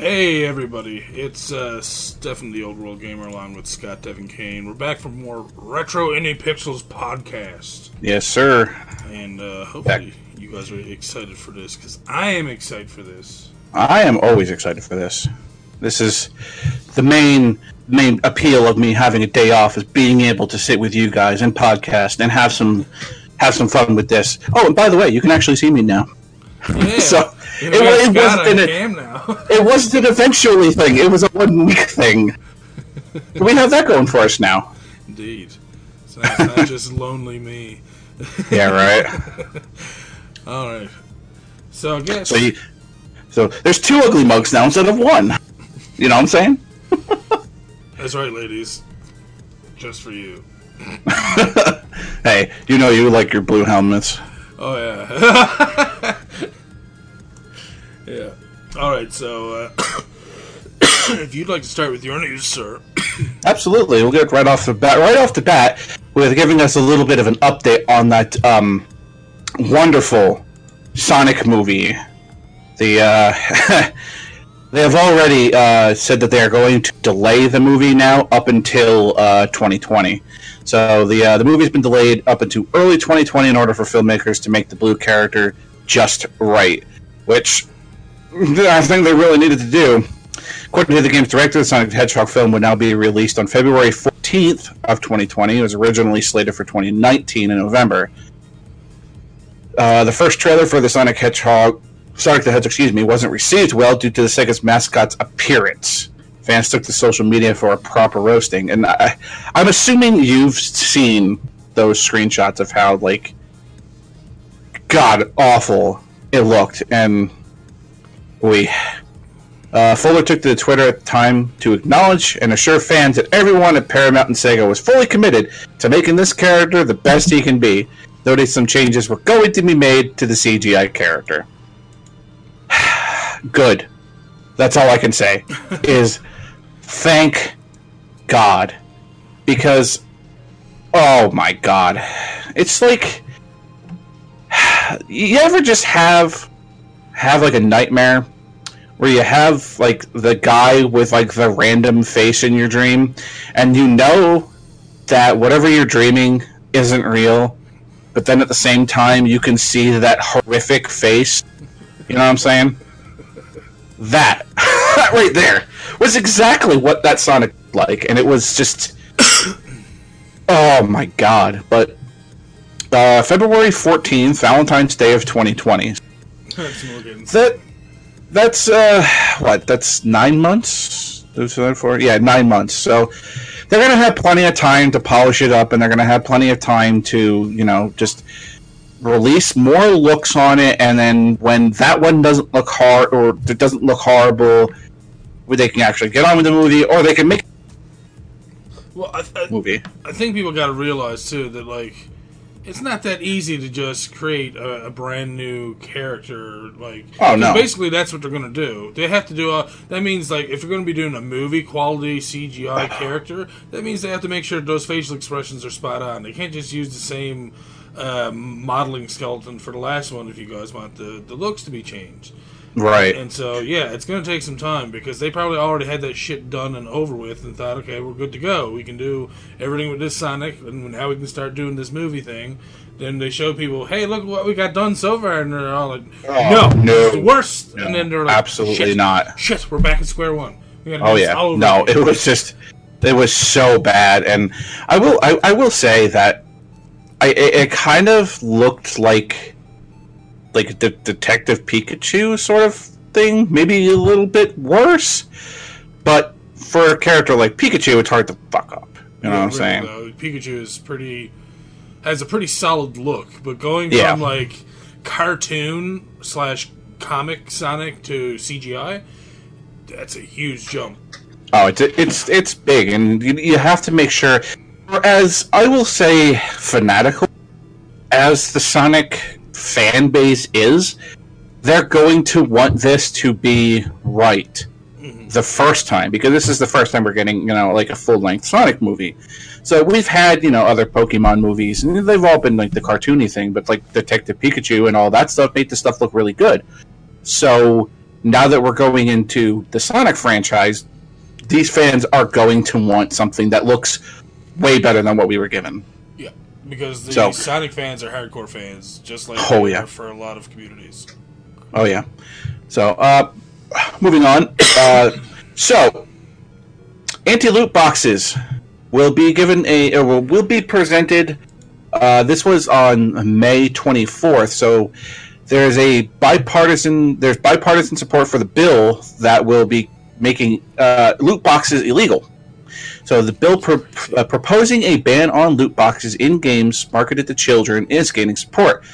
Hey everybody, it's uh, Stefan the Old World Gamer along with Scott Devin Kane. We're back for more Retro Indie Pixels podcast. Yes, sir. And uh, hopefully you guys are excited for this because I am excited for this. I am always excited for this. This is the main main appeal of me having a day off is being able to sit with you guys and podcast and have some have some fun with this. Oh, and by the way, you can actually see me now. Yeah, So, you it know, it wasn't on a- cam now. It wasn't an eventually thing. It was a one week thing. we have that going for us now. Indeed, it's not, it's not just lonely me. Yeah, right. All right, so I guess So you, so there's two ugly mugs now instead of one. You know what I'm saying? that's right, ladies. Just for you. Hey, you know you like your blue helmets. Oh yeah. Yeah. All right. So, uh, if you'd like to start with your news, sir. Absolutely, we'll get right off the bat. Right off the bat, with giving us a little bit of an update on that um, wonderful Sonic movie. The uh, they have already uh, said that they are going to delay the movie now up until uh, 2020. So the uh, the movie's been delayed up into early 2020 in order for filmmakers to make the blue character just right, which I think they really needed to do. According to the game's director, the Sonic the Hedgehog film would now be released on February 14th of 2020. It was originally slated for 2019 in November. Uh, the first trailer for the Sonic Hedgehog, Sonic the Hedgehog, excuse me, wasn't received well due to the Sega's mascot's appearance. Fans took to social media for a proper roasting, and I, I'm assuming you've seen those screenshots of how like god awful it looked, and we. Uh, Fowler took to Twitter at the time to acknowledge and assure fans that everyone at Paramount and Sega was fully committed to making this character the best he can be, though that some changes were going to be made to the CGI character. Good. That's all I can say. is thank God. Because, oh my God. It's like. You ever just have have like a nightmare where you have like the guy with like the random face in your dream and you know that whatever you're dreaming isn't real but then at the same time you can see that horrific face. You know what i'm saying? That. Right there was exactly what that sonic like and it was just oh my god but uh, february 14th valentine's day of 2020 That's that that's uh what that's nine months? Those are for? Yeah nine months. So they're gonna have plenty of time to polish it up and they're gonna have plenty of time to you know just release more looks on it and then when that one doesn't look hard or it doesn't look horrible where they can actually get on with the movie or they can make Well, I, movie. I think people got to realize too that like it's not that easy to just create a, a brand new character. Like, Oh, no. Basically, that's what they're going to do. They have to do a. That means like if you're going to be doing a movie quality CGI character, that means they have to make sure those facial expressions are spot on. They can't just use the same uh, modeling skeleton for the last one if you guys want the the looks to be changed. Right And so, yeah, it's going to take some time because they probably already had that shit done and over with and thought, okay, we're good to go. We can do everything with this Sonic, and now we can start doing this movie thing. Then they show people, hey, look what we got done so far, and they're all like, oh, no, no, it's the worst. no, and then they're like, absolutely shit, not. Shit, we're back at square one. We gotta do Oh yeah, all over no, again." it was just it was so bad, and I will I, I will say that I it, it kind of looked like like the Detective Pikachu sort of thing, maybe a little bit worse, but for a character like Pikachu, it's hard to fuck up. You know Yeah, what I'm saying? though, Pikachu is pretty has a pretty solid look, but going Yeah. from like cartoon slash comic Sonic to CGI, that's a huge jump. Oh, it's it's it's big, and you, you have to make sure. As I will say, fanatical as the Sonic fan base is, they're going to want this to be right mm-hmm. the first time because this is the first time we're getting you know like a full length Sonic movie. So we've had you know other Pokemon movies, and they've all been like the cartoony thing, but like Detective Pikachu and all that stuff made the stuff look really good. So now that we're going into the Sonic franchise, these fans are going to want something that looks way better than what we were given. Yeah, because the So- Sonic fans are hardcore fans, just like Oh, yeah. for a lot of communities. Oh yeah. So, uh, moving on. Uh, so, anti-loot boxes will be given a or will, will be presented. Uh, this was on May 24th. So, there's a bipartisan there's bipartisan support for the bill that will be making uh, loot boxes illegal. So, the bill pro- uh, proposing a ban on loot boxes in games marketed to children is gaining support.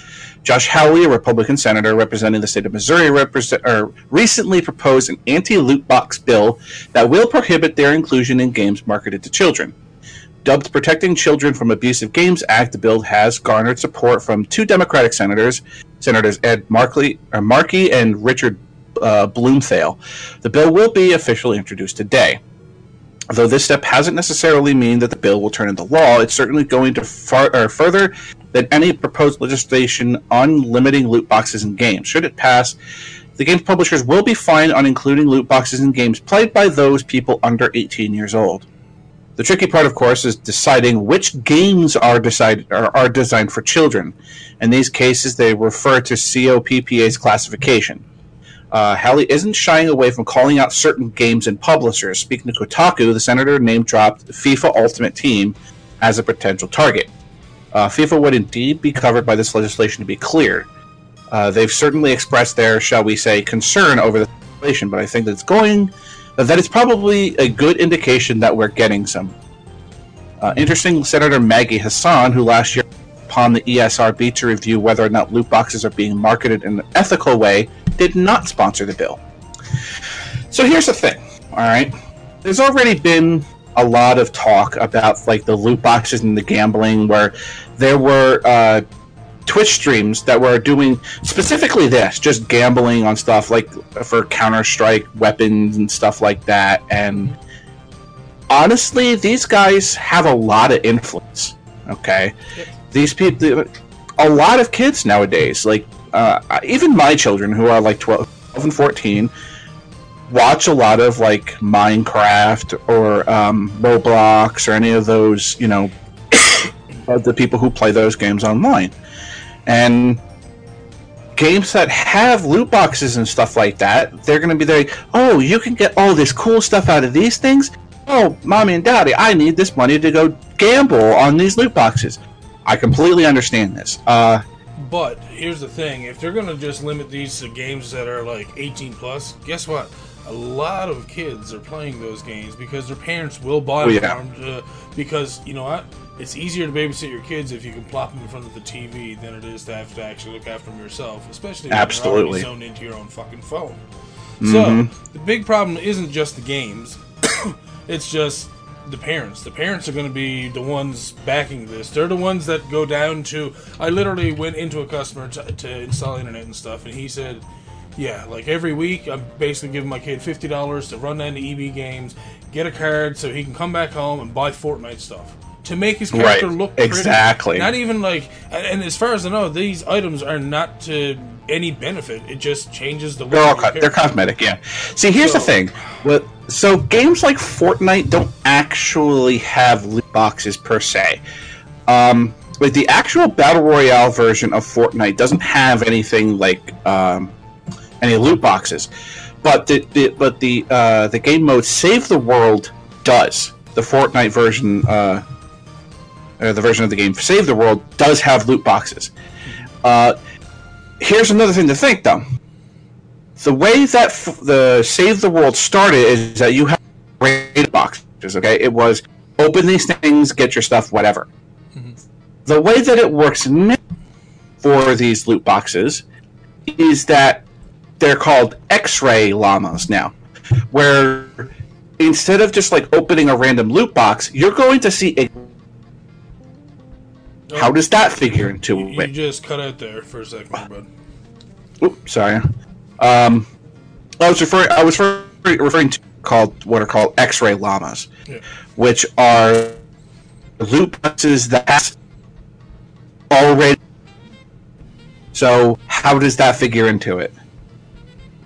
Josh Hawley, a Republican senator representing the state of Missouri, recently proposed an anti-loot box bill that will prohibit their inclusion in games marketed to children. Dubbed Protecting Children from Abusive Games Act, the bill has garnered support from two Democratic senators, Senators Ed Markey, or Markey and Richard uh. The bill will be officially introduced today. Though this step hasn't necessarily mean that the bill will turn into law, it's certainly going to far, further than any proposed legislation on limiting loot boxes in games. Should it pass, the game's publishers will be fined on including loot boxes in games played by those people under 18 years old. The tricky part, of course, is deciding which games are decided are, are designed for children. In these cases, they refer to COPPA's classification. Uh, Hawley isn't shying away from calling out certain games and publishers. Speaking to Kotaku, the senator name dropped FIFA Ultimate Team as a potential target. Uh, FIFA would indeed be covered by this legislation to be clear. Uh, they've certainly expressed their, shall we say, concern over the legislation, but I think that's going, that is probably a good indication that we're getting some. Uh, interesting, Senator Maggie Hassan, who last year upon the ESRB to review whether or not loot boxes are being marketed in an ethical way, did not sponsor the bill. So here's the thing, all right? There's already been a lot of talk about like the loot boxes and the gambling, where there were uh, Twitch streams that were doing specifically this, just gambling on stuff like for Counter Strike weapons and stuff like that. And honestly, these guys have a lot of influence. Okay, these people, a lot of kids nowadays, like uh, even my children who are like 12 and 14 watch a lot of like minecraft or um, roblox or any of those you know of the people who play those games online. And games that have loot boxes and stuff like that they're going to be like oh you can get all this cool stuff out of these things? Oh mommy and daddy i need this money to go gamble on these loot boxes i completely understand this uh, But here's the thing: if they're gonna just limit these to games that are like 18 plus, guess what? A lot of kids are playing those games because their parents will buy them yeah. for 'em to- because you know what? It's easier to babysit your kids if you can plop them in front of the TV than it is to have to actually look after them yourself, especially when Absolutely. you're zoned into your own fucking phone. Mhm. So the big problem isn't just the games; it's just the parents. The parents are going to be the ones backing this. They're the ones that go down to. I literally went into a customer to, to install internet and stuff, and he said, "Yeah, like every week, I'm basically giving my kid fifty dollars to run down to EB Games, get a card so he can come back home and buy Fortnite stuff." To make his character Right, look pretty. exactly. Not even like, and, and as far as I know, these items are not to any benefit. It just changes the They're all co- they're cosmetic, yeah. See, here's the thing. What so games like Fortnite don't actually have loot boxes per se. Um, like the actual battle royale version of Fortnite doesn't have anything like um, any loot boxes, but the, the but the uh, the game mode Save the World does. The Fortnite version, uh, or the version of the game Save the World, does have loot boxes. Uh, here's another thing to think, though the way that f- the Save the World started is that you have raid boxes. Okay, it was open these things, get your stuff, whatever. Mm-hmm. The way that it works now for these loot boxes is that they're called X-ray llamas now, where instead of just like opening a random loot box, you're going to see How does that figure into You, you it? just cut out there for a second, bud. Oops, sorry. Um, I was referring. I was referring to called what are called X-ray llamas, Yeah. which are loot boxes that already. So how does that figure into it?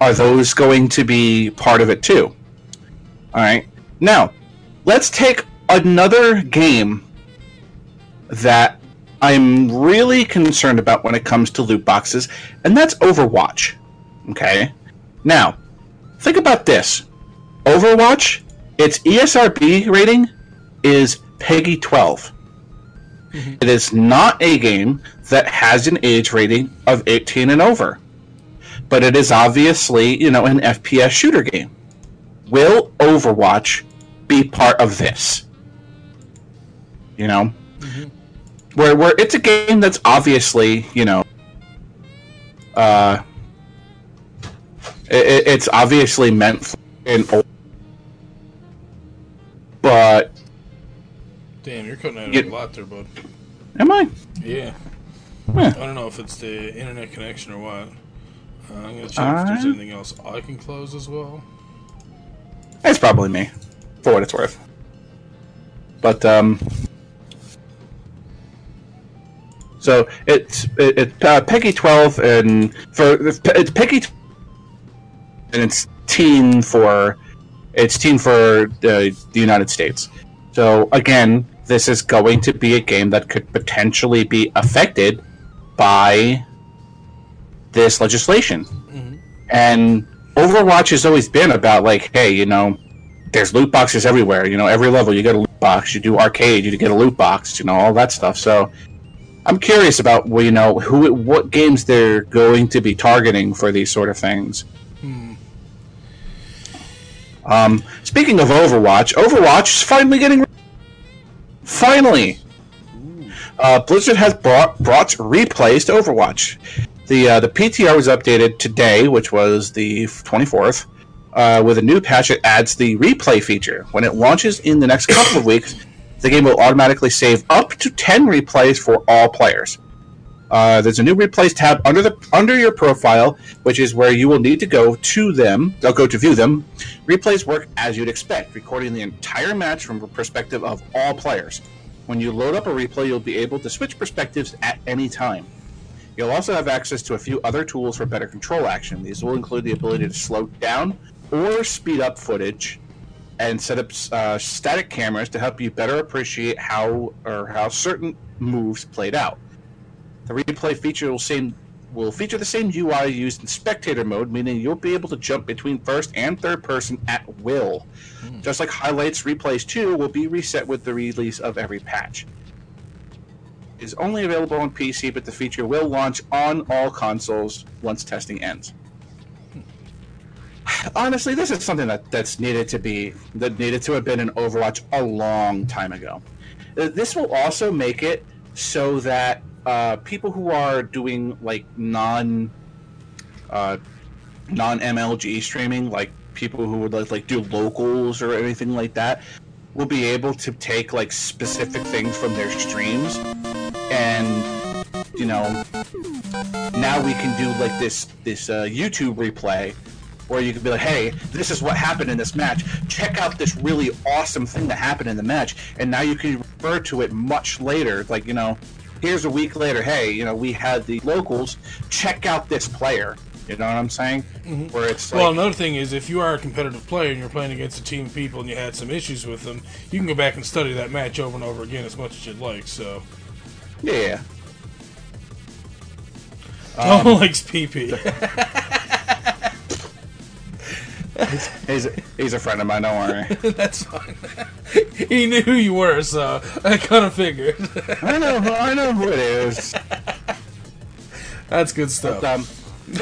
are those going to be part of it too? All right. Now, let's take another game that I'm really concerned about when it comes to loot boxes, and that's Overwatch. Okay. Now, think about this. Overwatch, its ESRB rating is PEGI 12. Mm-hmm. It is not a game that has an age rating of 18 and over. But it is obviously, you know, an FPS shooter game. Will Overwatch be part of this? You know? Where where it's a game that's obviously, you know, uh it, it's obviously meant for an old but Damn, you're cutting out a lot there, bud. am I? Yeah. I don't know if it's the internet connection or what. Uh, I'm gonna check if there's anything else I can close as well. It's probably me, for what it's worth. But um, so it's it's uh, PEGI twelve, and for it's PEGI, and it's teen for it's teen for uh, the United States. So again, this is going to be a game that could potentially be affected by this legislation. And Overwatch has always been about like, hey, you know, there's loot boxes everywhere. You know, every level you get a loot box. You do arcade, you get a loot box. You know, all that stuff. So, I'm curious about well, you know who, what games they're going to be targeting for these sort of things. Um, speaking of Overwatch, Overwatch is finally getting finally. Uh, Blizzard has brought brought replays to Overwatch. The uh, the PTR was updated today, which was the 24th, uh, with a new patch that adds the replay feature. When it launches in the next couple of weeks, the game will automatically save up to 10 replays for all players. Uh, there's a new replays tab under the under your profile, which is where you will need to go to them. I'll go to view them. Replays work as you'd expect, recording the entire match from the perspective of all players. When you load up a replay, you'll be able to switch perspectives at any time. You'll also have access to a few other tools for better control action. These will include the ability to slow down or speed up footage, and set up uh, static cameras to help you better appreciate how or how certain moves played out. The replay feature will same will feature the same UI used in spectator mode, meaning you'll be able to jump between first and third person at will. Just like highlights, replays too will be reset with the release of every patch. It is only available on PC, but the feature will launch on all consoles once testing ends. Honestly, this is something that, that's needed to be that needed to have been in Overwatch a long time ago. Uh, This will also make it so that uh, people who are doing like non uh, non MLG streaming, like people who would like, like do locals or anything like that, will be able to take like specific things from their streams and you know now we can do like this this uh, YouTube replay where you can be like, hey, this is what happened in this match. Check out this really awesome thing that happened in the match, and now you can refer to it much later. Like you know, here's a week later. Hey, you know, we had the locals. Check out this player. You know what I'm saying? Mm-hmm. Where it's like, Well, another thing is, if you are a competitive player and you're playing against a team of people and you had some issues with them, you can go back and study that match over and over again as much as you'd like. So, yeah. Tom likes PP. He's a, he's a friend of mine. Don't worry. That's fine. he knew who you were, so I kind of figured. I know. I know who it is. That's good stuff. um,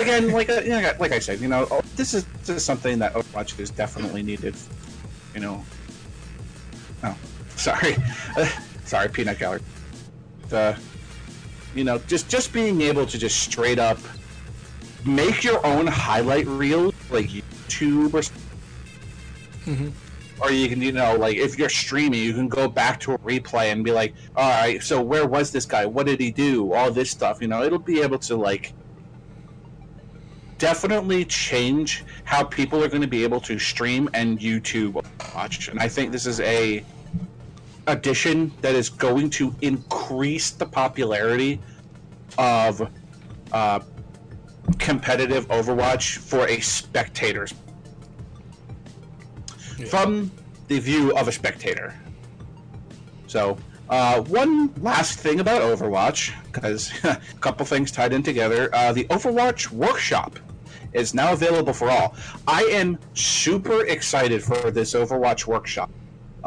again, like uh, yeah, like I said, you know, oh, this is this is something that Overwatch is definitely needed. You know. Oh, sorry, sorry, peanut gallery. The, you know, just just being able to just straight up make your own highlight reel, like YouTube or. Or you can, you know, like if you're streaming, you can go back to a replay and be like, all right, so where was this guy? What did he do? All this stuff, you know, it'll be able to like definitely change how people are going to be able to stream and YouTube watch. And I think this is a addition that is going to increase the popularity of uh, competitive Overwatch for a spectator's Yeah. from the view of a spectator. So, uh, one last thing about Overwatch, because a couple things tied in together. Uh, the Overwatch Workshop is now available for all. I am super excited for this Overwatch Workshop.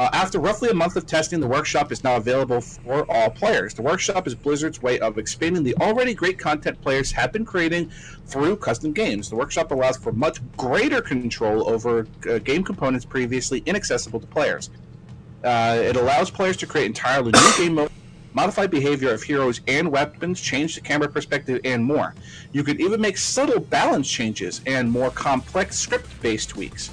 Uh, after roughly a month of testing, the workshop is now available for all players. The workshop is Blizzard's way of expanding the already great content players have been creating through custom games. The workshop allows for much greater control over uh, game components previously inaccessible to players. Uh, it allows players to create entirely new game modes, modify behavior of heroes and weapons, change the camera perspective, and more. You can even make subtle balance changes and more complex script-based tweaks.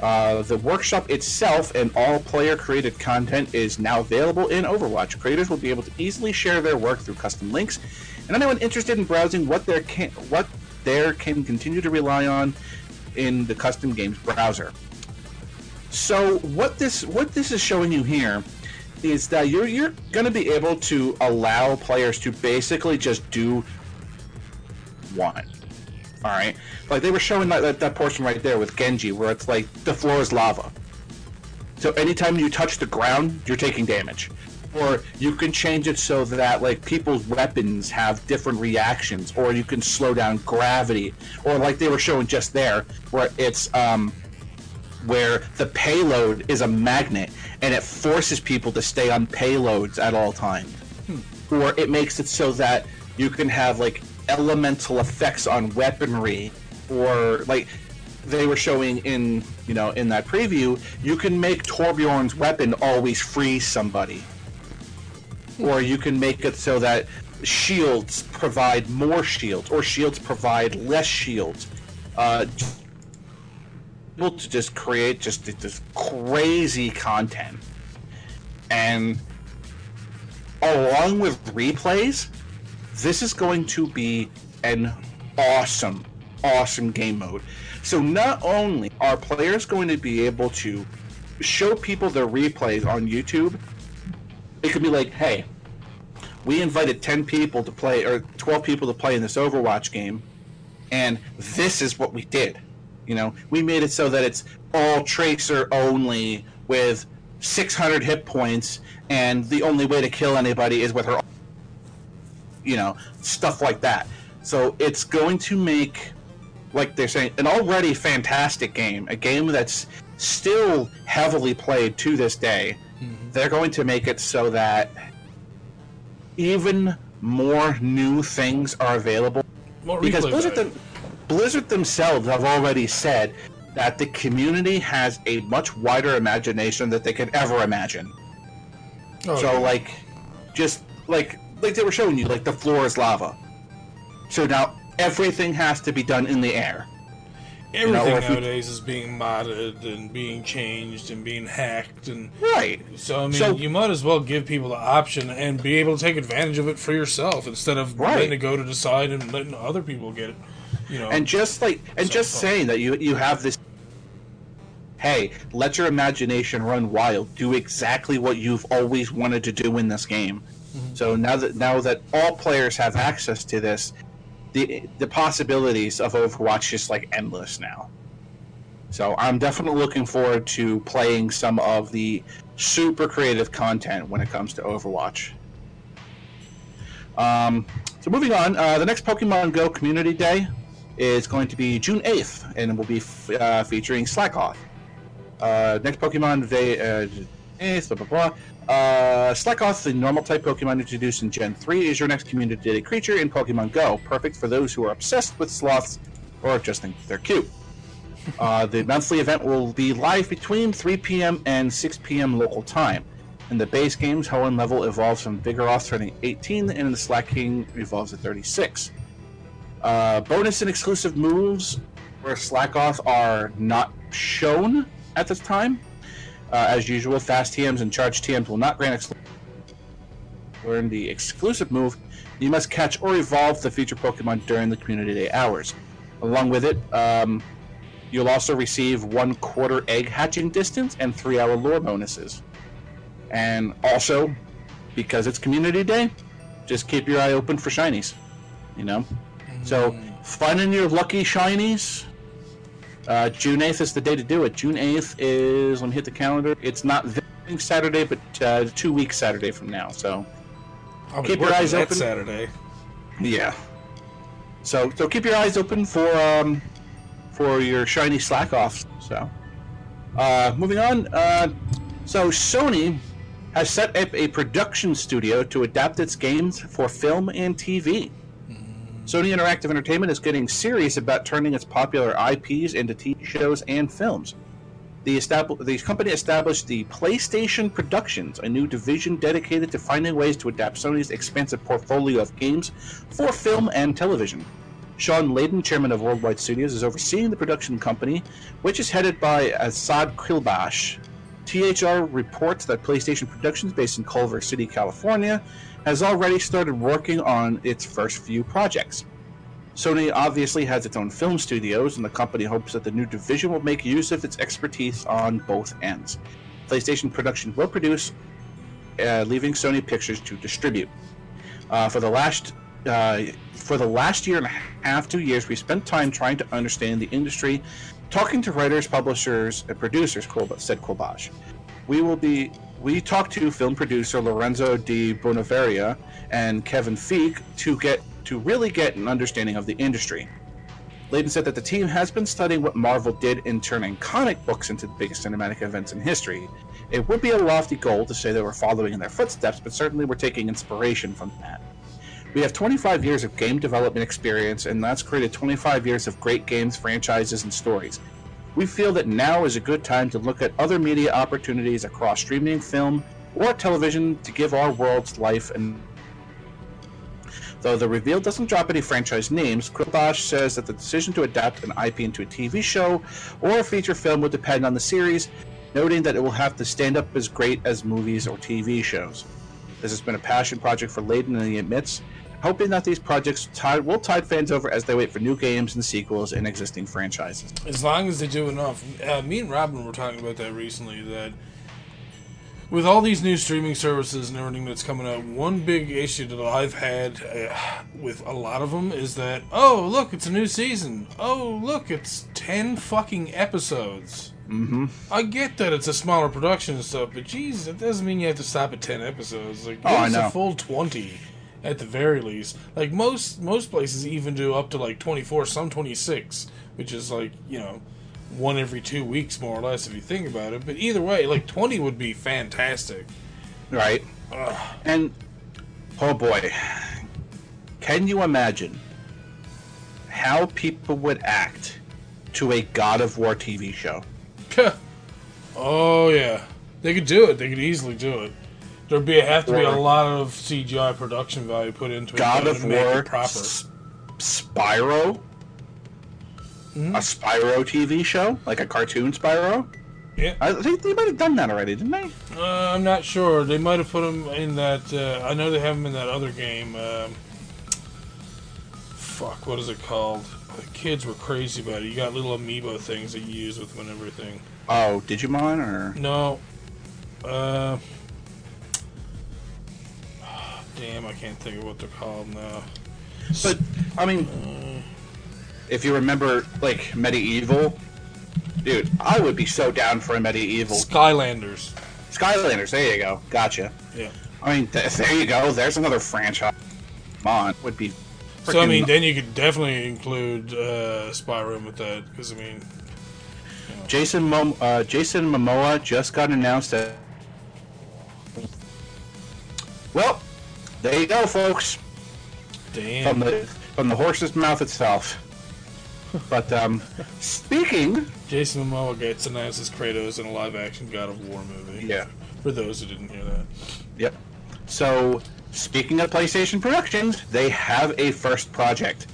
Uh, the workshop itself and all player created content is now available in Overwatch. Creators will be able to easily share their work through custom links, and anyone interested in browsing what there can what there can continue to rely on in the custom games browser. So what this what this is showing you here is that you're you're going to be able to allow players to basically just do one. All right, like they were showing that, that that portion right there with Genji, where it's like the floor is lava. So anytime you touch the ground, you're taking damage. Or you can change it so that like people's weapons have different reactions, or you can slow down gravity, or like they were showing just there, where it's um, where the payload is a magnet and it forces people to stay on payloads at all times. Or it makes it so that you can have like elemental effects on weaponry or like they were showing in you know in that preview you can make Torbjorn's weapon always freeze somebody. Or you can make it so that shields provide more shields or shields provide less shields. Uh, able to just create just this crazy content. And along with replays this is going to be an awesome awesome game mode so not only are players going to be able to show people their replays on youtube it could be like hey we invited 10 people to play or 12 people to play in this overwatch game and this is what we did you know, we made it so that it's all tracer only with 600 hit points, and the only way to kill anybody is with her. You know, stuff like that. So it's going to make, like they're saying, an already fantastic game, a game that's still heavily played to this day. Mm-hmm. They're going to make it so that even more new things are available More because Blizzard, them, Blizzard themselves have already said that the community has a much wider imagination that they could ever imagine. Oh, so yeah. like, just like like they were showing you, like the floor is lava. So now everything has to be done in the air. everything know, you- nowadays is being modded and being changed and being hacked, and Right. so I mean, So- you might as well give people the option and be able to take advantage of it for yourself instead of Right. letting it go to decide and letting other people get it. You know, and just like and So just fun. saying that you you have this hey let your imagination run wild do exactly what you've always wanted to do in this game so now that now that all players have access to this the the possibilities of overwatch is like endless now so i'm definitely looking forward to playing some of the super creative content when it comes to overwatch um, so moving on, uh, the next Pokemon Go Community Day is going to be June 8th, and it will be f- uh, featuring Slakoth. Uh, next Pokemon Day, uh, 8th, blah, blah, blah. Uh, Slakoth, the normal type Pokemon introduced in Gen 3, is your next Community Day creature in Pokemon Go, perfect for those who are obsessed with sloths or just think they're cute. Uh, the monthly event will be live between 3 p.m. and 6 p.m. local time. In the base games, Hoenn level evolves from Vigoroth turning 18, and in the Slaking evolves at 36. Uh, bonus and exclusive moves where Slakoth are not shown at this time. Uh, as usual, fast TMs and charge TMs will not grant exclusive. Learn the exclusive move. You must catch or evolve the featured Pokemon during the Community Day hours. Along with it, um, you'll also receive one quarter egg hatching distance and three hour lore bonuses. And also, because it's Community Day, just keep your eye open for shinies. You know? So finding your lucky shinies. Uh, June 8th is the day to do it. June 8th is, let me hit the calendar. It's not this Saturday, but uh, two weeks Saturday from now. So Keep your eyes open. Saturday. Yeah. So so keep your eyes open for um for your shiny Slakoths. So uh moving on, uh so Sony has set up a production studio to adapt its games for film and TV. Sony Interactive Entertainment is getting serious about turning its popular IPs into TV shows and films. The, the company established the PlayStation Productions, a new division dedicated to finding ways to adapt Sony's expansive portfolio of games for film and television. Shawn Layden, chairman of Worldwide Studios, is overseeing the production company, which is headed by Assad Kilbash. THR reports that PlayStation Productions, based in Culver City, California, has already started working on its first few projects. Sony obviously has its own film studios, and the company hopes that the new division will make use of its expertise on both ends. PlayStation Production will produce, uh, leaving Sony Pictures to distribute. Uh, for the last uh, for the last year and a half, two years, we spent time trying to understand the industry, talking to writers, publishers, and producers. Said Kolbash. We will be. We talked to film producer Lorenzo di Bonaventura and Kevin Feige to get to really get an understanding of the industry. Layden said that the team has been studying what Marvel did in turning comic books into the biggest cinematic events in history. It would be a lofty goal to say that we're following in their footsteps, but certainly we're taking inspiration from that. We have 25 years of game development experience, and that's created 25 years of great games, franchises, and stories. We feel that now is a good time to look at other media opportunities across streaming, film, or television to give our worlds life and Though the reveal doesn't drop any franchise names, Quilbash says that the decision to adapt an IP into a TV show or a feature film would depend on the series, noting that it will have to stand up as great as movies or TV shows. This has been a passion project for Layden, and he admits, hoping that these projects tide, will tide fans over as they wait for new games and sequels in existing franchises. As long as they do enough. Uh, me and Robin were talking about that recently. That with all these new streaming services and everything that's coming out, one big issue that I've had uh, with a lot of them is that oh look, it's a new season. Oh look, it's ten fucking episodes. Mm-hmm. I get that it's a smaller production and stuff, but geez, it doesn't mean you have to stop at ten episodes. Like, Oh, give I us know. a full twenty at the very least. Like most most places even do up to like twenty four, some twenty six, which is like you know one every two weeks more or less if you think about it. But either way, like twenty would be fantastic. Right? And, oh boy, can you imagine how people would act to a God of War TV show? oh yeah, they could do it. They could easily do it. There'd be have to be a lot of CGI production value put into it God of War, proper. S- Spyro, Mhm. a Spyro TV show, like a cartoon Spyro. Yeah. I think they might have done that already, didn't they? Uh, I'm not sure. They might have put him in that. Uh, I know they have him in that other game. Um, fuck, what is it called? The kids were crazy about it. You got little amiibo things that you use with them and everything. Oh, Digimon or No. Uh, damn, I can't think of what they're called now. But I mean, if you remember, like medieval, dude, I would be so down for a medieval Skylanders. Skylanders. There you go. Gotcha. Yeah. I mean, th- there you go. There's another franchise. Come on, would be. So I mean, then you could definitely include uh, Spyro with that because I mean, Jason Mom- uh, Jason Momoa just got announced that. Well, there you go, folks. damn. From the from the horse's mouth itself. But um, speaking, Jason Momoa gets announced as Kratos in a live-action God of War movie. yeah, For those who didn't hear that. yep. So speaking of PlayStation Productions, they have a first project.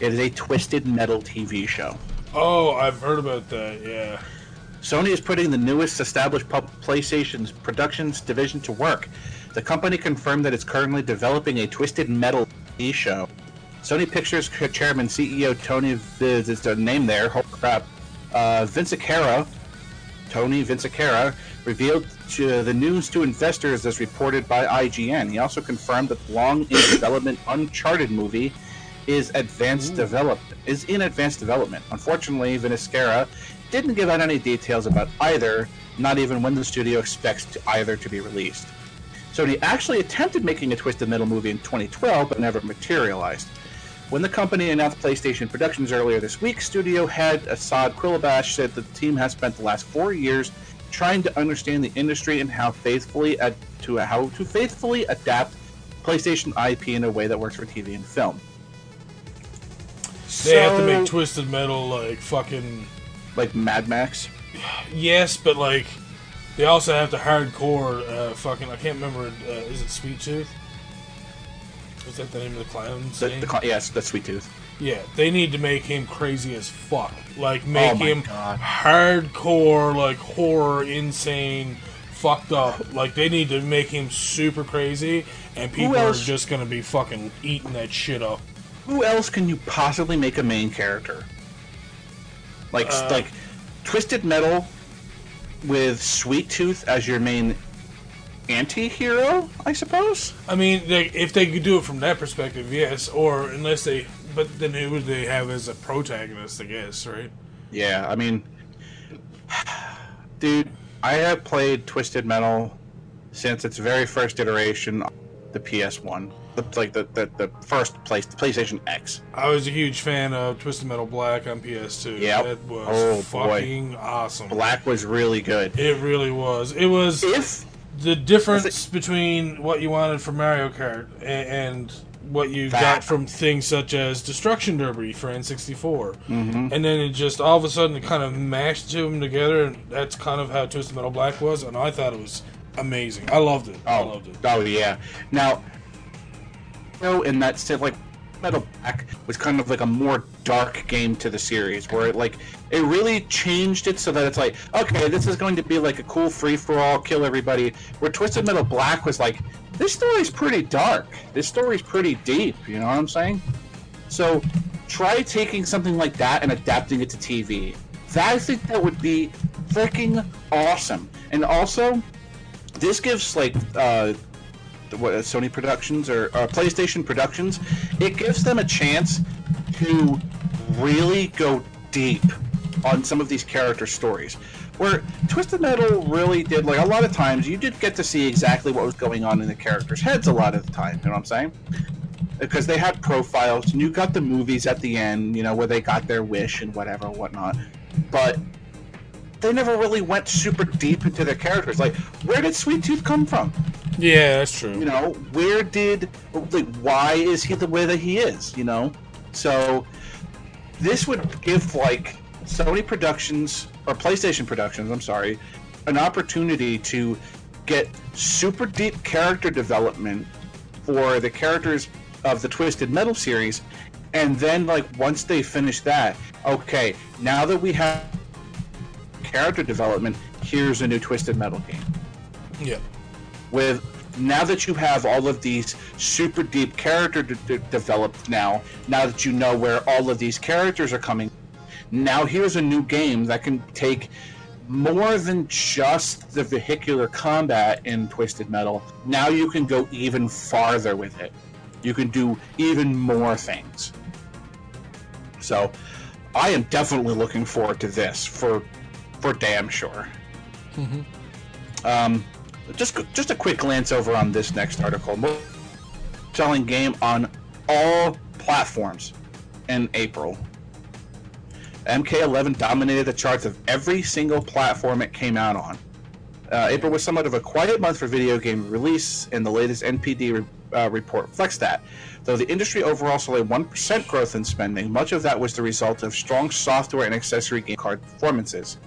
It is a Twisted Metal TV show. Oh, I've heard about that. Yeah. Sony is putting the newest established PlayStation's productions division to work. The company confirmed that it's currently developing a Twisted Metal TV show. Sony Pictures chairman CEO Tony Viz is the name there. Holy crap! Uh, Vinciquerra, Tony Vinciquerra, revealed to the news to investors as reported by IGN. He also confirmed that the long in development Uncharted movie is advanced development is in advanced development. Unfortunately, Viniscara didn't give out any details about either, not even when the studio expects to either to be released. Sony actually attempted making a Twisted Metal movie in 2012, but never materialized. When the company announced PlayStation Productions earlier this week, studio head Assad Quillabash said that the team has spent the last four years trying to understand the industry and how faithfully ad- to how to faithfully adapt PlayStation IP in a way that works for TV and film. They have to make Twisted Metal like fucking like Mad Max. yes, but like they also have the hardcore uh, fucking. I can't remember. Uh, is it Sweet Tooth? Is that the name of the clown's The, name? the, cl- yes, the Sweet Tooth. yeah, they need to make him crazy as fuck. Like make Oh him God. hardcore, like horror, insane, fucked up. Like they need to make him super crazy, and people are just gonna be fucking eating that shit up. Who else can you possibly make a main character? Like Uh, like Twisted Metal with Sweet Tooth as your main anti-hero, I suppose. I mean, they, if they could do it from that perspective, yes. Or unless they, but then who would they have as a protagonist? I guess, right? Yeah, I mean, dude, I have played Twisted Metal since its very first iteration, on the PS1, the like the, the, the first place, the PlayStation X. I was a huge fan of Twisted Metal Black on PS2. Yep. It was Oh, boy. fucking awesome. Black was really good. It really was. It was If the difference between what you wanted from Mario Kart a- and what you That- got from things such as Destruction Derby for N64. Mhm. And then it just all of a sudden it kind of mashed two of them together, and that's kind of how Twisted Metal Black was. And I thought it was amazing. I loved it. I Oh, loved it. oh yeah. Now, know, in that sense, like Metal Black was kind of like a more dark game to the series, where it like it really changed it so that it's like, okay, this is going to be like a cool free for all, kill everybody. Where Twisted Metal Black was like, this story's pretty dark. This story's pretty deep. You know what I'm saying? So, try taking something like that and adapting it to TV. That I think that would be freaking awesome. And also, this gives like uh, what uh, Sony Productions or PlayStation Productions, it gives them a chance to really go deep on some of these character stories. Where Twisted Metal really did like a lot of times you did get to see exactly what was going on in the characters' heads a lot of the time. You know what I'm saying? Because they had profiles and you got the movies at the end, you know, where they got their wish and whatever, whatnot. But they never really went super deep into their characters. Like, where did Sweet Tooth come from? Yeah, that's true. you know where did like why is he the way that he is you know so this would give like sony productions or playstation productions i'm sorry an opportunity to get super deep character development for the characters of the twisted metal series and then like once they finish that okay now that we have character development here's a new twisted metal game. Yeah. with now that you have all of these super deep character de- de- developed now now that you know where all of these characters are coming now here's a new game that can take more than just the vehicular combat in twisted metal now you can go even farther with it. You can do even more things. So i am definitely looking forward to this for for damn sure um, just just a quick glance over on this next article. Most Selling game on all platforms in April. MK11 dominated the charts of every single platform it came out on. Uh, April was somewhat of a quiet month for video game release, and the latest NPD re- uh, report reflects that. Though the industry overall saw a 1% growth in spending, much of that was the result of strong software and accessory game card performances.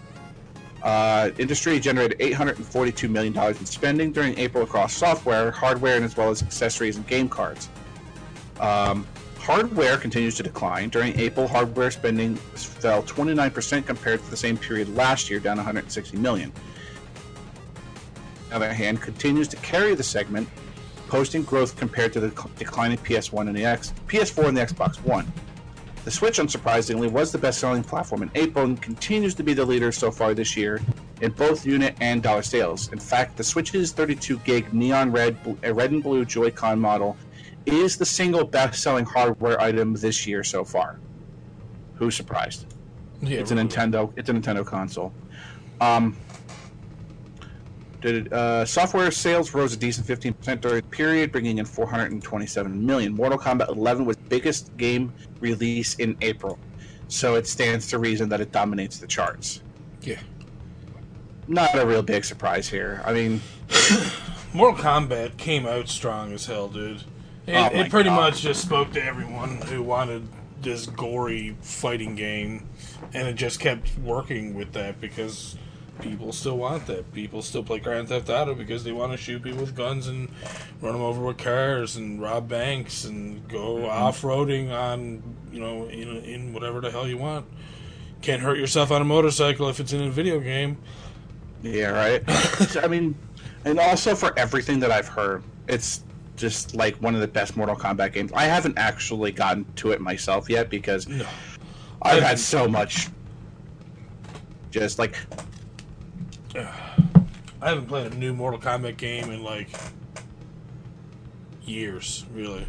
Uh, industry generated $842 million in spending during April across software, hardware, and as well as accessories and game cards. Um, hardware continues to decline. During April, hardware spending fell 29% compared to the same period last year, down 160 million. On the other hand, continues to carry the segment, posting growth compared to the cl- declining PS1 and the X, PS4 and the Xbox One. The Switch, unsurprisingly, was the best-selling platform in April and continues to be the leader so far this year in both unit and dollar sales. In fact, the Switch's 32 gig neon red, uh, red and blue Joy-Con model is the single best-selling hardware item this year so far. Who's surprised? Yeah, it's a. Nintendo. It's a Nintendo console. Um, did uh, software sales rose a decent 15% during the period, bringing in 427 million. Mortal Kombat 11 was biggest game release in April, so it stands to reason that it dominates the charts. Yeah. Not a real big surprise here. I mean, Mortal Kombat came out strong as hell, dude. It, Oh it pretty God. much just spoke to everyone who wanted this gory fighting game, and it just kept working with that because people still want that. People still play Grand Theft Auto because they want to shoot people with guns and run them over with cars and rob banks and go Mm-hmm. off-roading on you know in in whatever the hell you want. Can't hurt yourself on a motorcycle if it's in a video game. yeah, right. I mean, and also for everything that I've heard, it's just like one of the best Mortal Kombat games. I haven't actually gotten to it myself yet because No. I've had so much. Just like I haven't played a new Mortal Kombat game in like years, really.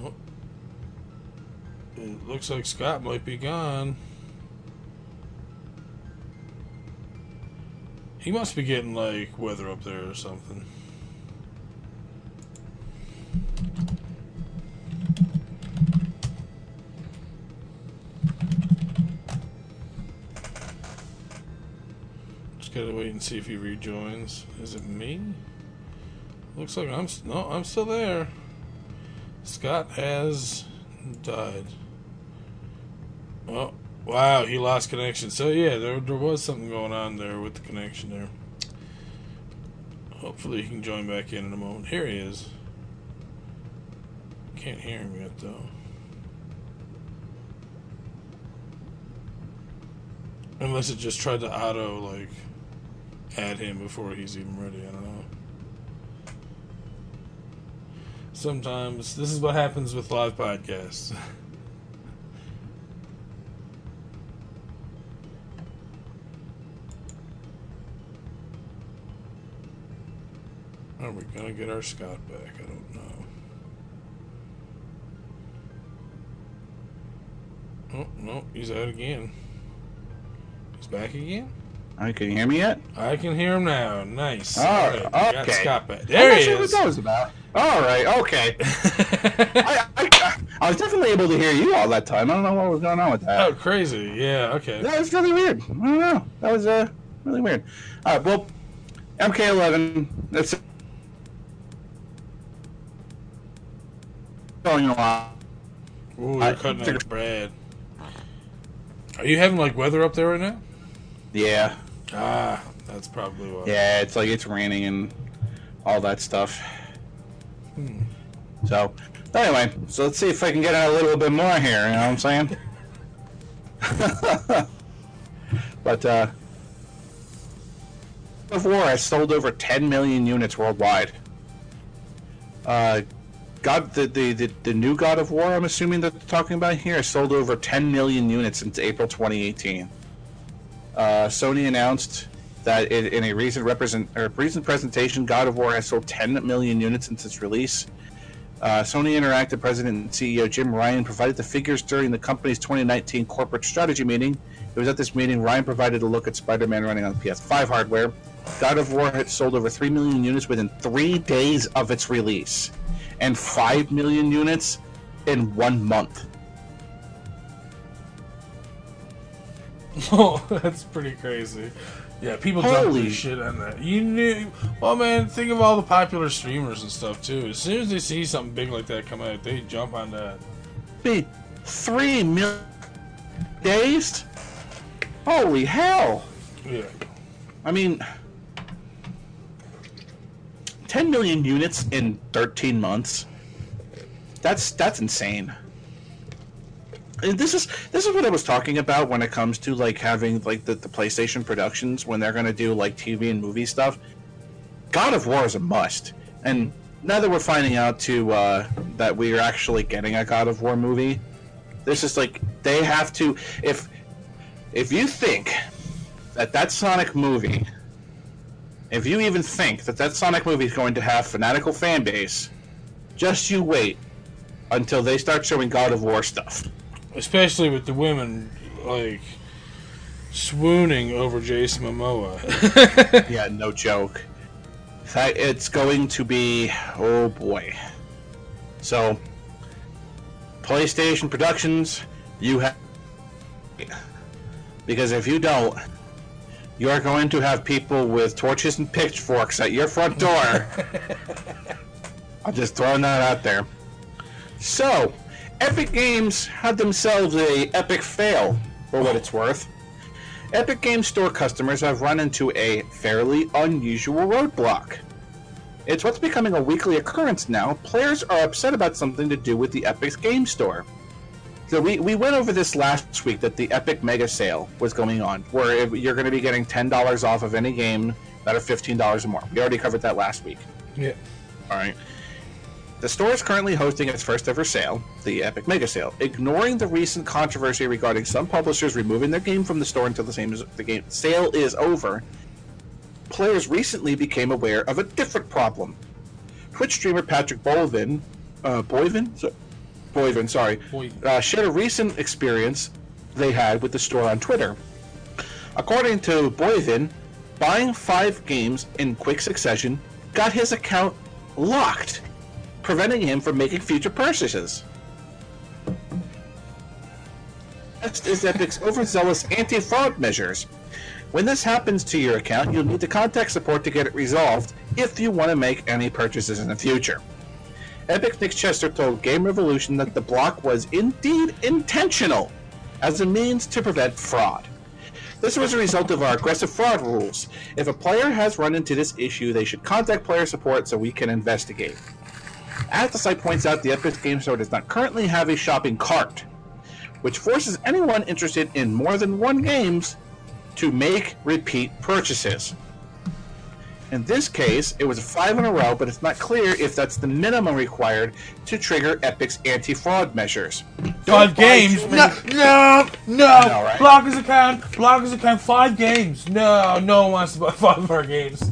Oh. It looks like Scott might be gone. He must be getting like weather up there or something. Gotta wait and see if he rejoins. Is it me? Looks like I'm no, I'm still there. Scott has died. Oh, wow, he lost connection. So yeah, there there was something going on there with the connection there. Hopefully he can join back in in a moment. Here he is. Can't hear him yet though. Unless it just tried to auto like add him before he's even ready. I don't know. Sometimes this is what happens with live podcasts. Are we gonna get our Scott back? I don't know. Oh no, he's out again. He's back again. I can you hear me yet? I can hear him now. Nice. Oh, Alright, we got okay. Scott back. I'm There not he sure is. What that was about. All right, okay. I, I, I was definitely able to hear you all that time. I don't know what was going on with that. oh, crazy. Yeah. Okay. That was really weird. I don't know. That was uh, really weird. All right, well, MK11. That's going on. Ooh, you're cutting out Brad. Are you having like weather up there right now? Yeah, Ah, that's probably why. yeah. It's like it's raining and all that stuff. Hmm. So, anyway, so let's see if I can get a little bit more here. You know what I'm saying? but uh, God of War has sold over 10 million units worldwide. Uh, God, the, the, the, the new God of War, I'm assuming that they're talking about here, has sold over 10 million units since April 2018. Uh, Sony announced that in a recent represent or recent presentation, God of War has sold 10 million units since its release. Uh, Sony Interactive President and CEO Jim Ryan provided the figures during the company's 2019 corporate strategy meeting. It was at this meeting Ryan provided a look at Spider-Man running on PS5 hardware. God of War had sold over 3 million units within three days of its release, and 5 million units in one month. Oh, that's pretty crazy. Yeah, people jump this shit on that. You knew. Well, man, think of all the popular streamers and stuff too. As soon as they see something big like that come out, they jump on that. Be 3 million days? Holy hell! Yeah. I mean, 10 million units in 13 months. That's that's insane. And this is this is what I was talking about when it comes to like having like the, the PlayStation productions when they're gonna do like TV and movie stuff. God of War is a must, and now that we're finding out to uh, that we are actually getting a God of War movie, this is like they have to if if you think that that Sonic movie if you even think that that Sonic movie is going to have fanatical fan base, just you wait until they start showing God of War stuff. Especially with the women like swooning over Jason Momoa. yeah, no joke. That it's going to be oh boy. So PlayStation Productions, you have because if you don't, you're going to have people with torches and pitchforks at your front door. I'm just throwing that out there. So, Epic Games had themselves a epic fail, for what it's worth. Epic Games Store customers have run into a fairly unusual roadblock. It's what's becoming a weekly occurrence now. Players are upset about something to do with the Epic Game Store. So we, we went over this last week that the Epic Mega Sale was going on, where you're going to be getting ten dollars off of any game that are fifteen dollars or more. We already covered that last week. Yeah. All right. The store is currently hosting its first ever sale, the Epic Mega Sale, ignoring the recent controversy regarding some publishers removing their game from the store until the same the game sale is over. Players recently became aware of a different problem. Twitch streamer Patrick Boivin, uh, Boivin, Boyvin, sorry, uh, shared a recent experience they had with the store on Twitter. According to Boyvin, buying five games in quick succession got his account locked, preventing him from making future purchases. Next is Epic's overzealous anti-fraud measures. When this happens to your account, you'll need to contact support to get it resolved if you want to make any purchases in the future. Epic Nick Chester told Game Revolution that the block was indeed intentional as a means to prevent fraud. This was a result of our aggressive fraud rules. If a player has run into this issue, they should contact player support so we can investigate. As the site points out, the Epic Game Store does not currently have a shopping cart, which forces anyone interested in more than one games to make repeat purchases. In this case, it was five in a row, but it's not clear if that's the minimum required to trigger Epic's anti-fraud measures. Five games? No, no, no. Know, right? Block his account. Block his account. Five games. No, no one wants to buy five of our games.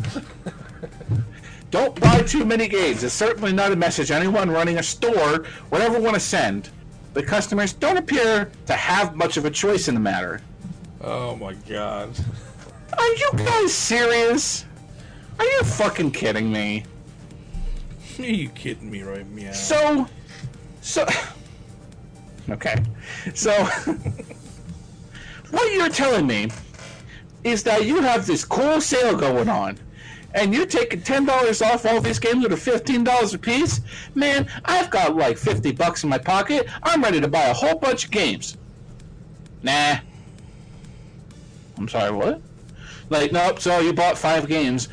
Don't buy too many games. It's certainly not a message anyone running a store would ever want to send. The customers don't appear to have much of a choice in the matter. Oh my god. Are you guys serious? Are you fucking kidding me? Are you kidding me right meow? So, so, okay, so, what you're telling me is that you have this cool sale going on, and you're taking ten dollars off all these games that are fifteen dollars a piece. Man, I've got like fifty bucks in my pocket. I'm ready to buy a whole bunch of games. Nah. I'm sorry, what? Like, nope. So you bought five games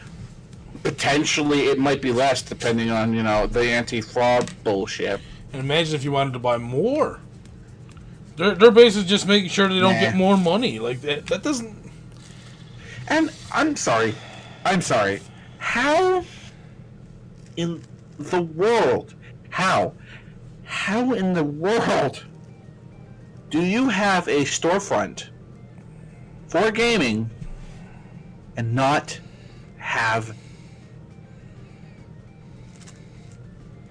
potentially it might be less depending on you know the anti-fraud bullshit. And imagine if you wanted to buy more. They're, they're basically just making sure they don't nah. get more money. Like that, that doesn't. And I'm sorry, I'm sorry. How in the world? How? How in the world do you have a storefront for gaming and not have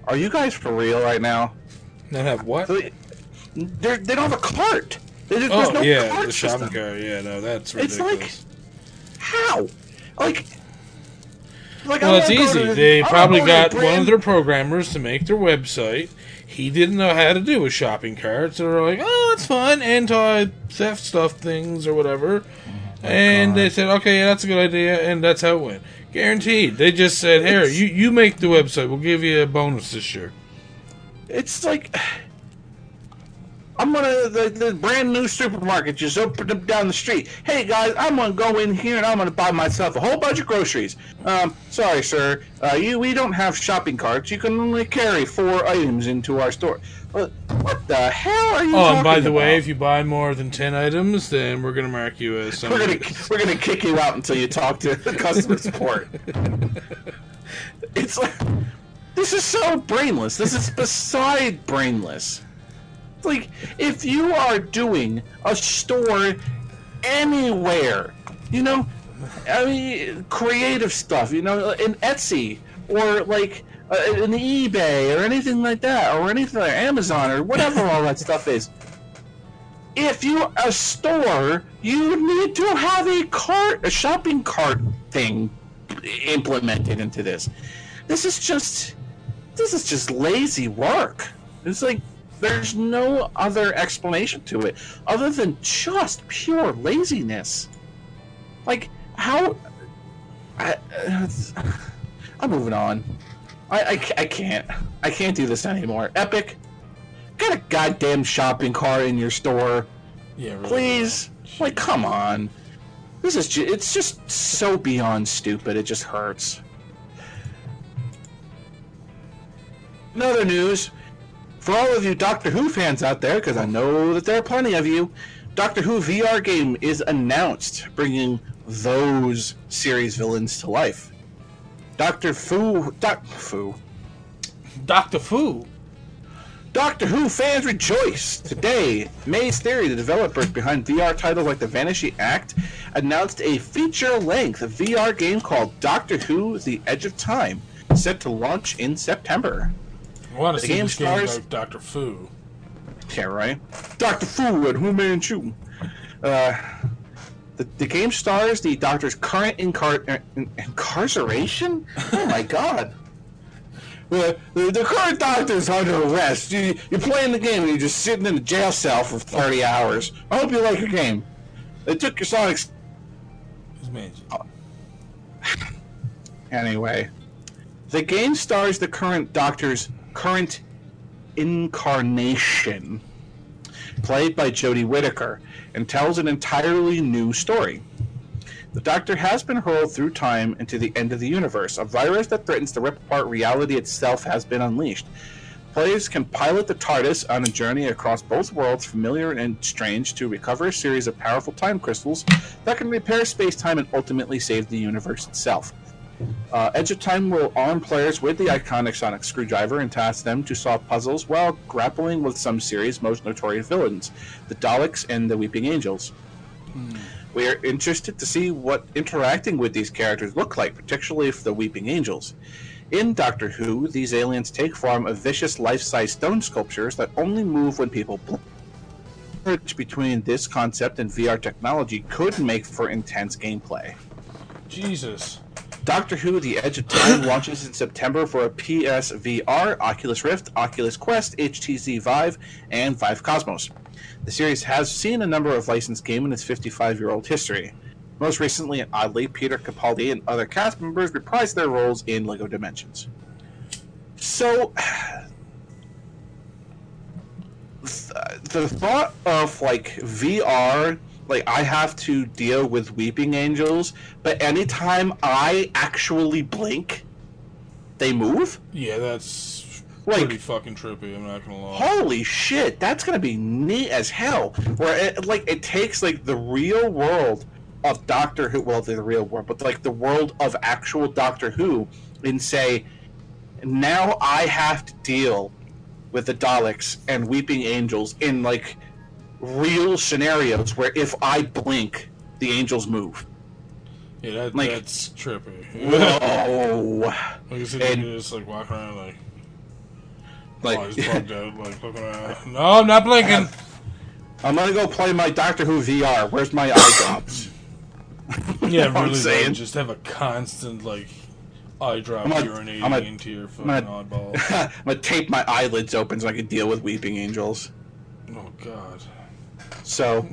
Are you guys for real right now? They have what? They, they don't have a cart. They, oh no yeah, cart the shopping cart. Yeah, no, that's ridiculous. It's like how? Like, like well, it's easy. To, they probably got one of their programmers to make their website. He didn't know how to do a shopping cart, so they're like, "Oh, it's fun, anti-theft stuff things or whatever." Oh, and God. they said, "Okay, yeah, that's a good idea," and that's how it went. Guaranteed. They just said, "Here, you you make the website. We'll give you a bonus this year." It's like I'm gonna the, the brand new supermarket just opened up down the street. Hey guys, I'm gonna go in here and I'm gonna buy myself a whole bunch of groceries. Um, sorry, sir, uh, you we don't have shopping carts. You can only carry four items into our store. What the hell are you? Oh, and by the about? way, if you buy more than ten items, then we're gonna mark you as. We're gonna we're gonna kick you out until you talk to customer support. it's like this is so brainless. This is beside brainless. Like if you are doing a store anywhere, you know, I mean, creative stuff, you know, in Etsy or like uh, in eBay or anything like that, or anything like Amazon or whatever all that stuff is. If you're a store, you need to have a cart, a shopping cart thing implemented into this. This is just, this is just lazy work. It's like there's no other explanation to it other than just pure laziness. Like how? I, I'm moving on. I, I, I can't. I can't do this anymore. Epic, got a goddamn shopping cart in your store, Yeah, really. please. Like, come on. This is ju- it's just so beyond stupid. It just hurts. In other news, for all of you Doctor Who fans out there, because I know that there are plenty of you, Doctor Who VR game is announced, bringing those series villains to life. Doctor Fu, Doc Fu, Doctor Fu. Doctor Who fans rejoice! Today, Maze Theory, the developer behind VR titles like The Vanishing Act, announced a feature-length VR game called Doctor Who: The Edge of Time, set to launch in September. I want to The see game this game stars- about Doctor Fu. Yeah, right. Doctor Fu and Fu Manchu. Uh, the, the game stars the Doctor's current incar- incarceration. Oh my God. The, the, the current doctor's under arrest. You, you're playing the game and you're just sitting in a jail cell for 30 hours. I hope you like your game. They took your Sonic His man. Anyway, the game stars the current Doctor's current incarnation, played by Jodie Whittaker, and tells an entirely new story. The Doctor has been hurled through time into the end of the universe. A virus that threatens to rip apart reality itself has been unleashed. Players can pilot the TARDIS on a journey across both worlds, familiar and strange, to recover a series of powerful time crystals that can repair space time and ultimately save the universe itself. Uh, Edge of Time will arm players with the iconic sonic screwdriver and task them to solve puzzles while grappling with some series' most notorious villains, the Daleks and the Weeping Angels. We are interested to see what interacting with these characters look like, particularly if the Weeping Angels. In Doctor Who, these aliens take form of vicious life-size stone sculptures that only move when people blink. Between this concept and VR technology could make for intense gameplay. Jesus. Doctor Who: The Edge of Time launches in September for a PSVR, Oculus Rift, Oculus Quest, HTC Vive, and Vive Cosmos. The series has seen a number of licensed games in its 55-year-old history. Most recently oddly, Peter Capaldi and other cast members reprised their roles in LEGO Dimensions. So, th- the thought of like VR, like I have to deal with weeping angels, but anytime I actually blink, they move. Yeah, that's Like- pretty fucking trippy. I'm not gonna lie. Holy shit, that's gonna be neat as hell. Where it like it takes like the real world of Doctor Who, well, the real world, but like the world of actual Doctor Who, and say, now I have to deal with the Daleks and Weeping Angels in like real scenarios where if I blink, the angels move. Yeah, that, Like- that's trippy. Whoa! like I said, And- just like walking around like, Like, oh, eyes bugged out, like looking around. No, I'm not blinking. I'm gonna go play my Doctor Who VR. Where's my eye drops? yeah, what I'm really. saying? Just have a constant like eye drop I'm gonna- urinating I'm into your fucking gonna- oddball. I'm gonna tape my eyelids open so I can deal with weeping angels. oh god, So,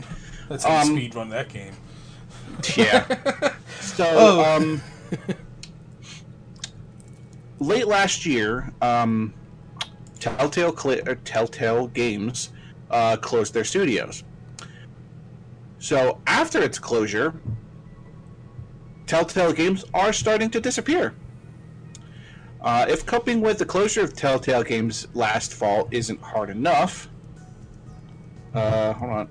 let's Um, speed run that game. yeah. So, Oh. um, late last year, um, Telltale, Cl- or Telltale Games uh, closed their studios. So, after its closure, Telltale Games are starting to disappear. Uh, if coping with the closure of Telltale Games last fall isn't hard enough, uh, hold on.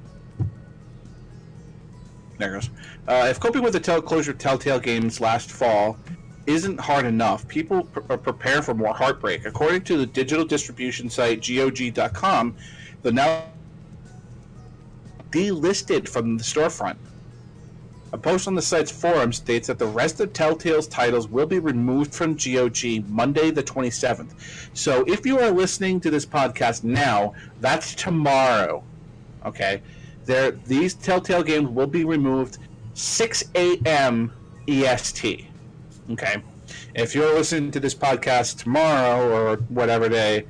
There goes. Uh, if coping with the tel- closure of Telltale Games last fall isn't hard enough, people pr- are prepare for more heartbreak. According to the digital distribution site GOG.com, the now delisted from the storefront. A post on the site's forum states that the rest of Telltale's titles will be removed from GOG Monday the 27th. So if you are listening to this podcast now, that's tomorrow. Okay? There these Telltale games will be removed 6 a.m. EST. Okay? If you're listening to this podcast tomorrow or whatever day,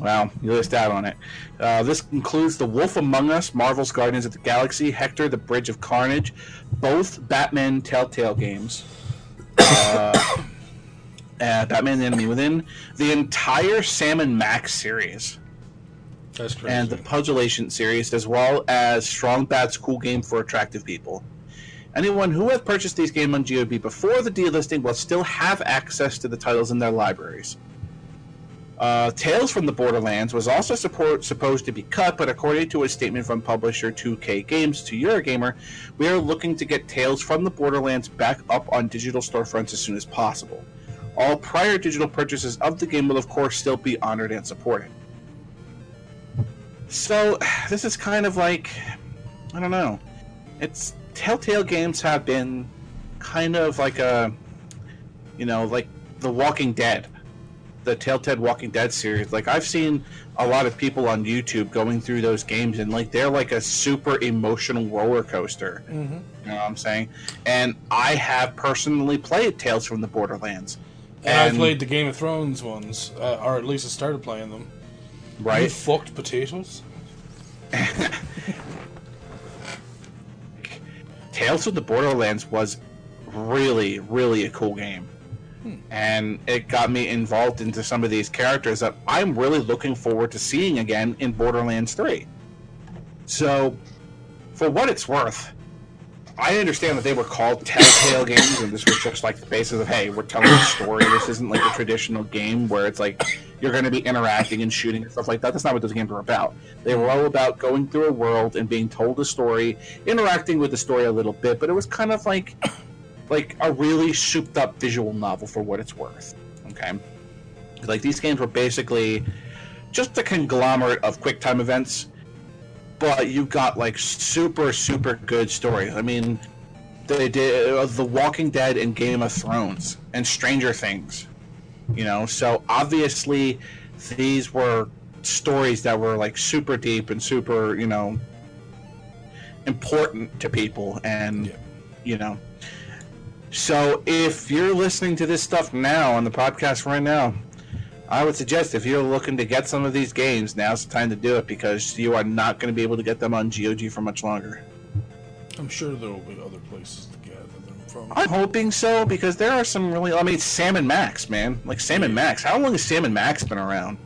well, you list out on it. Uh, this includes The Wolf Among Us, Marvel's Guardians of the Galaxy, Hector, The Badge of Carnage, both Batman Telltale games. Uh, uh, Batman the Enemy Within, the entire Sam and Max series, That's crazy. and the Agent series, as well as Strong Bad's Cool Game for Attractive People. Anyone who has purchased these games on GOG before the delisting will still have access to the titles in their libraries. Uh, Tales from the Borderlands was also support, supposed to be cut, but according to a statement from publisher 2K Games to Eurogamer, we are looking to get Tales from the Borderlands back up on digital storefronts as soon as possible. All prior digital purchases of the game will, of course, still be honored and supported. So, this is kind of like, I don't know. It's Telltale games have been kind of like a, you know, like The Walking Dead the Telltale Walking Dead series. Like I've seen a lot of people on YouTube going through those games, and like they're like a super emotional roller coaster. Mhm. You know what I'm saying? And I have personally played Tales from the Borderlands, And, I and- played the Game of Thrones ones, uh, or at least I started playing them. You right? fucked potatoes. Tales from the Borderlands was really, really a cool game. Hmm. And it got me involved into some of these characters that I'm really looking forward to seeing again in Borderlands 3. So, for what it's worth, I understand that they were called Telltale games, and this was just like the basis of, hey, we're telling a story. This isn't like a traditional game where it's like you're going to be interacting and shooting and stuff like that. That's not what those games are about. They were all about going through a world and being told a story, interacting with the story a little bit, but it was kind of like like a really souped up visual novel for what it's worth. Okay, like these games were basically just a conglomerate of quick time events, but you got like super super good stories. I mean, they did uh, The Walking Dead and Game of Thrones and Stranger Things. You know, so obviously these were stories that were like super deep and super, you know, important to people and Yeah. you know. So if you're listening to this stuff now on the podcast right now, I would suggest if you're looking to get some of these games, now's the time to do it because you are not going to be able to get them on GOG for much longer. I'm sure there will be other places to gather them from. I'm hoping so because there are some really. I mean, Sam and Max, man. Like Sam and Max. How long has Sam and Max been around?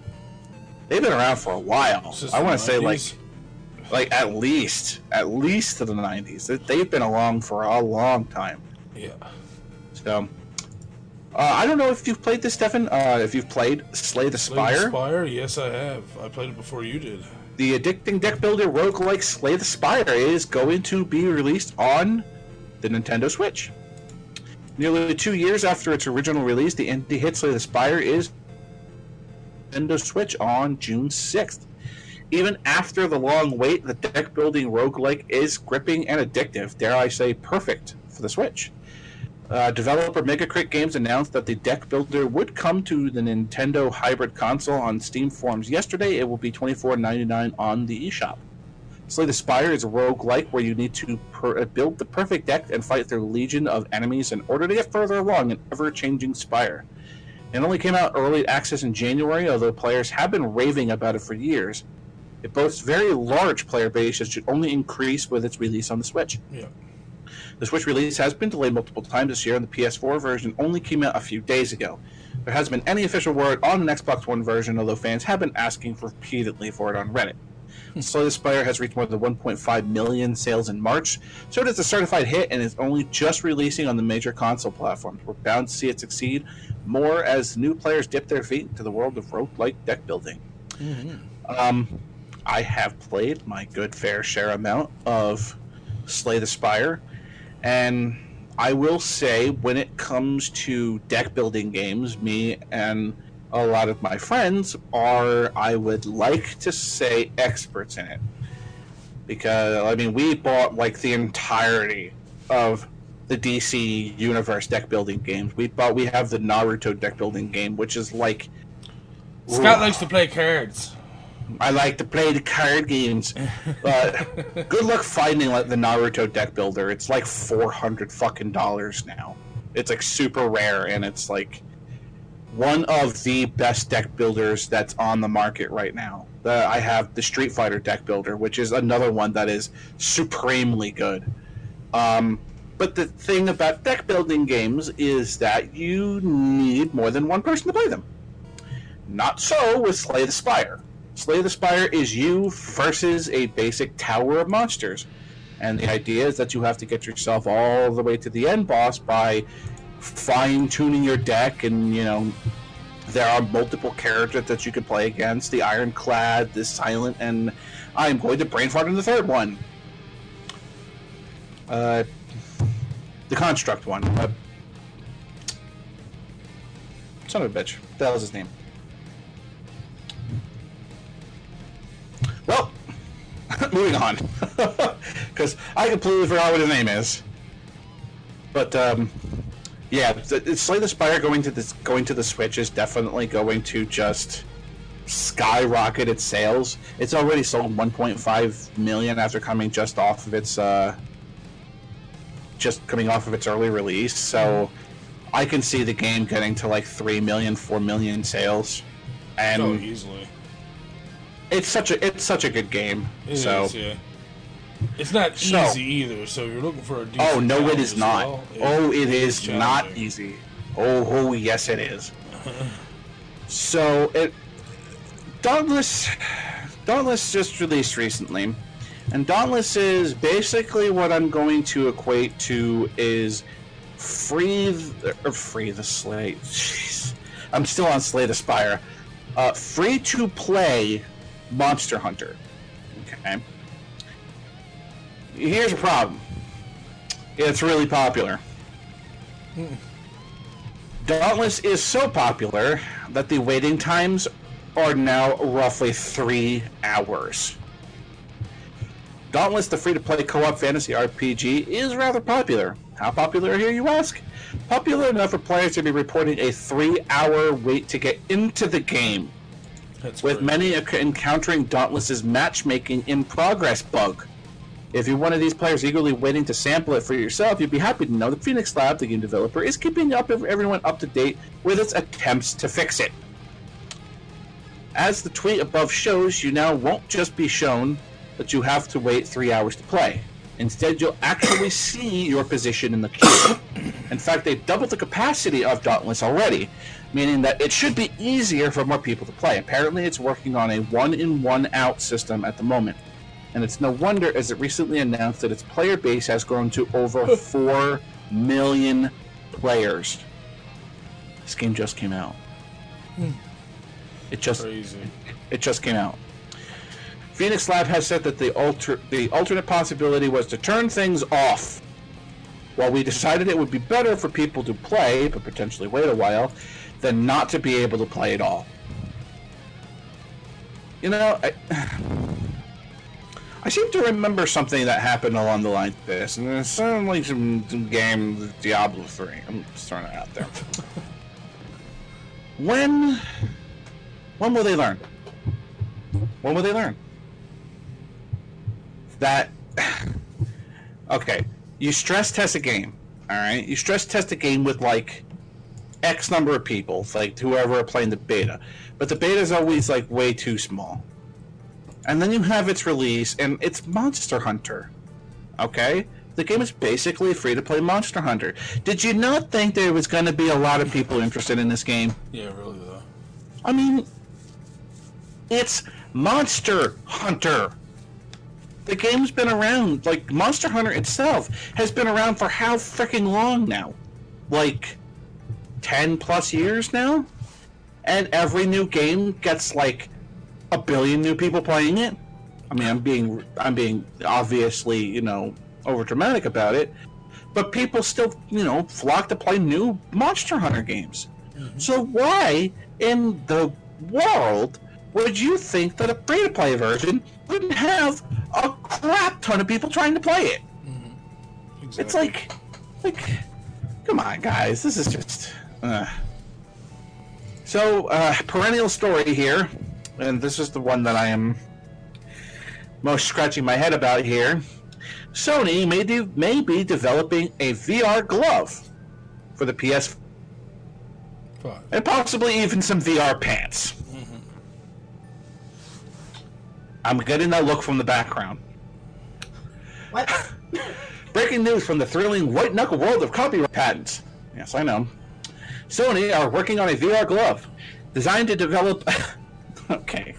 They've been around for a while. Since I the want to say like 90s? like at least at least to the 90s. They- They've been along for a long time. Yeah. So. Uh, I don't know if you've played this, Stefan. Uh, if you've played Slay the Spire. Slay the Spire, Spire? Yes, I have. I played it before you did. the addicting deck builder roguelike Slay the Spire is going to be released on the Nintendo Switch. Nearly two years after its original release, the indie hit Slay the Spire is Nintendo Switch on June 6th. Even after the long wait, the deck building roguelike is gripping and addictive, dare I say, perfect for the Switch. Uh, developer Megacrit Games announced that the deck builder would come to the Nintendo hybrid console on Steam forums yesterday. It will be $24.99 on the eShop. Slay the Spire is a roguelike where you need to per- uh, build the perfect deck and fight through a legion of enemies in order to get further along an ever changing Spire. It only came out early access in January, although players have been raving about it for years. It boasts very large player base that should only increase with its release on the Switch. Yeah. The Switch release has been delayed multiple times this year, and the PS4 version only came out a few days ago. There hasn't been any official word on an Xbox One version, although fans have been asking repeatedly for it on Reddit. Slay the Spire has reached more than 1.5 million sales in March, so it is a certified hit and is only just releasing on the major console platforms. We're bound to see it succeed more as new players dip their feet into the world of roguelike deck building. Um, I have played my good fair share amount of Slay the Spire, and I will say when it comes to deck building games, me and a lot of my friends are, I would like to say, experts in it. because I mean we bought like the entirety of the DC Universe deck building games. We bought we have the Naruto deck building game, which is like Scott likes to play cards. I like to play the card games. But good luck finding like the Naruto deck builder. It's like four hundred fucking dollars now. It's like super rare, and it's like one of the best deck builders that's on the market right now. The, I have the Street Fighter deck builder, which is another one that is supremely good. Um, but the thing about deck building games is that you need more than one person to play them. Not so with Slay the Spire. Slay the Spire is you versus a basic tower of monsters. And the idea is that you have to get yourself all the way to the end boss by fine tuning your deck and, you know, there are multiple characters that you can play against the Ironclad, the Silent, and I'm going to brain fart in the third one. Uh, the Construct one. Uh, son of a bitch. That was his name? Well, moving on. Because I completely forgot what his name is. But, um, yeah, the, Slay the Spire going to this going to the Switch is definitely going to just skyrocket its sales. It's already sold 1.5 million after coming just off of its uh, just coming off of its early release. So I can see the game getting to like 3 million, 4 million sales. And So easily. it's such a it's such a good game. It so is, yeah. It's not So- easy either, so you're looking for a decent Oh no, it is not. well, oh, it is not easy. Oh, oh, yes, it is. so it Dauntless, Dauntless just released recently, and Dauntless is basically what I'm going to equate to is free the, or free the slay. Jeez, I'm still on Slay the Spire. Uh, free to play Monster Hunter. Okay. Here's a problem. It's really popular. Dauntless is so popular that the waiting times are now roughly three hours. Dauntless, the free to play co op fantasy RPG, is rather popular. How popular here, you ask? Popular enough for players to be reporting a three hour wait to get into the game, That's with great. many encountering Dauntless's matchmaking in progress bug. If you're one of these players eagerly waiting to sample it for yourself, you'd be happy to know that Phoenix Lab, the game developer, is keeping up everyone up to date with its attempts to fix it. As the tweet above shows, you now won't just be shown that you have to wait three hours to play. Instead, you'll actually see your position in the queue. In fact, they've doubled the capacity of Dauntless already, meaning that it should be easier for more people to play. Apparently, it's working on a one in, one out system at the moment. And it's no wonder, as it recently announced that its player base has grown to over 4 million players. This game just came out. Hmm. It just crazy. it just came out. Phoenix Lab has said that the alter the alternate possibility was to turn things off. While we decided it would be better for people to play, but potentially wait a while, than not to be able to play at all. You know, I, I seem to remember something that happened along the line of this, and it sounded like some, some game Diablo 3. I'm just throwing it out there. when when will they learn? When will they learn? That okay, you stress test a game, all right? You stress test a game with like X number of people, like whoever are playing the beta, but the beta is always like way too small. And then you have its release, and it's Monster Hunter. Okay, the game is basically free to play Monster Hunter. Did you not think there was going to be a lot of people interested in this game? Yeah, really though. I mean, it's Monster Hunter. The game's been around. Like, Monster Hunter itself has been around for how freaking long now? Like, 10 plus years now? And every new game gets, like, a billion new people playing it? I mean, I'm being, I'm being obviously, you know, over dramatic about it. But people still, you know, flock to play new Monster Hunter games. So why in the world would you think that a free-to-play version wouldn't have a crap ton of people trying to play it. Exactly. It's like, like, come on, guys, this is just. Uh. So, uh, perennial story here, and this is the one that I am most scratching my head about here. Sony may, de- may be developing a VR glove for the PS Fine. and possibly even some VR pants. Mm-hmm. I'm getting that look from the background. What? Breaking news from the thrilling white knuckle world of copyright patents. Yes, I know. Sony are working on a VR glove designed to develop. okay.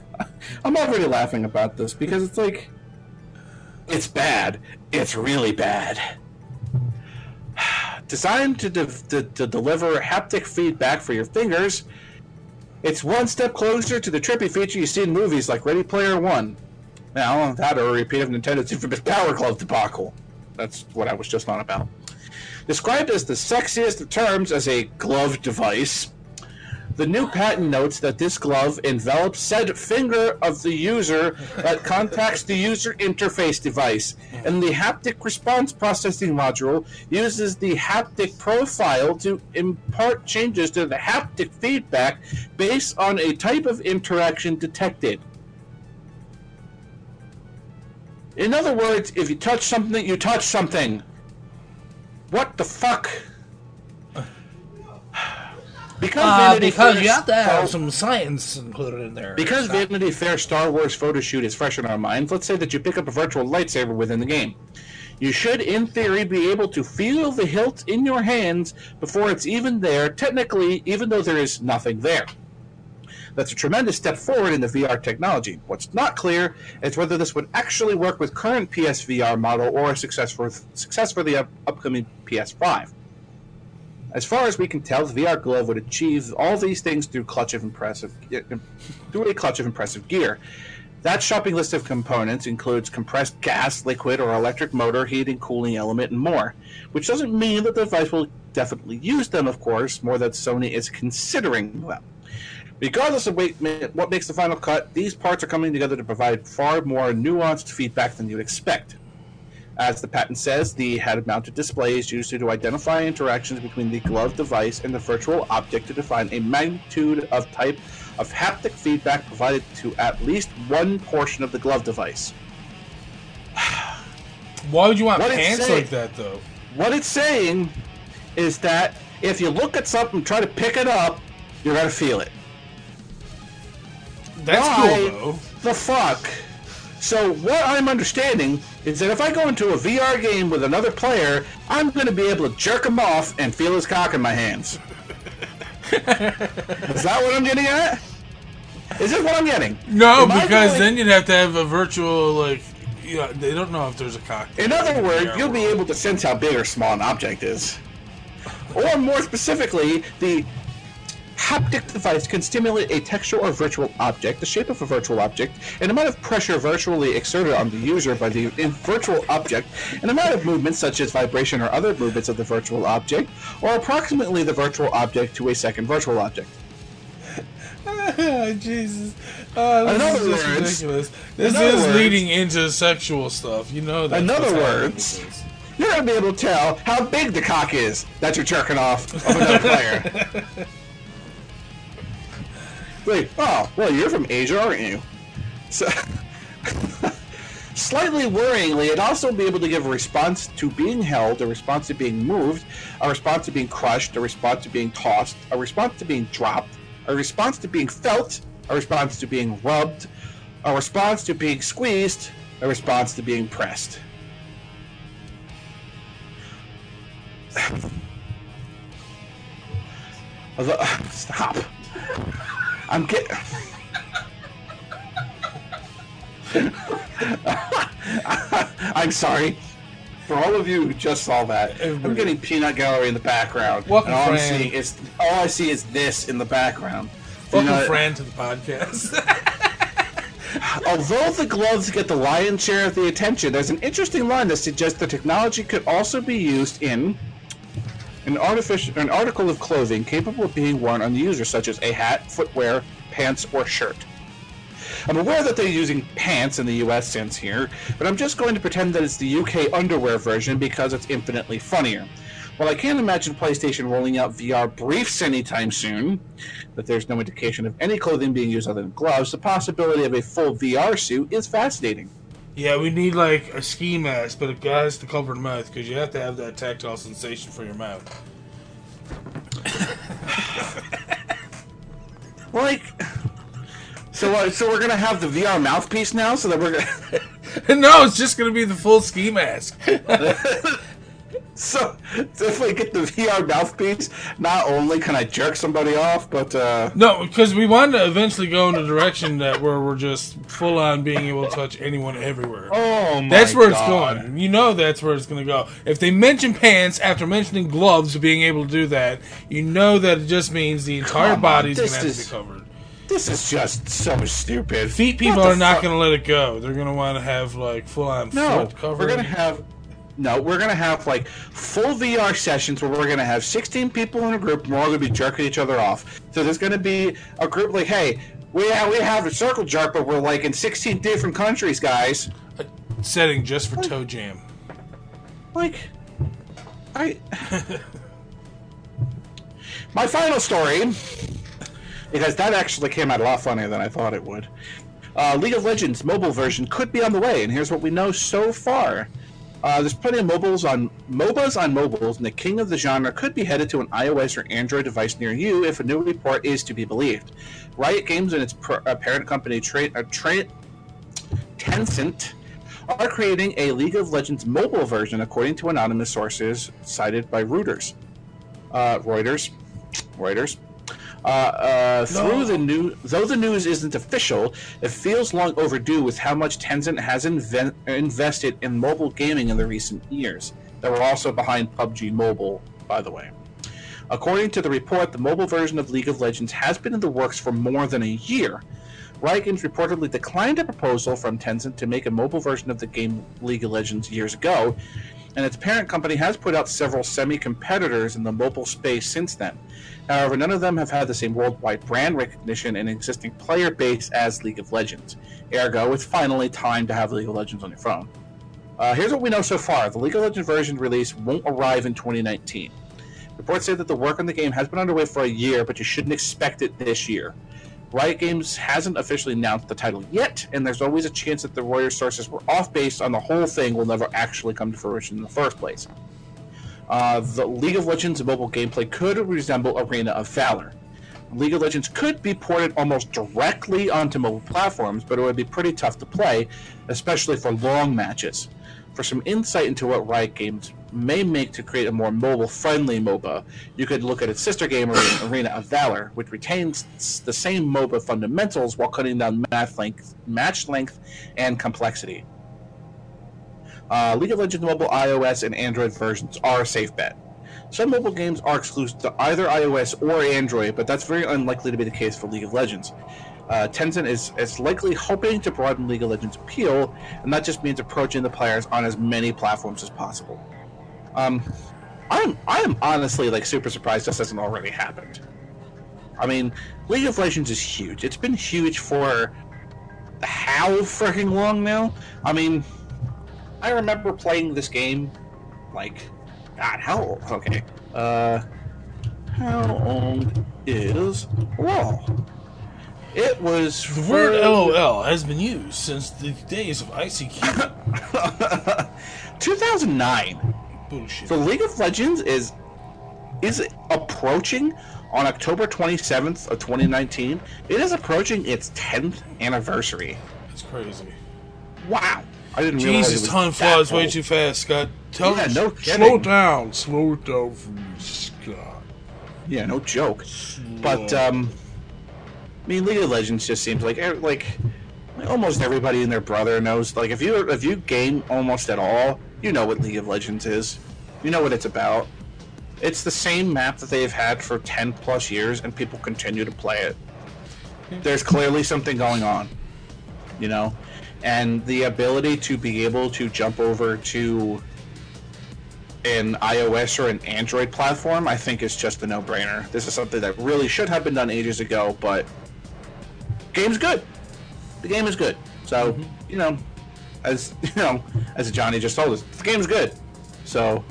I'm already laughing about this because it's like. It's bad. It's really bad. Designed to, de- to, to deliver haptic feedback for your fingers, it's one step closer to the trippy feature you see in movies like Ready Player One. Now, that or a repeat of Nintendo's infamous Power Glove debacle. That's what I was just on about. Described as the sexiest of terms as a glove device, the new patent notes that this glove envelops said finger of the user that contacts the user interface device, and the haptic response processing module uses the haptic profile to impart changes to the haptic feedback based on a type of interaction detected. In other words, if you touch something, you touch something. What the fuck? Because Uh, Vanity because Fair you have to have some science included in there. because. Vanity Fair Star Wars photo shoot is fresh in our minds, let's say that you pick up a virtual lightsaber within the game. You should, in theory, be able to feel the hilt in your hands before it's even there, technically, even though there is nothing there. That's a tremendous step forward in the VR technology. What's not clear is whether this would actually work with current PSVR model or a success for, success for the up- upcoming PS5. As far as we can tell, the VR glove would achieve all these things through clutch of impressive uh, through a clutch of impressive gear. That shopping list of components includes compressed gas, liquid, or electric motor, heating, cooling element, and more. Which doesn't mean that the device will definitely use them, of course, more that Sony is considering them. Regardless of what makes the final cut, these parts are coming together to provide far more nuanced feedback than you'd expect. As the patent says, the head-mounted display is used to identify interactions between the glove device and the virtual object to define a magnitude of type of haptic feedback provided to at least one portion of the glove device. Why would you want What pants say? like that, though? What it's saying is that if you look at something, try to pick it up, you're gonna feel it. That's Why cool, though. The fuck. So what I'm understanding is that if I go into a VR game with another player, I'm going to be able to jerk him off and feel his cock in my hands. is that what I'm getting at? Is this what I'm getting? No, Am because going- then you'd have to have a virtual, like, yeah, they don't know if there's a cock. In other words, you'll be able to sense how big or small an object is. Or more specifically, the haptic device can stimulate a textual or virtual object, the shape of a virtual object, an amount of pressure virtually exerted on the user by the virtual object, an amount of movement such as vibration or other movements of the virtual object, or approximately the virtual object to a second virtual object. Jesus. Oh, this In other is words- ridiculous. This is words- leading into sexual stuff. You know that. In other words- You're going to be able to tell how big the cock is that you're jerking off of another player. Wait, oh, well, you're from Asia, aren't you? So, slightly worryingly, it'd also be able to give a response to being held, a response to being moved, a response to being crushed, a response to being tossed, a response to being dropped, a response to being felt, a response to being rubbed, a response to being squeezed, a response to being pressed. Stop. I'm getting. I'm sorry. For all of you who just saw that, I'm getting peanut gallery in the background. Welcome, and all I'm seeing is all I see is this in the background. Welcome, You know, Fran, to the podcast. Although the gloves get the lion's share of the attention, there's an interesting line that suggests the technology could also be used in an an article of clothing capable of being worn on the user, such as a hat, footwear, pants, or shirt. I'm aware that they're using pants in the US sense here, but I'm just going to pretend that it's the UK underwear version because it's infinitely funnier. While I can't imagine PlayStation rolling out VR briefs anytime soon, that there's no indication of any clothing being used other than gloves, the possibility of a full VR suit is fascinating. Yeah, we need like a ski mask, but it has to cover the mouth because you have to have that tactile sensation for your mouth. Like, so uh, so we're gonna have the VR mouthpiece now, so that we're gonna. no, it's just gonna be the full ski mask. So, so if we get the VR mouthpiece, not only can I jerk somebody off, but uh, no, because we want to eventually go in a direction that where we're just full on being able to touch anyone everywhere. oh my god. That's where it's going. You know that's where it's going to go. If they mention pants after mentioning gloves being able to do that, you know that it just means the entire on, body's going to have is- to be covered. This is just so stupid. Feet people are not fuck? going to let it go. They're going to want to have like full on No, foot cover. we're gonna have. No, we're gonna have like full VR sessions where we're gonna have 16 people in a group. and We're all gonna be jerking each other off. So there's gonna be a group like, hey, we have, we have a circle jerk, but we're like in 16 different countries, guys. A setting just for toe jam. Like, I. My final story, because that actually came out a lot funnier than I thought it would. Uh, League of Legends mobile version could be on the way, and here's what we know so far. Uh, there's plenty of mobiles on MOBAs on mobiles, and the king of the genre could be headed to an iOS or Android device near you if a new report is to be believed. Riot Games and its uh, parent company, Tra- uh, Tra- Tencent, are creating a League of Legends mobile version, according to anonymous sources cited by Reuters. Uh, Reuters, Reuters. Uh, uh, through the new, though the news isn't official, it feels long overdue with how much Tencent has inven- invested in mobile gaming in the recent years. They were also behind PUBG Mobile, by the way. According to the report, the mobile version of League of Legends has been in the works for more than a year. Riot Games reportedly declined a proposal from Tencent to make a mobile version of the game League of Legends years ago, and its parent company has put out several semi competitors in the mobile space since then. However, none of them have had the same worldwide brand recognition and existing player base as League of Legends. Ergo, it's finally time to have League of Legends on your phone. Uh, here's what we know so far the League of Legends version release won't arrive in 2019. Reports say that the work on the game has been underway for a year, but you shouldn't expect it this year. Riot Games hasn't officially announced the title yet, and there's always a chance that the Reuters sources were off base on the whole thing will never actually come to fruition in the first place. Uh, the League of Legends mobile gameplay could resemble Arena of Valor. League of Legends could be ported almost directly onto mobile platforms, but it would be pretty tough to play, especially for long matches. For some insight into what Riot Games may make to create a more mobile-friendly MOBA, you could look at its sister game, Arena, Arena of Valor, which retains the same MOBA fundamentals while cutting down match length, match length and complexity. Uh, League of Legends mobile iOS and Android versions are a safe bet. Some mobile games are exclusive to either iOS or Android, but that's very unlikely to be the case for League of Legends. Uh, Tencent is, is likely hoping to broaden League of Legends' appeal, and that just means approaching the players on as many platforms as possible. Um, I'm I am honestly like super surprised this hasn't already happened. I mean, League of Legends is huge. It's been huge for how freaking long now? I mean, I remember playing this game like God, how old? Okay. Uh how old is LOL? It was The word LOL has been used since the days of ICQ. 2009. Bullshit. So League of Legends is is approaching on October 27th of 2019. It is approaching its 10th anniversary. That's crazy. Wow. I didn't realize Jesus, time flies way too fast, Scott. Tell Yeah, no slow down. Slow down for me, Scott. Yeah, no joke. But um, I mean, League of Legends just seems like er- like almost everybody and their brother knows. Like if you if you game almost at all, you know what League of Legends is. You know what it's about. It's the same map that they've had for ten plus years, and people continue to play it. There's clearly something going on, you know, and the ability to be able to jump over to an iOS or an Android platform, I think is just a no-brainer. This is something that really should have been done ages ago, but game's good. the game is good. So mm-hmm. you know, as you know, as Johnny just told us, the game's good. So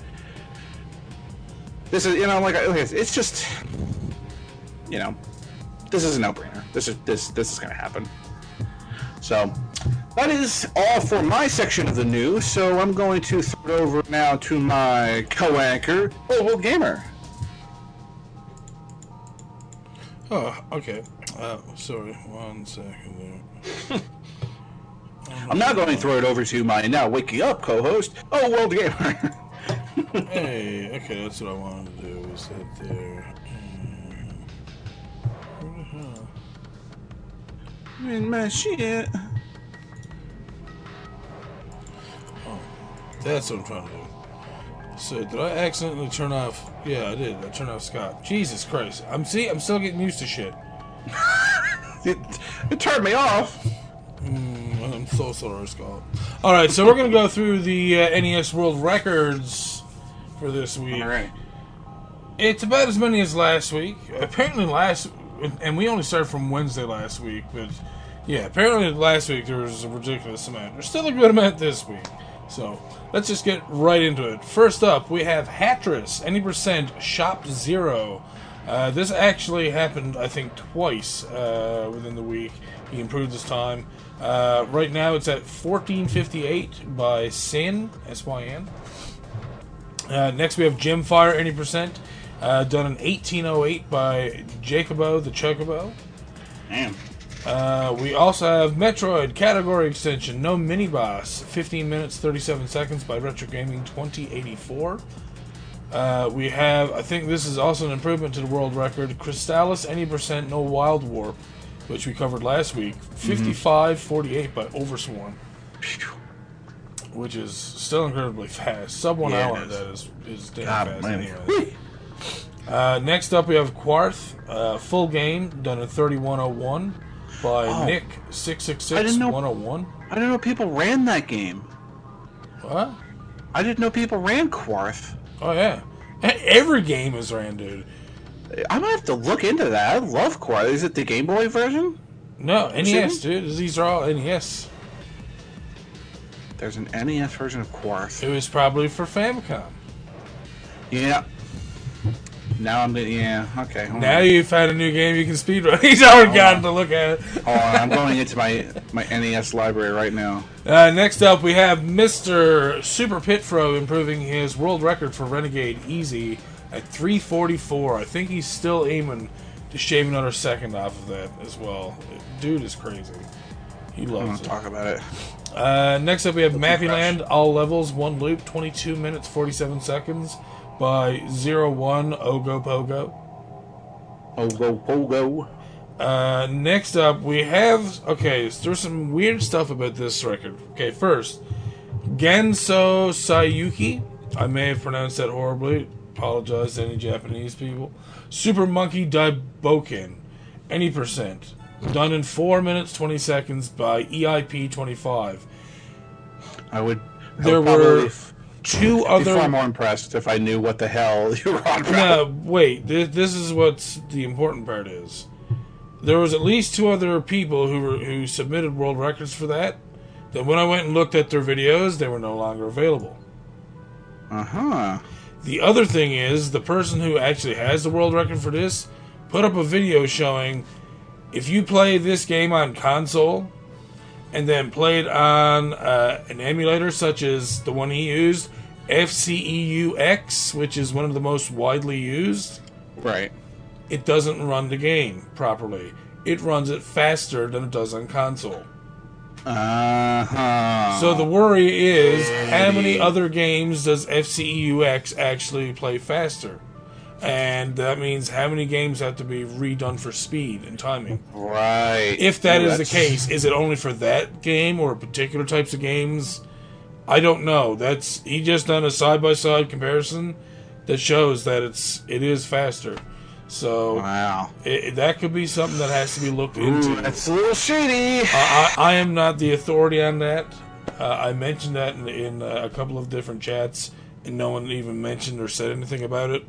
this is you know like it's just you know this is a no-brainer. This is this this is gonna happen. So that is all for my section of the news. So I'm going to throw it over now to my co-anchor, Oval Gamer. Oh, okay. Uh, sorry, one second there. I'm now going to throw it over to my now waking up co-host, Oh World Gamer. Hey, okay, that's what I wanted to do. Was that there? Where the hell? Man, my shit. That's what I'm trying to do. So did I accidentally turn off? Yeah, I did. I turned off Scott. Jesus Christ! I'm see. I'm still getting used to shit. It, it turned me off. Mm, I'm so sorry, Scott. All right, so we're gonna go through the uh, NES World Records for this week. All right. It's about as many as last week. Apparently, last and we only started from Wednesday last week, but yeah, apparently last week there was a ridiculous amount. There's still a good amount this week. So let's just get right into it. First up, we have Hatris, any percent, Shop Zero. Uh, this actually happened, I think, twice uh, within the week. He improved his time. Uh, right now, it's at 1458 by Sin, S Y N. Uh, next, we have Jim Fire, any percent, uh, done in 1808 by Jacobo the Chocobo. Damn. Uh, we also have Metroid category extension, no mini boss, 15 minutes 37 seconds by Retro Gaming 2084. Uh, we have, I think this is also an improvement to the world record, Crystalis any percent no wild warp, which we covered last week, 5548 by Overswarm, which is still incredibly fast. Sub one Yeah, it hour is. that is is damn God, fast. Anyway. Uh, next up, we have Quarth, uh, full game done in 3101 by Oh. Nick six six six one zero one. I didn't know people ran that game. What? I didn't know people ran Quarth. Oh yeah, every game is ran, dude. I might have to look into that. I love Quarth. Is it the Game Boy version? No NES, Shouldn't? dude. These are all NES. There's an NES version of Quarth. It was probably for Famicom. Yeah. Now I'm getting. Yeah. Okay. Hold Now on. you found a new game you can speedrun. He's already gotten to look at it. Hold on. I'm going into my my NES library right now. Uh, next up, we have Mr. Super Pitfro improving his world record for Renegade Easy at 344. I think he's still aiming to shave another second off of that as well. Dude is crazy. He loves to talk about it. Uh, next up, we have. Mappyland, all levels, one loop, 22 minutes, 47 seconds by Zero One Ogo Pogo. Oh go oh. Uh, next up, we have okay. So there's some weird stuff about this record. Okay, first, Genso Sayuki. I may have pronounced that horribly. Apologize to any Japanese people. Super Monkey Daiboken. Any percent. Done in four minutes twenty seconds by EIP twenty five. I would. I There would were Two be other far more impressed if I knew what the hell you were on about. No, wait. This, this is what's the important part is. There was at least two other people who were, who submitted world records for that. Then when I went and looked at their videos, they were no longer available. Uh huh. The other thing is the person who actually has the world record for this put up a video showing if you play this game on console and then played on uh, an emulator such as the one he used, FCEUX, which is one of the most widely used, Right. it doesn't run the game properly. It runs it faster than it does on console. Uh huh. So the worry is how many other games does FCEUX actually play faster? And that means how many games have to be redone for speed and timing. Right. If that is the case, is it only for that game or particular types of games? I don't know. That's he just done a side by side comparison that shows that it's it is faster. So Wow. it, that could be something that has to be looked Ooh, into. that's a little shady. I, I I am not the authority on that. Uh, I mentioned that in, in uh, a couple of different chats, and no one even mentioned or said anything about it.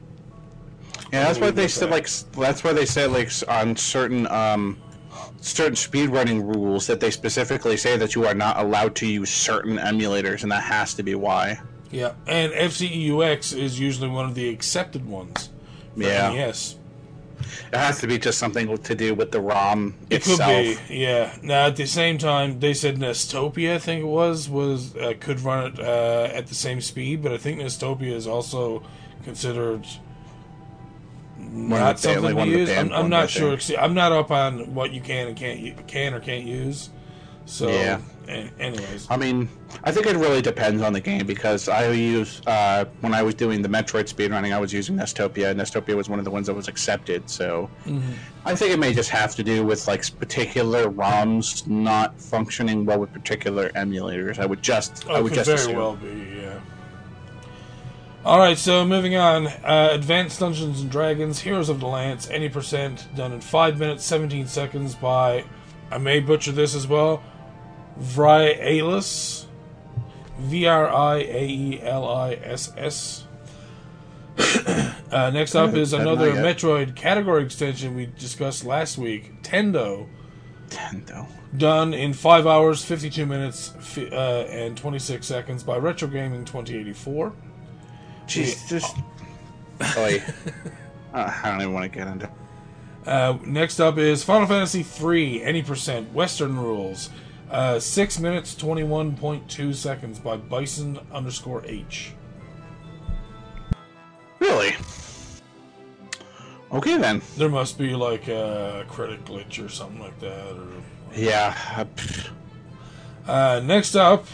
Yeah, that's why they said like that's why they said like on certain um certain speedrunning rules that they specifically say that you are not allowed to use certain emulators, and that has to be why. Yeah, and FCEUX is usually one of the accepted ones. Yeah. Yes. It has to be just something to do with the ROM It itself. could be, yeah. Now at the same time, they said Nestopia, I think it was, was uh, could run it uh, at the same speed, but I think Nestopia is also considered One not of the, only something to the. I'm, I'm not sure. I'm not up on what you can and can't can or can't use. So, Yeah. anyways, I mean, I think it really depends on the game because I use uh, when I was doing the Metroid speedrunning, I was using Nestopia. and Nestopia was one of the ones that was accepted, so Mm-hmm. I think it may just have to do with like particular ROMs not functioning well with particular emulators. I would just, I Oh, would just very assume. well be, yeah. All right, so moving on. Uh, Advanced Dungeons and Dragons: Heroes of the Lance, any percent, done in five minutes seventeen seconds by, I may butcher this as well, Vrialis, V R I A E L I S S. Uh, next up is another Metroid category extension we discussed last week, Tendo Tendo. done in 5 hours 52 minutes uh, and 26 seconds by retro gaming 2084 Jeez, just. Oy. Uh, I don't even want to get into. uh, next up is final fantasy 3 any percent western rules uh, 6 minutes 21.2 seconds by bison underscore h Really? Okay then. there must be like a credit glitch or something like that or Yeah. uh, next up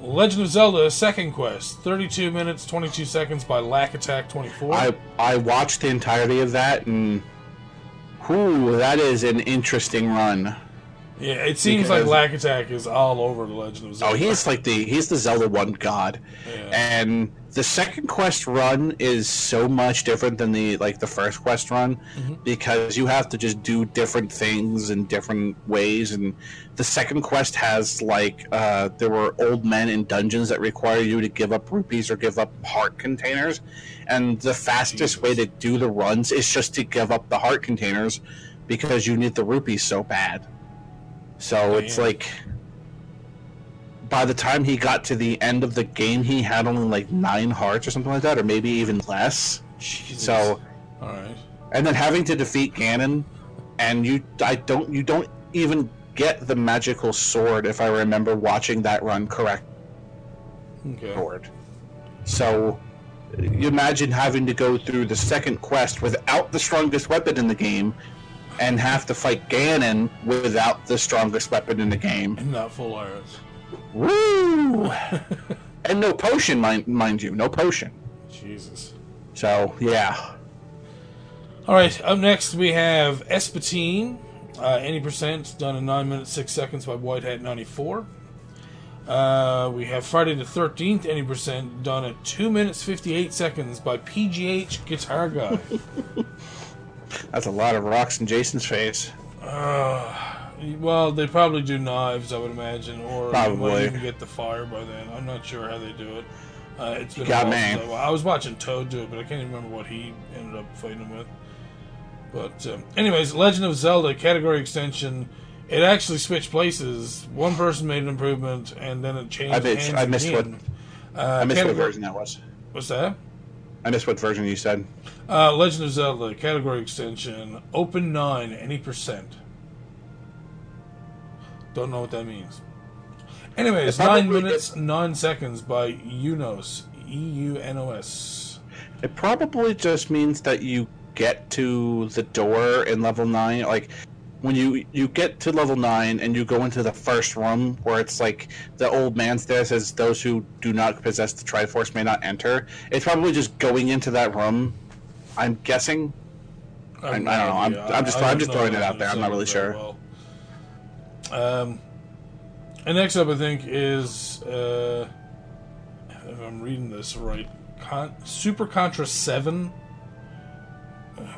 legend of zelda second quest 32 minutes 22 seconds by lack attack 24 I I watched the entirety of that and. Whew, that is an interesting run. Yeah, it seems Because- like Lack Attack is all over the Legend of oh, Zelda. Oh, he's like the he's the Zelda one god, Yeah. and the second quest run is so much different than the like the first quest run Mm-hmm. because you have to just do different things in different ways, and the second quest has like uh, there were old men in dungeons that require you to give up rupees or give up heart containers, and the fastest way to do the runs is just to give up the heart containers because you need the rupees so bad. So it's Damn. like by the time he got to the end of the game, he had only like nine hearts or something like that, or maybe even less. Jesus. So, all right. and then having to defeat Ganon, and you, I don't, you don't even get the magical sword if I remember watching that run correct. Okay. Sword. So, you imagine having to go through the second quest without the strongest weapon in the game, and have to fight Ganon without the strongest weapon in the game. And not full arrows. Woo! and no potion, mind, mind you, no potion. Jesus. So yeah, All right. Up next we have Espadine, uh, any percent done in nine minutes six seconds by White Hat ninety four. Uh, we have Friday the Thirteenth, any percent done at two minutes fifty eight seconds by PGH Guitar Guy. that's a lot of rocks in Jason's face. well, they probably do knives, I would imagine, or you Probably. even get the fire by then. I'm not sure how they do it. Uh, it's been a got while me. I, was watching Toad do it, but I can't even remember what he ended up fighting him with. But, um, anyways, Legend of Zelda category extension. It actually switched places. One person made an improvement, and then it changed I hands I missed again. Uh, I missed what version that was. What's that? I missed what version you said. Uh, Legend of Zelda category extension. Open nine, any percent. Don't know what that means. Anyways, nine minutes gets- nine seconds by Unos. E U N O S. It probably just means that you get to the door in level nine. Like when you you get to level nine and you go into the first room where it's like the old man there says those who do not possess the Triforce may not enter. It's probably just going into that room. I'm guessing. I- I don't know. I'm- I'm just- I'm just throwing it out there. I'm not really sure. Well. Um, and next up, I think is uh, if I'm reading this right, Con- Super Contra Seven.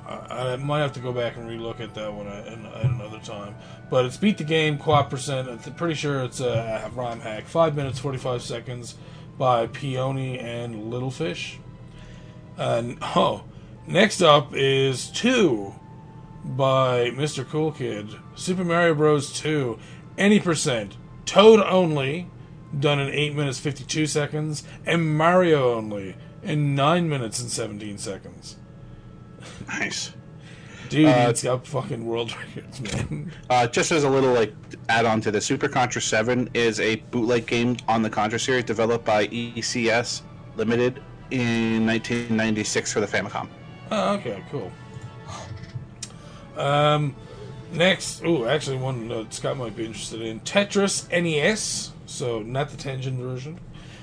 I, I might have to go back and relook at that one at, at another time. But it's beat the game co-op percent. I'm pretty sure it's a ROM hack. Five minutes forty five seconds by Peony and Littlefish. And oh, next up is two by Mr. Cool Kid. Super Mario Bros. 2, any percent. Toad only, done in 8 minutes 52 seconds. And Mario only, in 9 minutes and 17 seconds. Nice. Dude, Uh, it's got fucking world records, man. Uh, just as a little like add-on to the Super Contra 7 is a bootleg game on the Contra series developed by ECS Limited in 1996 for the Famicom. Oh, okay, cool. Um, next, oh, actually, one that Scott might be interested in Tetris NES. So not the Tengen version.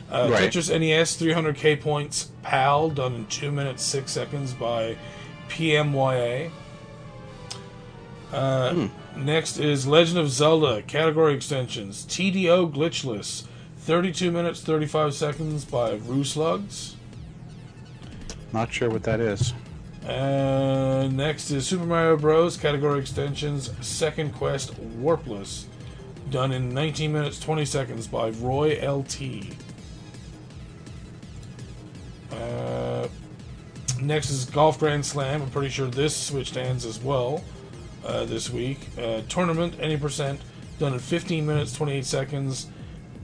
Uh, Right. Tetris NES 300k points PAL done in two minutes six seconds by PMYA. Uh, Next is Legend of Zelda category extensions TDO glitchless 32 minutes 35 seconds by Rooslugs. Not sure what that is. Uh, next is Super Mario Bros. category extensions Second Quest Warpless, done in 19 minutes 20 seconds by Roy LT. Uh, next is Golf Grand Slam. I'm pretty sure this Switch stands as well uh, this week. Uh, tournament any percent, done in 15 minutes 28 seconds.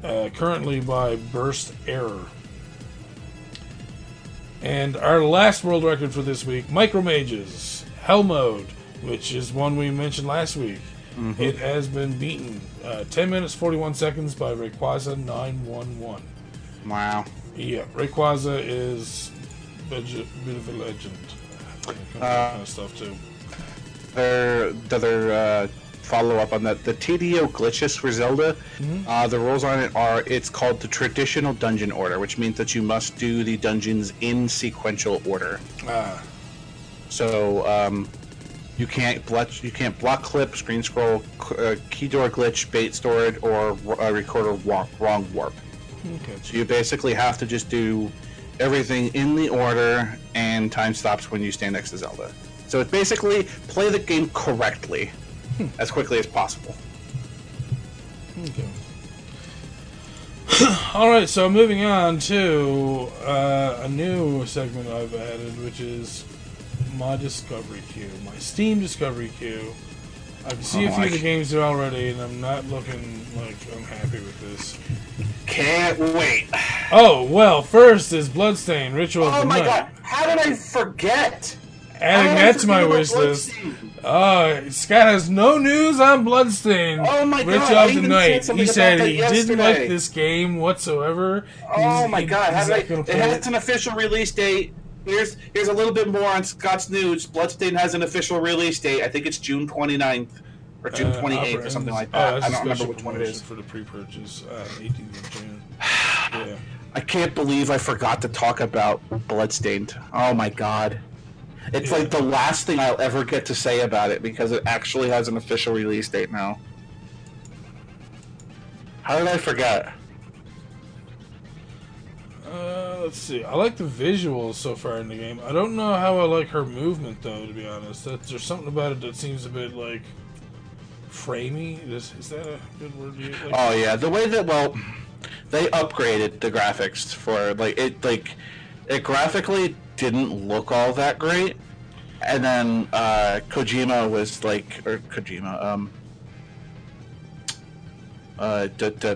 Uh, currently by Burst Error. And our last world record for this week, Micro Mages, Hell Mode, which is one we mentioned last week. It has been beaten. Uh, 10 minutes, 41 seconds by Rayquaza 911. Wow. Yeah, Rayquaza is a bit of a legend. When it comes to that kind of stuff, too. Their the other uh, follow up on that the TDO glitches for Zelda. Uh, the rules on it are it's called the traditional dungeon order, which means that you must do the dungeons in sequential order. Ah, So um, you can't block you can't block clip, screen scroll, c- uh, key door glitch, bait storage, or uh, recorder wa- wrong warp. okay. So you basically have to just do everything in the order, and time stops when you stand next to Zelda. So it's basically play the game correctly as quickly as possible. Okay. All right, so moving on to uh, a new segment I've added, which is my discovery queue, my Steam discovery queue. I can see Oh, a few I of the games there already, and I'm not looking like I'm happy with this. Can't wait! Oh well, first is Bloodstain Ritual of Oh my Night. god! How did I forget? Adding How did I that to my wish list. Oh, Scott has no news on Bloodstain. Oh my God, I of the Night. He said he that didn't like this game whatsoever. Oh He's- my he- god! How he's did I, it has an official release date. Here's here's a little bit more on Scott's news. Bloodstain has an official release date. I think it's June 29th or June Uh, 28th Opera or something like oh, that. that's I don't remember which one it is. For the pre-purchase, uh, 18th of June. Yeah. I can't believe I forgot to talk about Bloodstained. Oh my god. It's Yeah. like the last thing I'll ever get to say about it because it actually has an official release date now. How did I forget? Uh, let's see. I like the visuals so far in the game. I don't know how I like her movement though. To be honest, that, there's something about it that seems a bit like framey. Is, is that a good word? to use? Like, Oh yeah, the way that well, they upgraded the graphics for like it like it graphically didn't look all that great, and then uh, Kojima was like or Kojima um uh d- d- I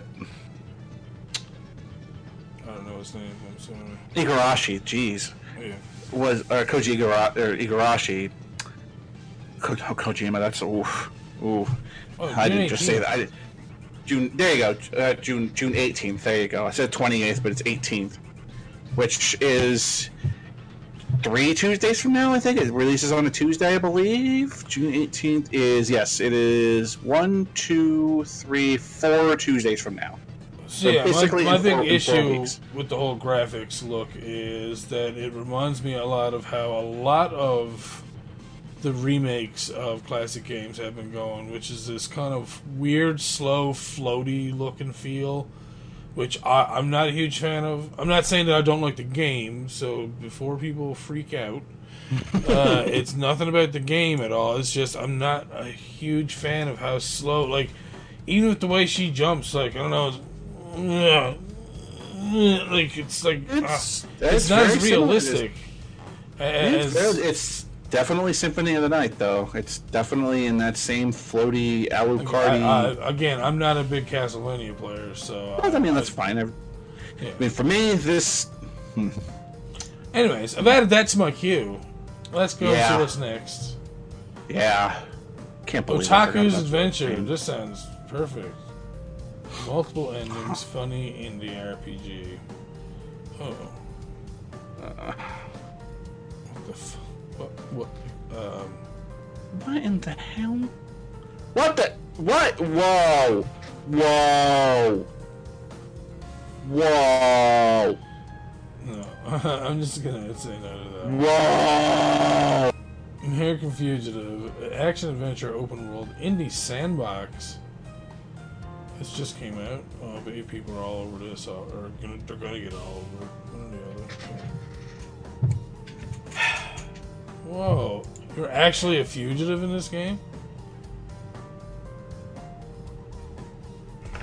don't know his name. I'm sorry. Igarashi, jeez, Yeah. was or Koji Igara, or Igarashi. Ko- oh, Kojima, that's oof, oof. Oh, I didn't just say that. I did, June. There you go. Uh, June June eighteenth. There you go. I said twenty eighth, but it's eighteenth, which is three Tuesdays from now. I think it releases on a Tuesday, I believe. June eighteenth is yes. It is one, two, three, four Tuesdays from now. So So yeah, my, basically my in big four- in four issue with the whole graphics look is that it reminds me a lot of how a lot of the remakes of classic games have been going, which is this kind of weird, slow, floaty look and feel, which I, I'm not a huge fan of. I'm not saying that I don't like the game, so before people freak out, uh, it's nothing about the game at all. It's just I'm not a huge fan of how slow, like even with the way she jumps, like I don't know, it's, like it's like It's- ah, it's it's not as similar. realistic It's, as it's Definitely Symphony of the Night, though. It's definitely in that same floaty Alucardi. I, I, again, I'm not a big Castlevania player, so. Uh, I mean, that's fine. I, Yeah. Mean, for me, this. Hmm. Anyways, I've added that to my queue. Let's go Yeah. to what's next. Yeah. Can't believe Otaku's Adventure. This sounds perfect. Multiple endings, funny indie RPG. Oh. Uh-uh. What the f- What? What? Um. What in the hell? What the? What? Whoa! Whoa! Whoa! No. I'm just gonna say no to that. Whoa! American Fugitive, action adventure open world indie sandbox. This just came out. Oh, but if people are all over this, uh, or gonna, they're gonna get all over it. Whoa, you're actually a fugitive in this game?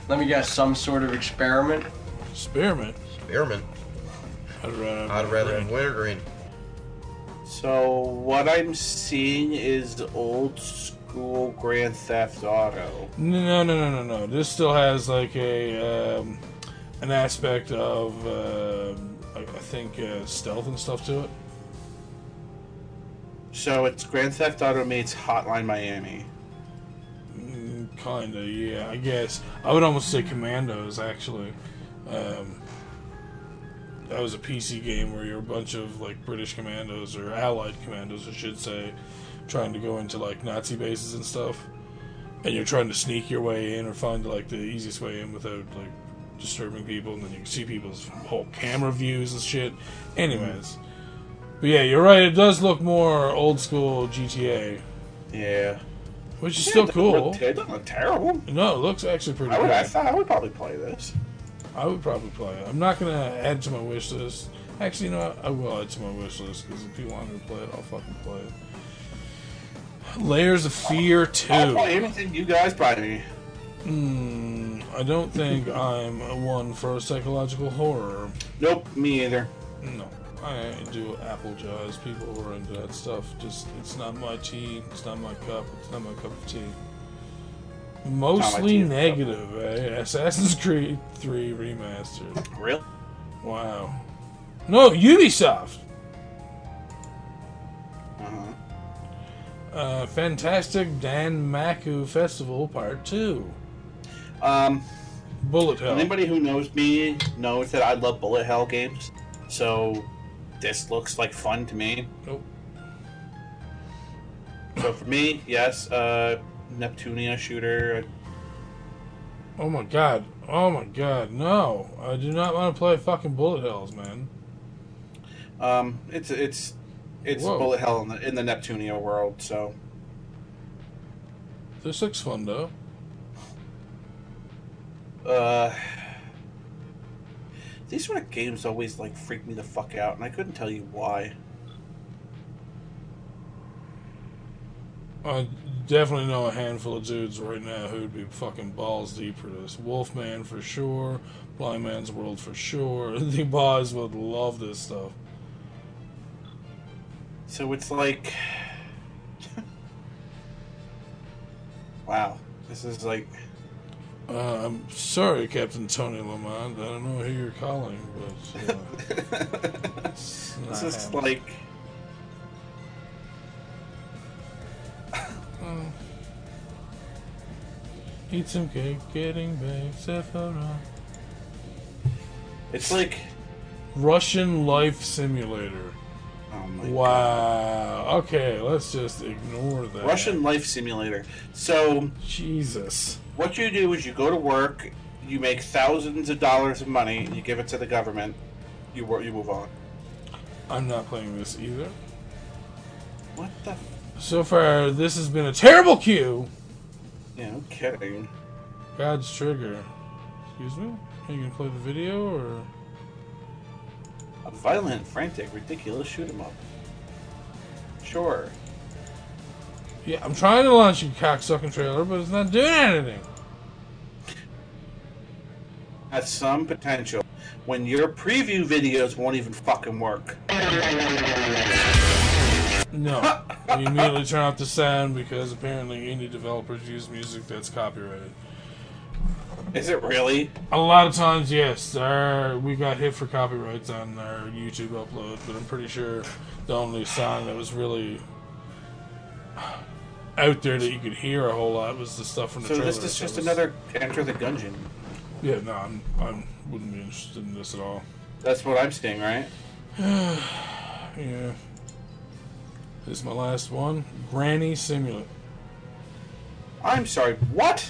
Let me guess, some sort of experiment. Spearmint. Spearmint. I'd rather. I'd rather have wintergreen. So what I'm seeing is old school Grand Theft Auto. No, no, no, no, no. This still has like a um, an aspect of um I, I think uh, stealth and stuff to it. So it's Grand Theft Auto meets Hotline Miami. Mm, Kinda, yeah. I guess I would almost say Commandos. Actually, um, that was a PC game where you're a bunch of like British commandos or Allied commandos, I should say, trying to go into like Nazi bases and stuff, and you're trying to sneak your way in or find like the easiest way in without like disturbing people, and then you can see people's whole camera views and shit. Anyways. But yeah, you're right. It does look more old school GTA, Yeah. which is still cool. It doesn't look terrible. No, it looks actually pretty I would, good. I thought I would probably play this. I would probably play it. I'm not gonna add to my wish list. Actually, you know what? I will add to my wish list because if people want me to play it, I'll fucking play it. Layers of Fear I'll play 2. anything you guys me. Hmm, I don't think I'm one for a psychological horror. Nope, me either. No, I do apple jaws. People who are into that stuff, just it's not my tea. It's not my cup. It's not my cup of tea. Mostly tea. negative, eh? Assassin's Creed 3 remastered. Really? Wow. No, Ubisoft. Uh-huh. Uh, Fantastic Danmaku Festival Part 2. Um, Bullet Hell. anybody who knows me knows that I love bullet hell games. So this looks like fun to me. Nope. So for me, yes, uh, Neptunia shooter. Oh my god. Oh my god. No. I do not want to play fucking Bullet Hells, man. Um, it's it's it's Whoa. bullet hell in the in the Neptunia world. So This looks fun, though. uh, these sort of games always like freak me the fuck out, and I couldn't tell you why. I definitely know a handful of dudes right now who'd be fucking balls deep for this. Wolfman for sure. Blind Man's World for sure. The boys would love this stuff. So it's like, wow, this is like Uh, I'm sorry, Captain Tony Lamont. I don't know who you're calling, but uh, it's not this is happening. like eat some cake, getting baked, Sephora. it's like Russian Life Simulator. oh my Wow. Okay, let's just ignore that. God. Russian Life Simulator. So Jesus. What you do is you go to work, you make thousands of dollars of money, you give it to the government, you wor- you move on. I'm not playing this either. What the? So far, this has been a terrible cue. yeah, no kidding. God's Trigger. Excuse me? Are you gonna play the video or? A violent, frantic, ridiculous shoot 'em up. Sure. Yeah, I'm trying to launch a cocksucking trailer, but it's not doing anything. Has some potential. When your preview videos won't even fucking work. No. we immediately turn off the sound because apparently indie developers use music that's copyrighted. Is it really? A lot of times, yes, our, we got hit for copyrights on our YouTube upload, but I'm pretty sure the only song that was really out there that you could hear a whole lot was the stuff from the So trailer. this is just was- another Enter the Gungeon. Yeah, no, I'm, I'm wouldn't be interested in this at all. That's what I'm seeing, right? Yeah. This is my last one. Granny Simulator. I'm sorry. What?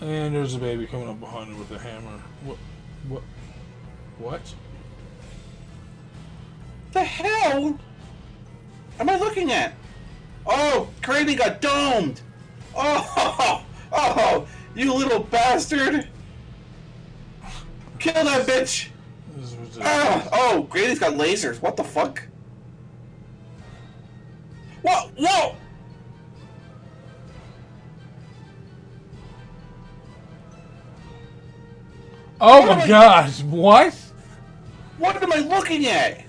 And there's a baby coming up behind her with a hammer. What? What? What? What the hell am I looking at? Oh, Granny got domed. Oh, oh, you little bastard! Kill that bitch! This is ridiculous. Ah, oh, Granny's got lasers. What the fuck? What? Whoa! Oh What my I- god! What? What am I looking at?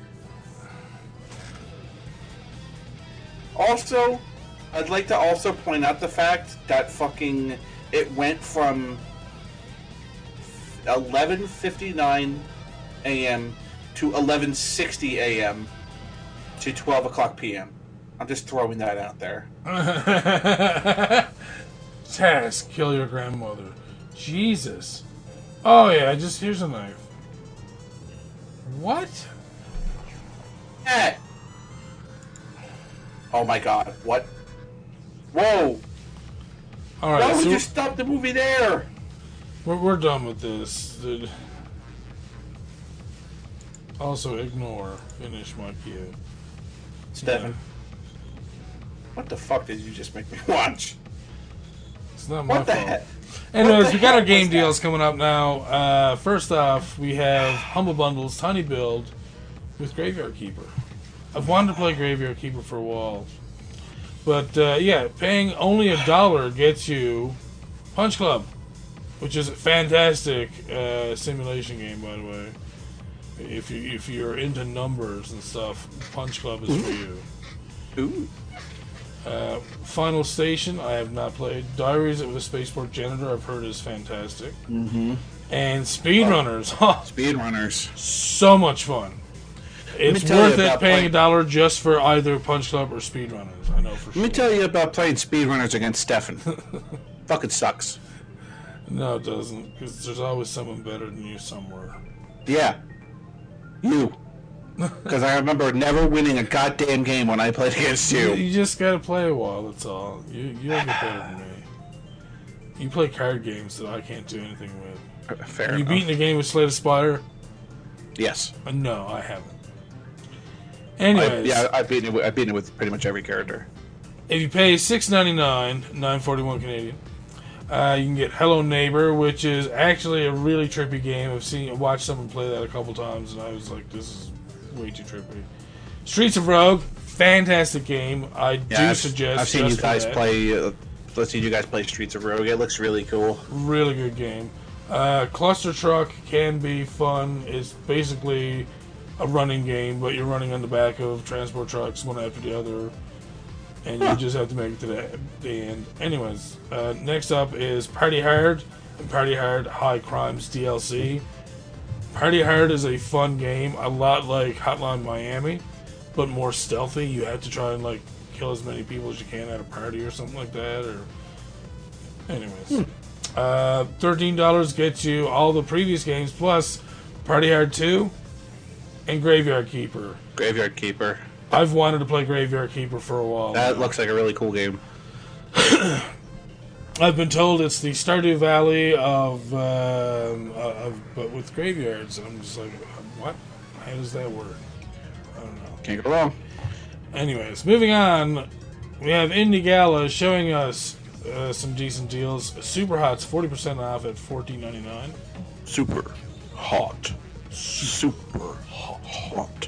Also, I'd like to also point out the fact that fucking it went from 11:59 a.m. to 11:60 a.m. to 12 o'clock p.m. I'm just throwing that out there. Task, kill your grandmother. Jesus. Oh yeah, just here's a knife. What? Eh. Oh my god! What? Whoa! Why Alright, would so you stop the movie there? we're, we're done with this. dude. Also, ignore. Finish my cue. Stefan. What the fuck did you just make me watch? It's not my What the fault. heck? Anyways, we got our game deals coming up now. Uh, first off, we have Humble Bundles, Tiny Build with Graveyard Keeper. I've wanted to play Graveyard Keeper for a while. But uh, yeah, paying only a dollar gets you Punch Club, which is a fantastic uh, simulation game, by the way. If you if you're into numbers and stuff, Punch Club is for you. Ooh. Uh, Final Station, I have not played. Diaries of a Spaceport Janitor, I've heard is fantastic. Mm-hmm. And Speedrunners, huh, Speedrunners. so much fun. It's worth it paying a dollar just for either Punch Club or Speedrunners. I know for Let sure. Let me tell you about playing speedrunners against Stefan. Fucking sucks. no, it doesn't, because there's always someone better than you somewhere. Yeah. You. Because I remember never winning a goddamn game when I played against You, you. just gotta play a while. That's all. You you don't get better than me. You play card games that I can't do anything with. Fair you enough. beaten a game with Slay the Spire? yes. Uh, no, I haven't. I, Anyways, yeah, I've beaten, it with, I've beaten it with pretty much every character. if you pay six ninety nine, nine forty one Canadian, uh, you can get Hello Neighbor, which is actually a really trippy game. I've seen, watched someone play that a couple times, and I was like, this is way too trippy. Streets of Rogue, fantastic game. I do I've, suggest. I've seen you guys that. play. Uh, I've seen you guys play Streets of Rogue. It looks really cool. Really good game. Uh, Cluster Truck can be fun. It's basically a running game, but you're running on the back of transport trucks one after the other, and you just have to make it to the, the end. Anyways, uh, next up is Party Hard and Party Hard High Crimes DLC. Party Hard is a fun game, a lot like Hotline Miami, but more stealthy. You have to try and like kill as many people as you can at a party or something like that. Or, anyways, uh, thirteen dollars gets you all the previous games plus Party Hard Two and Graveyard Keeper. Graveyard Keeper. I've wanted to play Graveyard Keeper for a while. That now. looks like a really cool game. I've been told it's the Stardew Valley of, um, uh, of but with graveyards, and I'm just like, what? How does that work? I don't know. Can't go wrong. Anyways, moving on, we have Indie Gala showing us uh, some decent deals. Super Hot's forty percent off at fourteen ninety nine. Super hot. Super hot.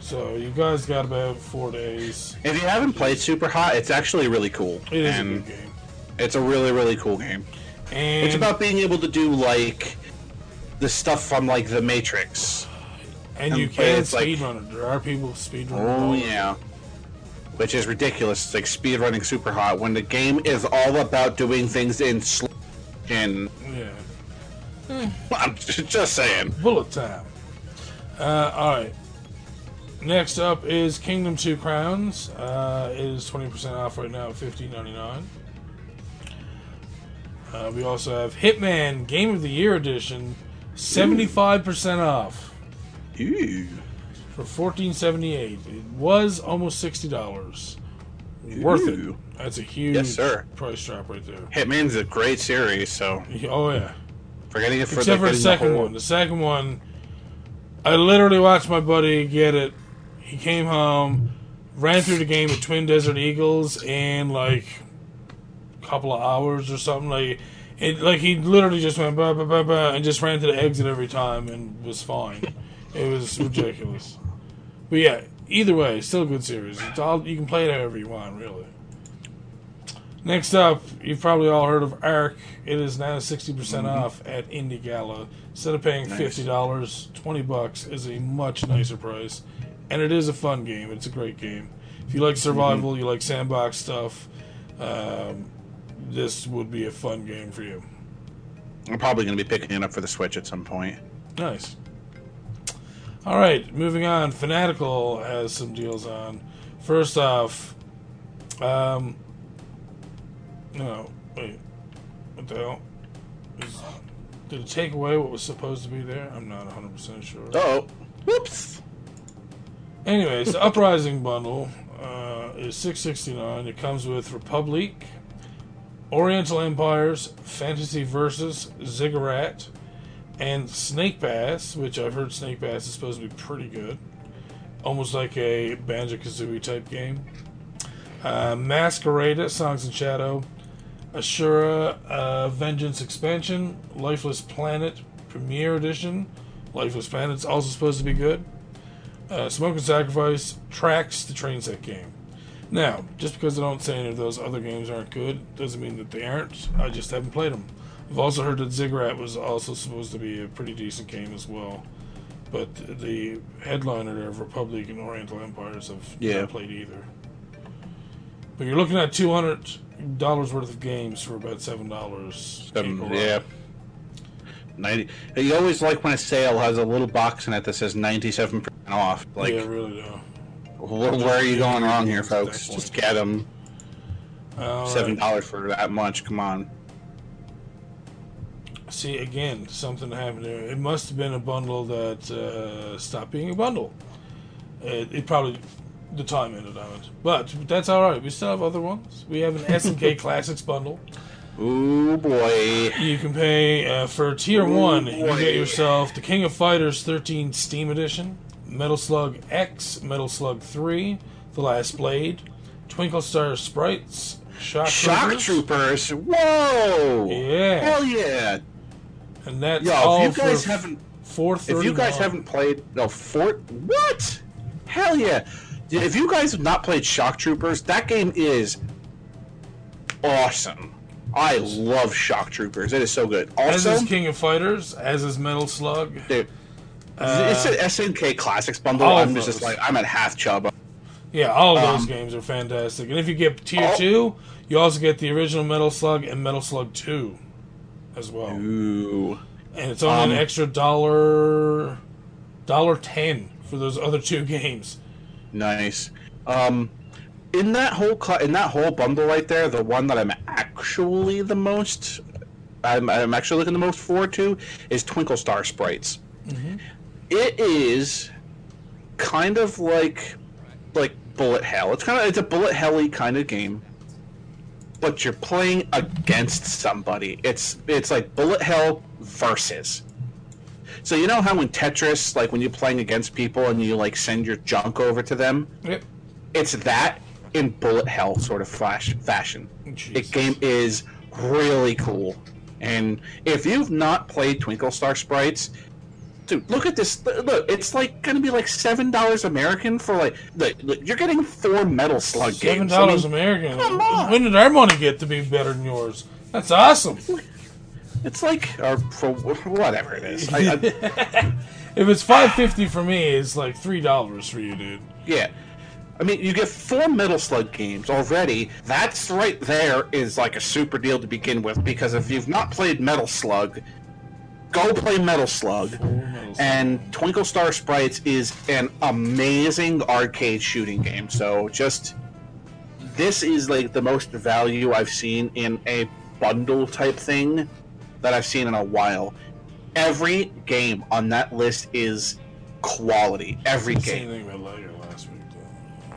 So you guys got about four days. If you haven't played Super Hot, it's actually really cool. It is and a good game, It's a really, really cool game. and It's about being able to do like the stuff from like The Matrix. And you can it's like- speedrun it. There are people speedrunning. Oh yeah. Which is ridiculous. It's like speedrunning super hot when the game is all about doing things in slow and Yeah. I'm just saying. Bullet time. Uh, all right. Next up is Kingdom Two Crowns. Uh, it is twenty percent off right now at fifteen ninety nine. Uh, we also have Hitman Game of the Year Edition, seventy five percent off Ooh. for fourteen seventy eight. It was almost sixty dollars. Worth it. That's a huge Yes, sir. price drop right there. Hitman's a great series, so Oh yeah. Forgetting it for Except for the second whole- one. The second one, I literally watched my buddy get it. He came home, ran through the game with Twin Desert Eagles in like a couple of hours or something. Like it, like he literally just went bah, bah, bah, bah, and just ran to the exit every time and was fine. It was ridiculous. But yeah, either way, still a good series. It's all you can play it however you want, really. Next up, you've probably all heard of Ark. It is now 60% off at Indie Gala. Instead of paying Nice. $50, 20 bucks is a much nicer price. And it is a fun game. It's a great game. If you like survival, you like sandbox stuff, um, this would be a fun game for you. I'm probably going to be picking it up for the Switch at some point. Nice. All right, moving on. Fanatical has some deals on. First off, um, no, wait, what the hell? Is, did it take away what was supposed to be there? I'm not 100 percent sure. Oh, whoops. Anyways, the Uprising bundle uh, is six sixty nine. It comes with Republic, Oriental Empires, Fantasy Versus, Ziggurat, and Snake Pass, which I've heard Snake Pass is supposed to be pretty good, almost like a Banjo Kazooie type game. Uh, Masquerada, Songs and Shadow, Asura, uh, Vengeance Expansion, Lifeless Planet Premier Edition. Lifeless Planet's also supposed to be good uh, Smoke and Sacrifice tracks the train set game. Now, just because I don't say any of those other games aren't good, doesn't mean that they aren't. I just haven't played them. I've also heard that Ziggurat was also supposed to be a pretty decent game as well. But the headliner of Republic and Oriental Empires have Yeah. not played either. But you're looking at two hundred dollars worth of games for about seven dollars. Um, yeah. 90. You always like when a sale has a little box in it that says 97% off. Like, yeah, really do. wh- where are you going wrong here, folks? Just get them. All right. Seven dollars for that much. Come on. See again, something happened there. It must have been a bundle that uh, stopped being a bundle. It, it probably the time ended on it, but that's all right. We still have other ones. We have an SNK Classics bundle. Ooh boy. You can pay uh, for tier Ooh, one. You boy. get yourself the King of Fighters 13 Steam Edition, Metal Slug X, Metal Slug 3, The Last Blade, Twinkle Star Sprites, Shock, Shock Troopers. Troopers. Whoa. Yeah, Hell yeah. and that's Yo, all if you guys for haven't four if you guys haven't played no Fort what? Hell yeah. If you guys have not played Shock Troopers, that game is awesome. I love Shock Troopers. It is so good. As Also, is King of Fighters, as is Metal Slug. dude, Uh, it's an SNK Classics bundle. I'm just, just like I'm at half chub. Yeah, all of those Um, games are fantastic. And if you get tier Oh. 2, you also get the original Metal Slug and Metal Slug 2 as well. Ooh. And it's only Um, an extra dollar dollar 10 for those other two games. Nice. Um, in that whole cl- in that whole bundle right there, the one that I'm actually the most, I'm, I'm actually looking the most forward to is Twinkle Star Sprites. It is kind of like like Bullet Hell. It's kind of it's a Bullet Helly kind of game, but you're playing against somebody. It's it's like Bullet Hell versus. So you know how in Tetris, like when you're playing against people and you like send your junk over to them, Yep. it's that in bullet hell sort of flash fashion. The game is really cool, and if you've not played Twinkle Star Sprites, dude, look at this. Look, it's like gonna be like seven dollars American for like look, look, you're getting four Metal Slug Seven games. I dollars mean, American. come on. When did our money get to be better than yours? That's awesome. It's like or for whatever it is. I, I, if it's five fifty for me, it's like three dollars for you, dude. Yeah. I mean, you get four Metal Slug games already. That's right there is like a super deal to begin with because if you've not played Metal Slug, go play Metal Slug. And Twinkle Star Sprites is an amazing arcade shooting game. So just this is like the most value I've seen in a bundle type thing that I've seen in a while. Every game on that list is quality. Every Same game. thing about Liger last week. Though.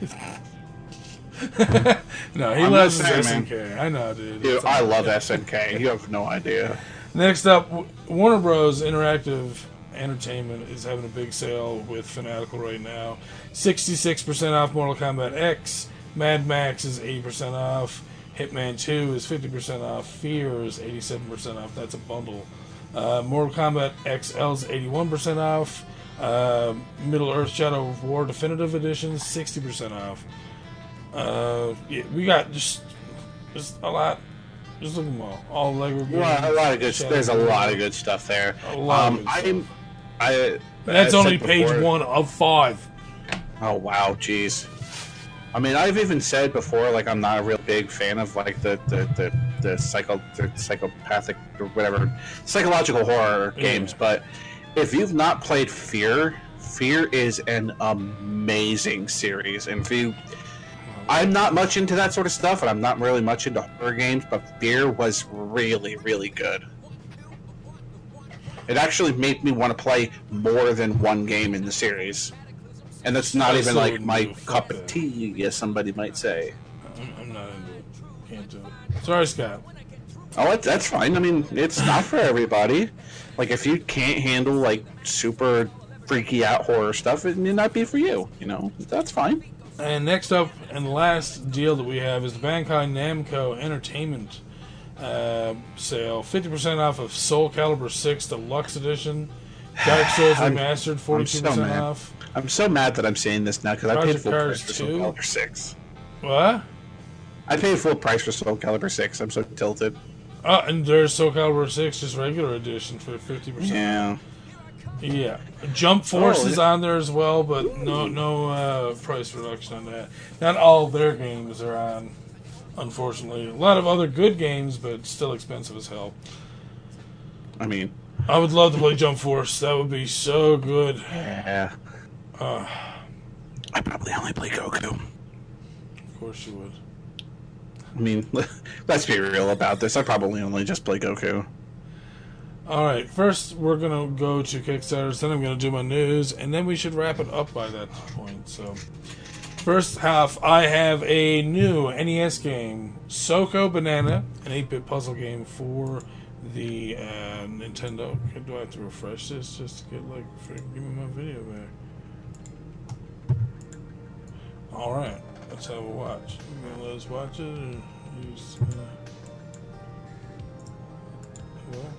It's bad. no, he I'm loves saying, SNK. I know, dude. Dude, I love good. SNK. You have no idea. Next up, Warner Bros. Interactive Entertainment is having a big sale with Fanatical right now. 66% off Mortal Kombat X. Mad Max is 80% off. Hitman 2 is 50% off. Fear is 87% off. That's a bundle. Uh, Mortal Kombat XL is 81% off. Uh, Middle Earth Shadow of War Definitive Edition is 60% off. Uh, yeah, we got just just a lot. Just look at them all. All Lego a lot of good. Shadow There's a lot of good stuff there. A lot Um, I'm. I. That's I only page before- one of five. Oh wow, jeez. I mean, I've even said before, like I'm not a real big fan of like the the the, the psycho the psychopathic or whatever psychological horror Yeah. games, but if you've not played Fear, Fear is an amazing series, and if you. I'm not much into that sort of stuff, and I'm not really much into horror games, but Fear was really, really good. It actually made me want to play more than one game in the series. And that's not even like my cup that. of tea, as somebody might say. I'm, I'm not into it. Can't do it. Sorry, Scott. Oh, that- that's fine. I mean, it's not for everybody. Like, if you can't handle like super freaky out horror stuff, it may not be for you. You know, that's fine. And next up, and the last deal that we have is the Bandai Namco Entertainment uh, sale. 50% off of Soul Calibur 6 Deluxe Edition. Dark Souls Remastered, so 42% mad. off. I'm so mad that I'm saying this now because I paid full price for Soul 2? Calibur Six. What? I paid full price for Soul Calibur Six. I'm so tilted. Oh, and there's Soul Calibur 6, just regular edition for 50%. Yeah. Yeah, Jump Force Oh, is on there as well, but no no uh, price reduction on that. Not all their games are on, unfortunately. A lot of other good games, but still expensive as hell. I mean, I would love to play Jump Force. That would be so good. yeah. Uh, I probably only play Goku. of course you would. I mean, let's be real about this. I probably only just play Goku. All right, first we're gonna go to Kickstarters, then I'm gonna do my news, and then we should wrap it up by that point. So, first half, I have a new NES game, Soko Banana, an 8-bit puzzle game for the uh, Nintendo. Do I have to refresh this just to get like, give me my video back? All right, let's have a watch. You gonna let us watch it, or use? Uh, what?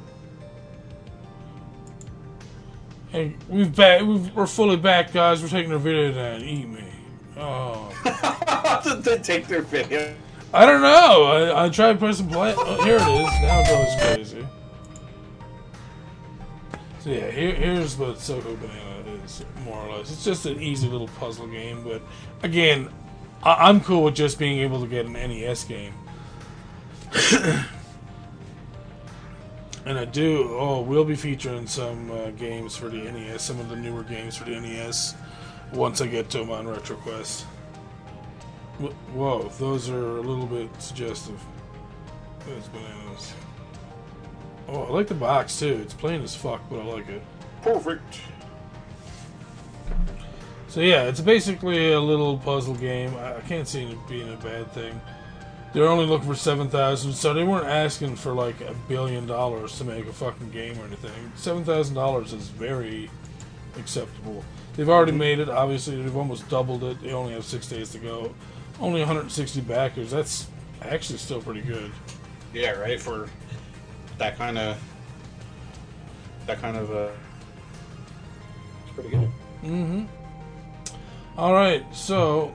Hey, we've back. We've, we're fully back, guys. We're taking our video down. Eat me. Oh, to take their video. I don't know. I, I tried pressing play. Oh, here it is. Now it goes crazy. So yeah, here, here's what Soko Banana is, more or less. It's just an easy little puzzle game, but again, I, I'm cool with just being able to get an NES game. And I do. Oh, we'll be featuring some uh, games for the NES, some of the newer games for the NES, once I get to them on RetroQuest. Wh- Whoa, those are a little bit suggestive. Those bananas. Oh, I like the box too. It's plain as fuck, but I like it. Perfect. So yeah, it's basically a little puzzle game. I can't see it being a bad thing. They're only looking for seven thousand, so they weren't asking for like a billion dollars to make a fucking game or anything. Seven thousand dollars is very acceptable. They've already made it. Obviously, they've almost doubled it. They only have six days to go. Only 160 backers. That's actually still pretty good. Yeah, right. For that kind of that kind of uh, it's pretty good. Mm-hmm. All right, so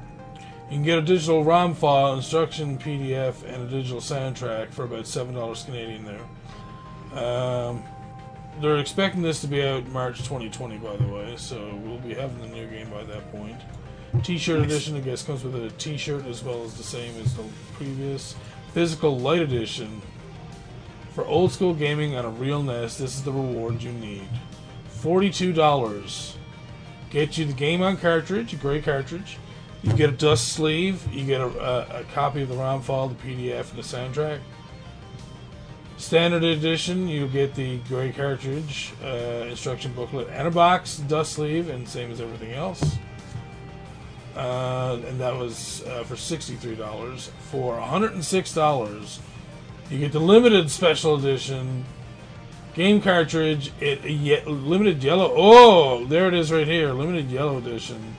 you can get a digital ROM file, instruction PDF, and a digital soundtrack for about seven dollars Canadian there. Um, they're expecting this to be out March 2020, by the way, so we'll be having the new game by that point. T-shirt edition, I guess, comes with a T-shirt as well as the same as the previous. Physical light edition. For old school gaming on a real NES, this is the reward you need. Forty-two dollars. Get you the game on cartridge, a gray cartridge. You get a dust sleeve. You get a, a, a copy of the ROM file, the PDF, and the soundtrack. Standard edition, you get the gray cartridge, uh, instruction booklet, and a box, dust sleeve, and same as everything else. Uh, and that was uh, for $63. For $106, you get the limited special edition game cartridge. It ye- limited yellow. Oh, there it is right here. Limited yellow edition.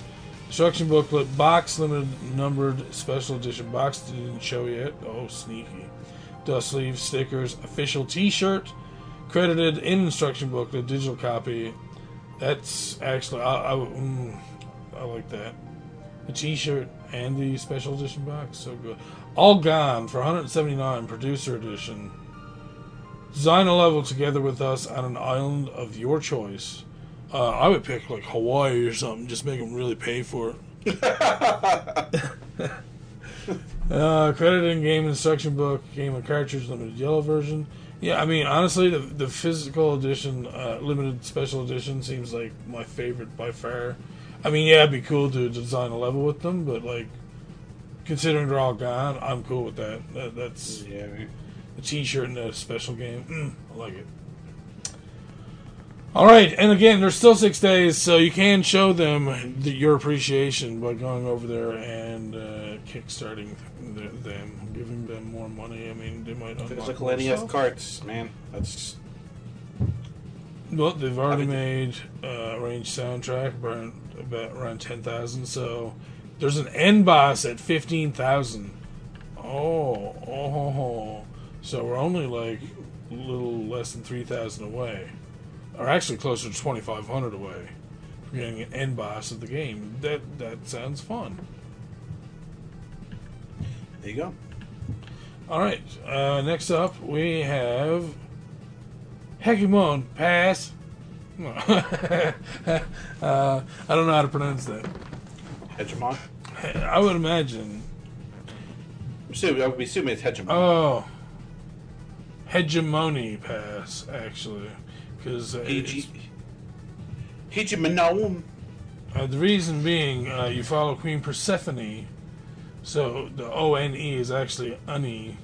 Instruction booklet, box, limited numbered special edition box. Didn't show yet. Oh, sneaky. Dust sleeve, stickers, official T-shirt, credited in instruction booklet, digital copy. That's actually I I, mm, I like that. The T-shirt and the special edition box, so good. All gone for 179, producer edition. Design a level together with us on an island of your choice. Uh, I would pick like Hawaii or something. Just make them really pay for it. uh, credit in game instruction book, game and cartridge, limited yellow version. Yeah, I mean, honestly, the, the physical edition, uh, limited special edition, seems like my favorite by far. I mean, yeah, it'd be cool to design a level with them, but like, considering they're all gone, I'm cool with that. that that's Yeah. A T-shirt and a special game. Mm, I like it. All right, and again, there's still six days, so you can show them the, your appreciation by going over there and uh, kickstarting the, them, giving them more money. I mean, they might Physical more NES stuff. carts, man. That's Well, they've already Haven't- made uh, arranged soundtrack around about around ten thousand. So there's an end boss at fifteen thousand. Oh, oh, so we're only like a little less than three thousand away, or actually closer to twenty five hundred away from getting an end boss of the game. That that sounds fun. there you go. All right, uh, next up we have Hekimon Pass. uh, I don't know how to pronounce that. Hegemon. I would imagine. I'm assuming, I would be assuming it's Hegemon. Oh, Hegemony Pass, actually, because uh, Hege- Hegemon. uh, the reason being uh, you follow Queen Persephone, so the O N E is actually Uni.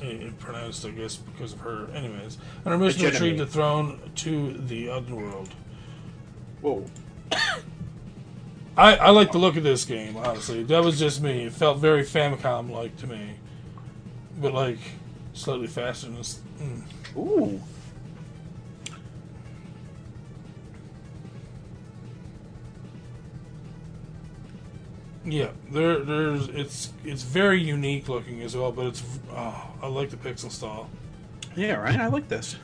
It, it pronounced, I guess, because of her. Anyways, and her mission to retrieve the throne to the underworld. Whoa. I, I like the look of this game, honestly. That was just me. It felt very Famicom like to me. But like slightly faster than this. Mm. Ooh. Yeah, there there's it's it's very unique looking as well, but it's oh, I like the pixel style. Yeah, right. I like this.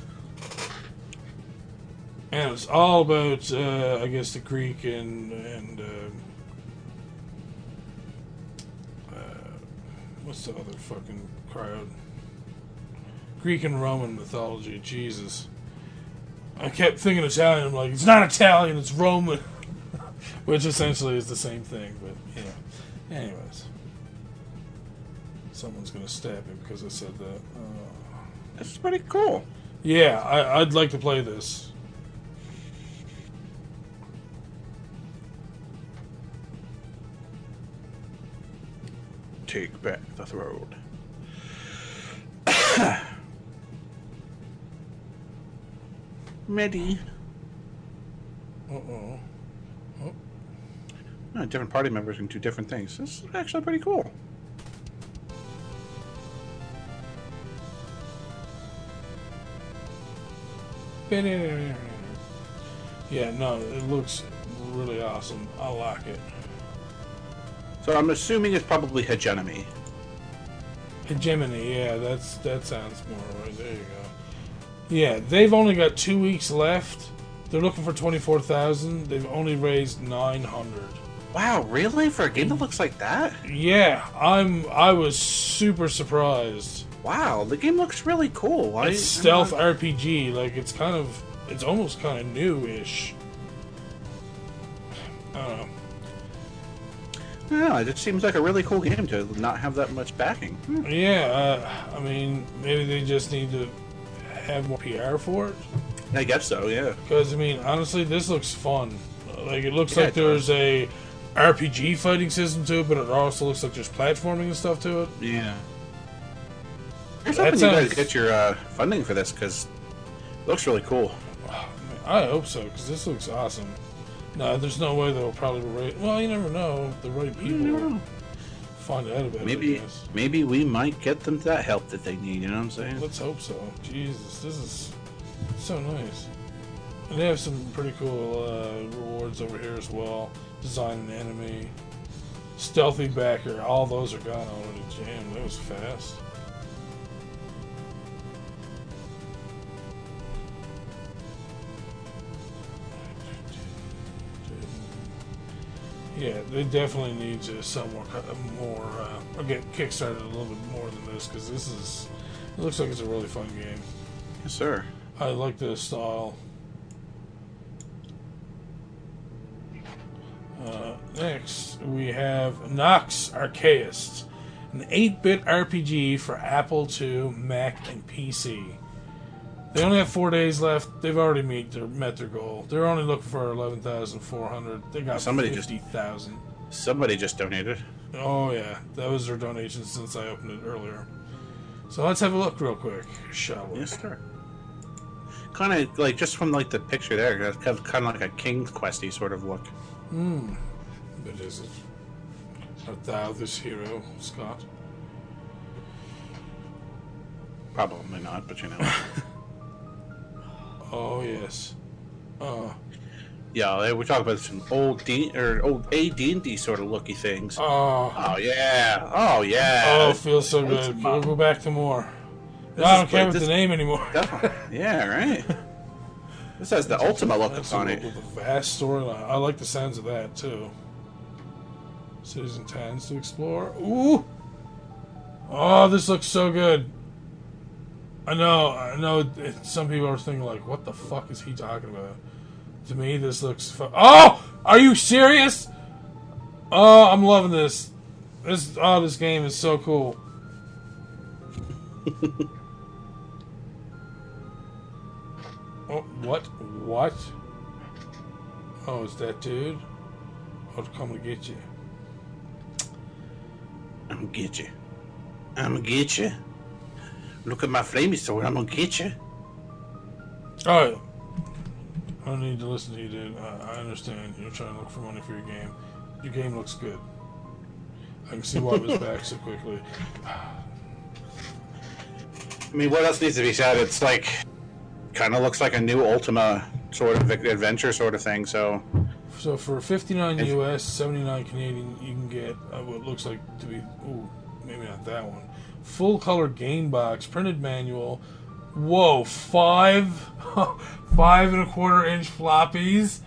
And it's all about uh, I guess the Greek and and uh, uh, what's the other fucking crowd? Greek and Roman mythology. Jesus, I kept thinking Italian. I'm like, it's not Italian, it's Roman, which essentially is the same thing. But yeah. Anyways, someone's gonna stab me because I said that. Uh, This is pretty cool. yeah, I, I'd like to play this. Take back the throne. Medi. Uh oh. Oh, different party members can do different things. This is actually pretty cool. Yeah, no, it looks really awesome. I like it. So I'm assuming it's probably hegemony. Hegemony, yeah, that's that sounds more right. There you go. Yeah, they've only got two weeks left. They're looking for twenty four thousand. They've only raised nine hundred. Wow, really? For a game that looks like that? Yeah, I'm. I was super surprised. Wow, the game looks really cool. I- It's stealth not- RPG. Like it's kind of it's almost kind of new-ish. I don't know. I it just seems like a really cool game to not have that much backing. Yeah, uh, I mean, maybe they just need to have more PR for it. I guess so, yeah. Because I mean, honestly, this looks fun. Like it looks Yeah, like it there's a RPG fighting system to it, but it also looks like there's platforming and stuff to it. Yeah. Here's That hoping you guys get your uh, funding for this because it looks really cool. I hope so, because this looks awesome. No, there's no way they'll probably rate. Well, you never know. The right people never know. Find out about it. Maybe guess. maybe we might get them that help that they need. You know what I'm saying? Let's hope so. Jesus, this is so nice. And they have some pretty cool uh, rewards over here as well. Design an enemy, stealthy backer. All those are gone already. Jam, that was fast. Yeah, they definitely need to sell more, co- more, uh, or get kickstarted a little bit more than this because this is. It looks like it's a really fun game. Yes, sir. I like the style. Uh, next, we have Nox Archaist, an 8 bit RPG for Apple II, Mac, and PC. They only have four days left. They've already meet their, met their goal. They're only looking for 11,400. They got Somebody just- 50,000. Somebody just donated. Oh, yeah. That was their donation since I opened it earlier. So let's have a look real quick, shall we? Yes, sir. Kind of like just from like the picture there, kind of, kind of like a King's Questy sort of look. Hmm. But is it? Art thou this hero, Scott? Probably not, but you know. Oh yes. Uh, yeah, we talk about some old D or old AD and D sort of looky things. oh, Oh yeah. Oh yeah. oh, it feels so That's good. We'll go back to more. This I don't care this- the name anymore. Yeah, right. This has the Ultima look That's on a, it. with a vast storyline. I like the sounds of that too. Cities and towns to explore. Ooh. Oh, this looks so good. I know, I know. it- Some people are thinking like, "What the fuck is he talking about?" To me, this looks. Fu- oh, are you serious? Oh, I'm loving this. This oh, this game is so cool. oh, what? What? Oh, is that dude? Oh, I'll come to get you. I'm gonna get you. I'm gonna get you. Look at my flamey sword. I'm gonna get you. All right. I don't need to listen to you, dude. I, I understand. You're trying to look for money for your game. Your game looks good. I can see why it was back so quickly. I mean, what else needs to be said? It's like, kind of looks like a new Ultima sort of adventure sort of thing. So, So for 59 US, 79 Canadian, you can get uh, what looks like to be, ooh, maybe not that one. Full color game box, printed manual. Whoa, five, five and a quarter inch floppies.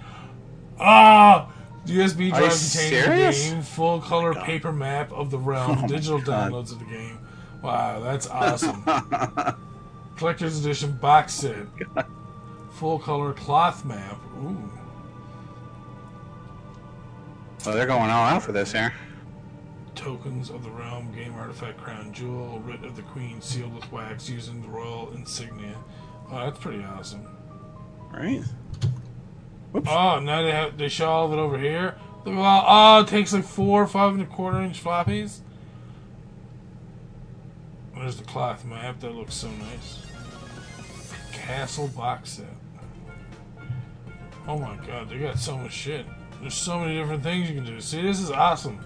Ah, USB drive containing the game, full color God. paper map of the realm, my digital downloads of the game. Wow, that's awesome. Collector's edition box set, full color cloth map. Ooh. well, they're going all out for this here. Tokens of the realm, game artifact, crown jewel, writ of the queen, sealed with wax using the royal insignia. Oh, that's pretty awesome. Right? Oh, now they have they show all of it over here. Look at all, oh, ah, it takes like four, five and a quarter inch floppies. There's the cloth map. That looks so nice. Castle box set. Oh my god, they got so much shit. There's so many different things you can do. See, this is awesome.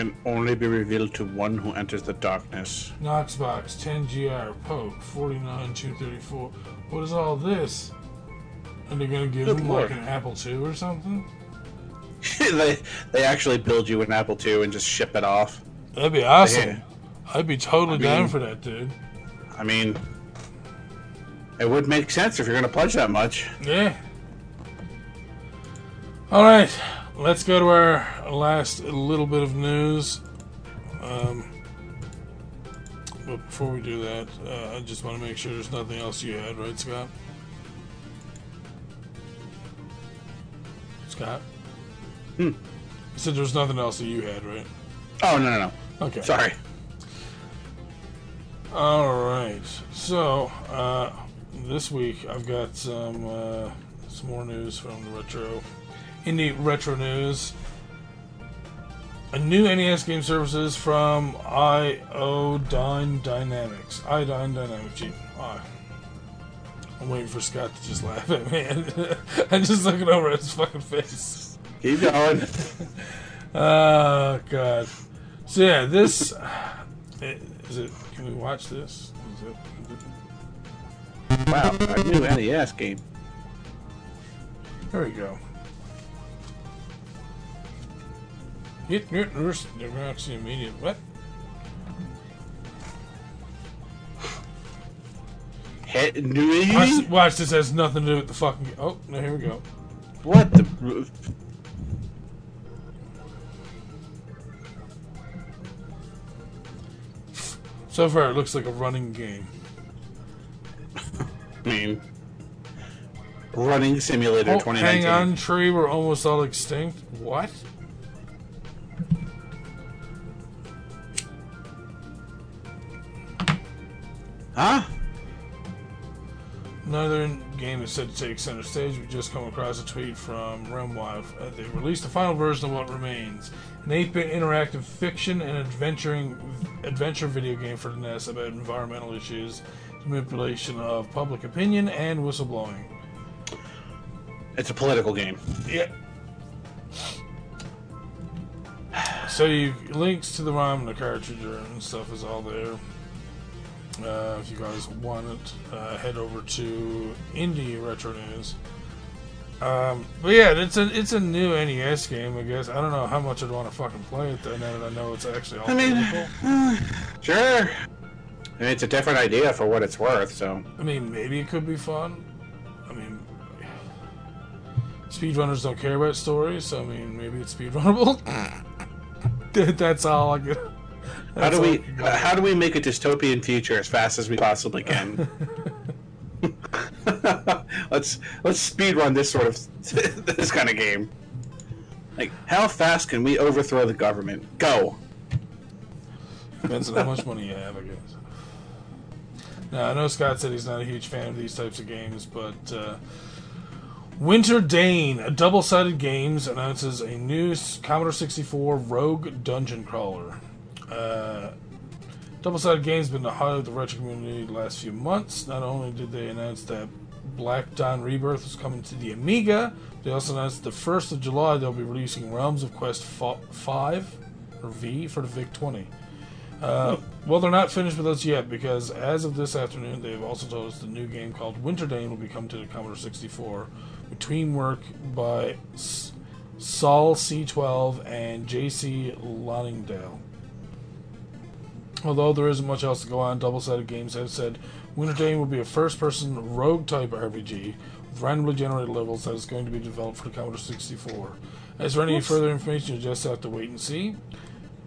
Can only be revealed to one who enters the darkness. Knoxbox 10GR Poke 49 234. What is all this? Are they gonna give Good them like an Apple II or something? they they actually build you an Apple II and just ship it off. That'd be awesome. I'd be totally I down for that, dude. I mean, it would make sense if you're to pledge that much. Yeah. All right. Let's go to our last little bit of news. Um, but before we do that, uh, I just want to make sure there's nothing else you had, right, Scott? Scott? Hmm. You said there was nothing else that you had, right? Oh no no no. Okay. Sorry. All right. So uh, this week I've got some uh, some more news from the retro indie retro news. A new NES game services from Iodine Dynamics. Iodine Dynamics. Gee, I. I'm waiting for Scott to just laugh at me. I'm just looking over at his fucking face. Keep going. Oh god. So yeah, this is it. Can we watch this? Is it, is it wow, a new NES game. there we go. Hit hit nurse. They're immediate. What? Hit Watch, watch this has nothing to do with the fucking. Oh, no, here we go. What the? So far, it looks like a running game. I mean, running simulator Oh, 2019. hang on, tree. We're almost all extinct. What? Huh? Another game is set to take center stage. We just come across a tweet from Remwive. Uh, they released the final version of What Remains, an 8-bit interactive fiction and adventuring adventure video game for the NES about environmental issues, manipulation of public opinion, and whistleblowing. It's a political game. Yeah. So you links to the ROM and the cartridge and stuff is all there. Uh, if you guys want it, uh, head over to Indie Retro News. Um, but yeah, it's a it's a new NES game. I guess I don't know how much I'd want to fucking play it. Though, now that I know it's actually all I mean, playable. Sure. I mean, it's a different idea for what it's worth. So I mean, maybe it could be fun. I mean, speedrunners don't care about stories, so I mean, maybe it's speedrunnable. That's all I get. How do we uh, how do we make a dystopian future as fast as we possibly can? let's let's speed run this sort of this kind of game. Like, how fast can we overthrow the government? Go. Depends on how much money you have, I guess. Now, I know Scott said he's not a huge fan of these types of games, but uh, Winterdane, a double-sided games, announces a new Commodore 64 Rogue Dungeon Crawler. Uh, double-sided games have been the highlight of the retro community the last few months. Not only did they announce that Black Dawn Rebirth was coming to the Amiga, they also announced the 1st of July they'll be releasing Realms of Quest 5 or V for the VIC 20. Uh, well, they're not finished with us yet because as of this afternoon, they've also told us the new game called Winterdane will be coming to the Commodore 64 with teamwork by S- Saul C12 and JC Lonningdale. Although there isn't much else to go on, Double Sided Games has said Winter Winterdane will be a first person rogue type RPG with randomly generated levels that is going to be developed for the Commodore 64. As for any further information, you just have to wait and see.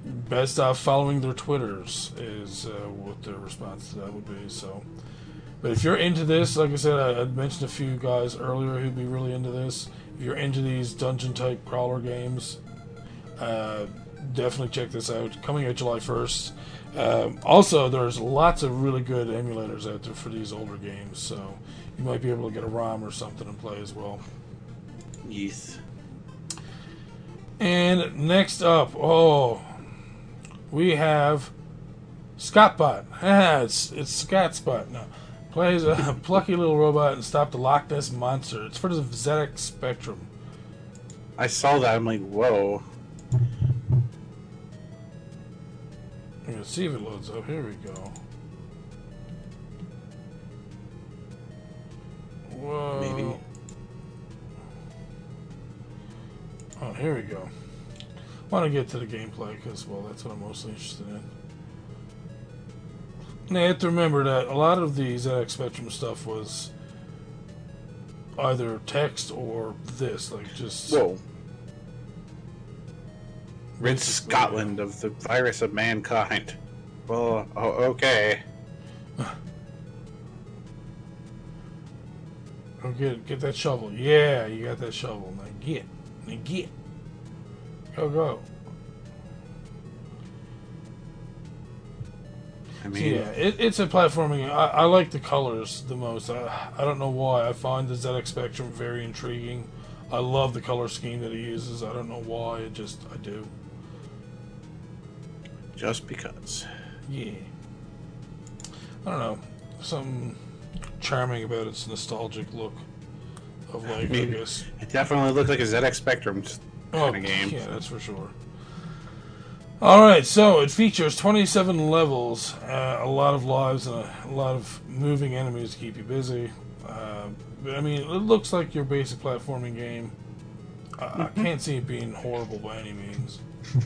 Best off following their Twitters is uh, what their response to that would be. So, but if you're into this, like I said, I, I mentioned a few guys earlier who'd be really into this. If you're into these dungeon type crawler games, uh, definitely check this out. Coming out July 1st. Um, also, there's lots of really good emulators out there for these older games, so you might be able to get a ROM or something and play as well. Yes. And next up, oh, we have Sc0tb0t. Ah, it's it's Scottspot now. Plays a plucky little robot and stop the Loch Ness monster. It's for the ZX Spectrum. I saw that. I'm like, whoa. I'm gonna see if it loads up. Here we go. Whoa. Maybe. Oh, here we go. want to get to the gameplay because, well, that's what I'm mostly interested in. Now, you have to remember that a lot of the ZX Spectrum stuff was either text or this, like just. Whoa. Rid Scotland of the virus of mankind. Well, oh, okay. Go get get that shovel. Yeah, you got that shovel. Now get. Now get. Go go. I So, yeah, it, it's a platforming. I, I like the colors the most. I, I don't know why. I find the ZX Spectrum very intriguing. I love the color scheme that he uses. I don't know why. It just I do. Just because. Yeah. I don't know. Something charming about its nostalgic look of like I mean, guess. It definitely looked like a ZX Spectrum Oh, kind of game. yeah, that's for sure. All right, so it features 27 levels, uh, a lot of lives, and a, a lot of moving enemies to keep you busy. Uh, but I mean, it looks like your basic platforming game. I, I can't see it being horrible by any means.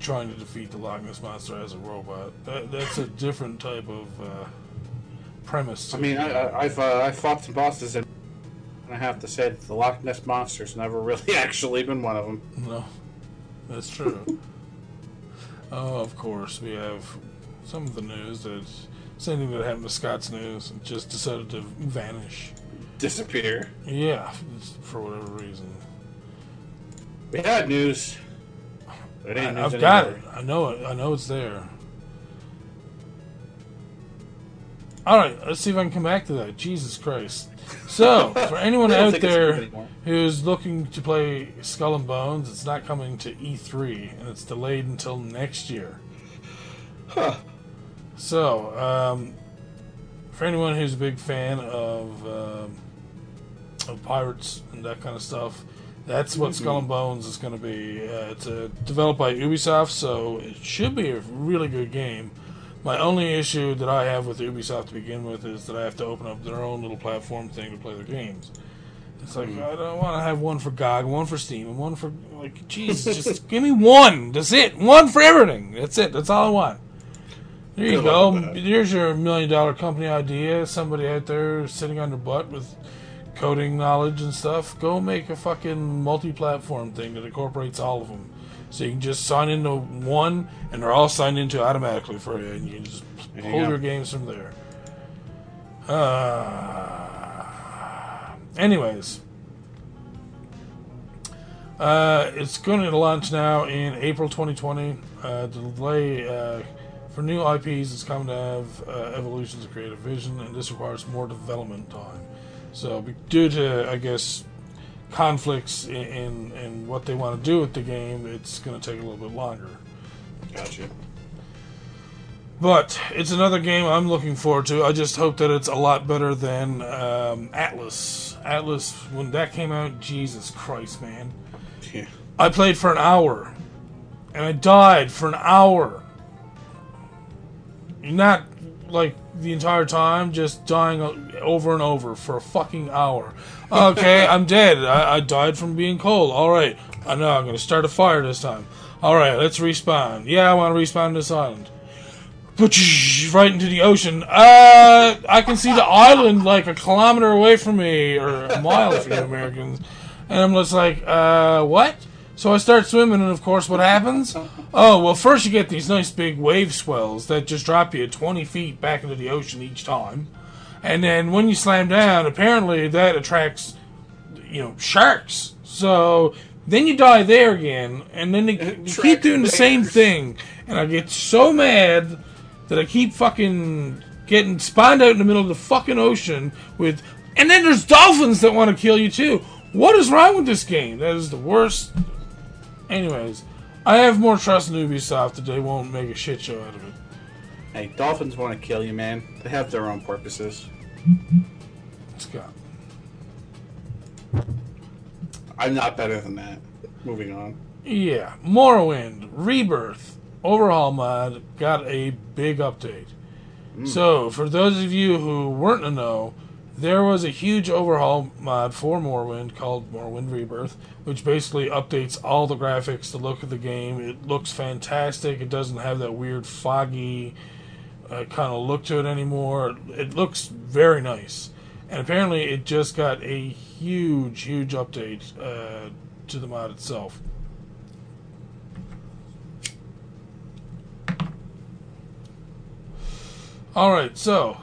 Trying to defeat the Loch Ness monster as a robot. That, that's a different type of uh, premise. to I mean, I, I've uh, I've fought some bosses, and I have to say the Loch Ness monster's never really actually been one of them. No, that's true. oh, of course, we have some of the news that same thing that happened to Scott's news. Just decided to vanish. Disappear. Yeah, for whatever reason. We had news. It ain't I, I've got it. I know it. I know it's there. All right, let's see if I can come back to that. Jesus Christ. So, for anyone out there who's looking to play Skull and Bones, it's not coming to E3, and it's delayed until next year. Huh. So, um, for anyone who's a big fan of um of pirates and that kind of stuff, that's what Skull and Bones is going to be. Uh, it's uh, developed by Ubisoft, so it should be a really good game. My only issue that I have with Ubisoft to begin with is that I have to open up their own little platform thing to play their games. It's like I don't want to have one for GOG, one for Steam, and one for like, Jesus, just give me one. That's it. One for everything. That's it. That's all I want. There you Good go. luck with that. Here's your million dollar company idea. Somebody out there sitting on their butt with coding knowledge and stuff. Go make a fucking multi platform thing that incorporates all of them. So you can just sign into one and they're all signed into automatically for you. And you can just There pull your games from there. Uh, anyways. Uh, it's going to launch now in April 2020. Uh, the delay uh, for new IPs is coming to have uh, evolutions of creative vision, and this requires more development time. So, due to, I guess, conflicts in, in, in what they want to do with the game, it's going to take a little bit longer. Gotcha. But it's another game I'm looking forward to. I just hope that it's a lot better than um, Atlas. Atlas, when that came out, Jesus Christ, man. Yeah. I played for an hour, and I died for an hour. Not like the entire time, just dying over and over for a fucking hour. Okay, I'm dead. I, I died from being cold. All right, I know I'm gonna start a fire this time. All right, let's respawn. Yeah, I want to respawn this island. But right into the ocean. Uh, I can see the island like a kilometer away from me, or a mile for you Americans. And I'm just like, uh, what? So I start swimming, and of course, what happens? Oh, well, first you get these nice big wave swells that just drop you 20 feet back into the ocean each time. And then when you slam down, apparently that attracts, you know, sharks. So then you die there again, and then they, keep doing the same thing. And I get so mad that I keep fucking getting spawned out in the middle of the fucking ocean with. And then there's dolphins that want to kill you too. What is wrong with this game? That is the worst. Anyways, I have more trust in Ubisoft that they won't make a shit show out of it. Hey, dolphins want to kill you, man. They have their own purposes. Scott. I'm not better than that. Moving on. Yeah, Morrowind Rebirth overhaul mod got a big update. Mm. So, for those of you who weren't to know, there was a huge overhaul mod for Morrowind called Morrowind Rebirth, which basically updates all the graphics, the look of the game. It looks fantastic. It doesn't have that weird foggy uh, kind of look to it anymore. It looks very nice. And apparently, it just got a huge, huge update uh, to the mod itself. All right, so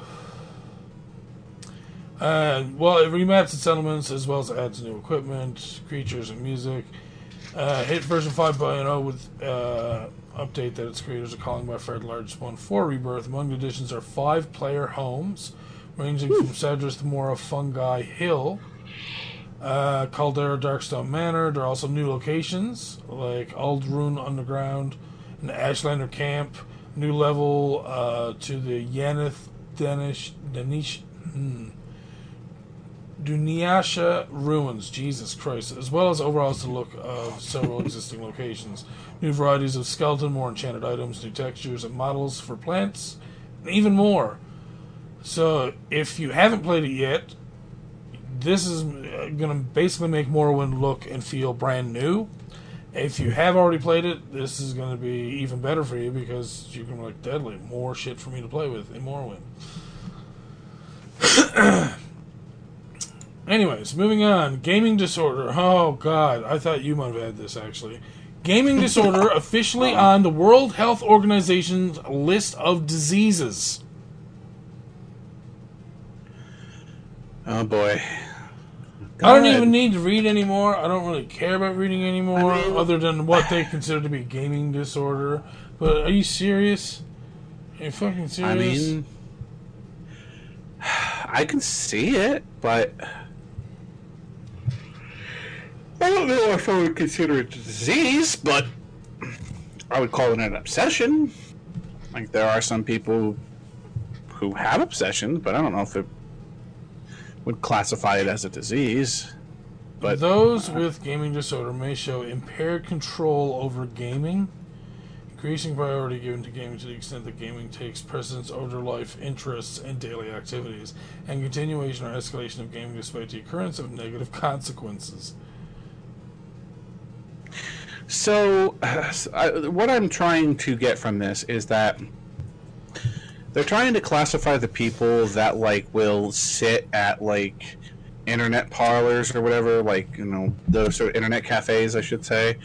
uh, well, it remaps its elements as well as adds new equipment, creatures, and music. Uh, hit version 5.0 with uh, update that its creators are calling by far Large largest one for Rebirth. Among the additions are five player homes, ranging from Sadrith Mora Fungi Hill, uh, Caldera Darkstone Manor. There are also new locations like Ald'ruhn Underground and Ashlander Camp. New level uh, to the Yaneth Danish Danish. Hmm. Dunyasha ruins, Jesus Christ, as well as overhauls the look of several existing locations. New varieties of skeleton, more enchanted items, new textures and models for plants, and even more. So, if you haven't played it yet, this is uh, going to basically make Morrowind look and feel brand new. If you have already played it, this is going to be even better for you because to be like, deadly, more shit for me to play with in Morrowind. Anyways, moving on. Gaming disorder. Oh God, I thought you might have had this actually. Gaming disorder officially on the World Health Organization's list of diseases. Oh boy. I don't even need to read anymore. I don't really care about reading anymore, I mean- other than what they consider to be gaming disorder. But are you serious? Are you fucking serious? I mean, I can see it, but I don't know if I would consider it a disease, but I would call it an obsession. Like there are some people who have obsessions, but I don't know if it would classify it as a disease. But those uh, with gaming disorder may show impaired control over gaming, increasing priority given to gaming to the extent that gaming takes precedence over life interests and daily activities, and continuation or escalation of gaming despite the occurrence of negative consequences. So, I, what I'm trying to get from this is that they're trying to classify the people that like will sit at like internet parlors or whatever, like you know those sort of internet cafes, I should say,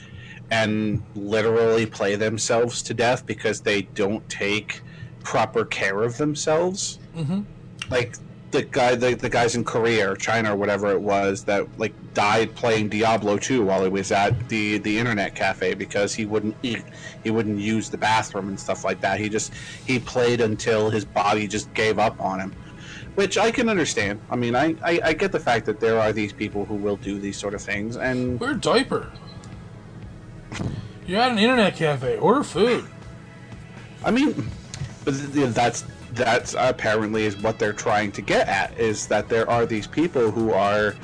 and literally play themselves to death because they don't take proper care of themselves. Mm-hmm. Like the guy, the, the guys in Korea or China or whatever it was that like died playing Diablo 2 while he was at the the internet cafe because he wouldn't eat, he wouldn't use the bathroom and stuff like that. He just he played until his body just gave up on him, which I can understand. I mean, I I, I get the fact that there are these people who will do these sort of things, and Wear a diaper. You're at an internet cafe. Order food. I mean, but th- th- that's that's apparently is what they're trying to get at is that there are these people who are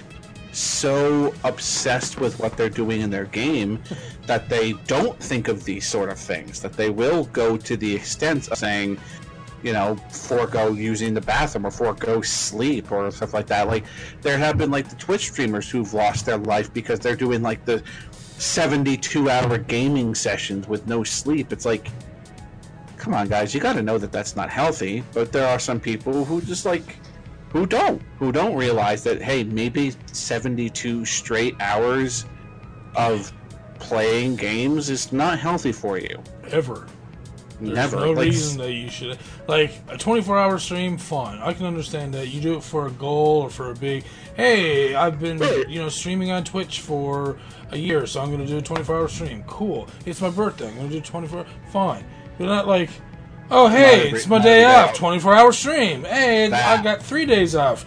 so obsessed with what they're doing in their game that they don't think of these sort of things that they will go to the extent of saying you know forego using the bathroom or forego sleep or stuff like that. Like there have been like the twitch streamers who've lost their life because they're doing like the 72 hour gaming sessions with no sleep. It's like come on guys you got to know that that's not healthy but there are some people who just like who don't who don't realize that hey maybe 72 straight hours of playing games is not healthy for you Ever. There's never no Like, reason that you should like a 24 hour stream. Fine, I can understand that you do it for a goal or for a big. Hey, I've been you know streaming on Twitch for a year, so I'm going to do a 24 hour stream. Cool. It's my birthday. I'm going to do 24. Fine, but not like. Oh hey, it's my day off. 24 hour stream. Hey, I That. got three days off.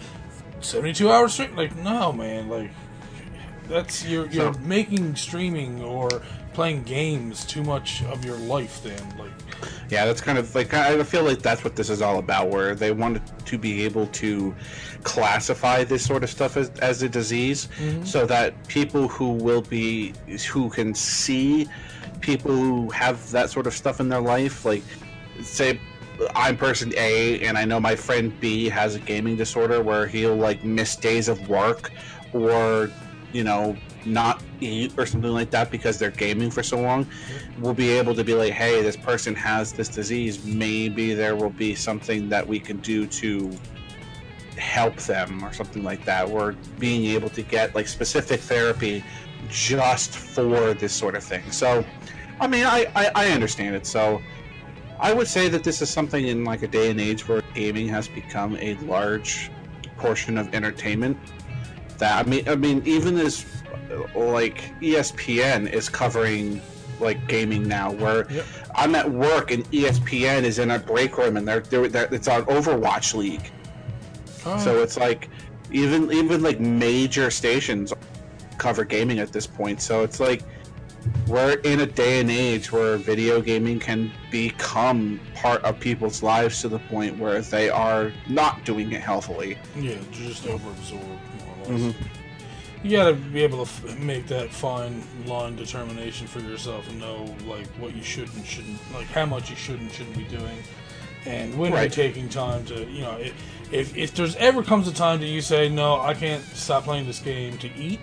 72 hour stream. Like no man, like that's you're you're So- making streaming or playing games too much of your life. Then like. yeah that's kind of like i feel like that's what this is all about where they wanted to be able to classify this sort of stuff as, as a disease mm-hmm. so that people who will be who can see people who have that sort of stuff in their life like say i'm person a and i know my friend b has a gaming disorder where he'll like miss days of work or you know not eat or something like that because they're gaming for so long we'll be able to be like hey this person has this disease maybe there will be something that we can do to help them or something like that, We're being able to get like specific therapy just for this sort of thing. So, I mean, I, I, I understand it. So, I would say that this is something in like a day and age where gaming has become a large portion of entertainment. That I mean, I mean, even as like ESPN is covering like gaming now, where Yep. I'm at work and ESPN is in a break room and they're, they're, they're it's on Overwatch League. Oh, So it's like even even like major stations cover gaming at this point. So it's like we're in a day and age where video gaming can become part of people's lives to the point where they are not doing it healthily. yeah, just overabsorb more or less. Mhm. You gotta be able to f- make that fine line determination for yourself and know like what you should and shouldn't, like how much you should and shouldn't be doing, and when Right. you're taking time to, you know, if, if if there's ever comes a time that you say no, I can't stop playing this game to eat,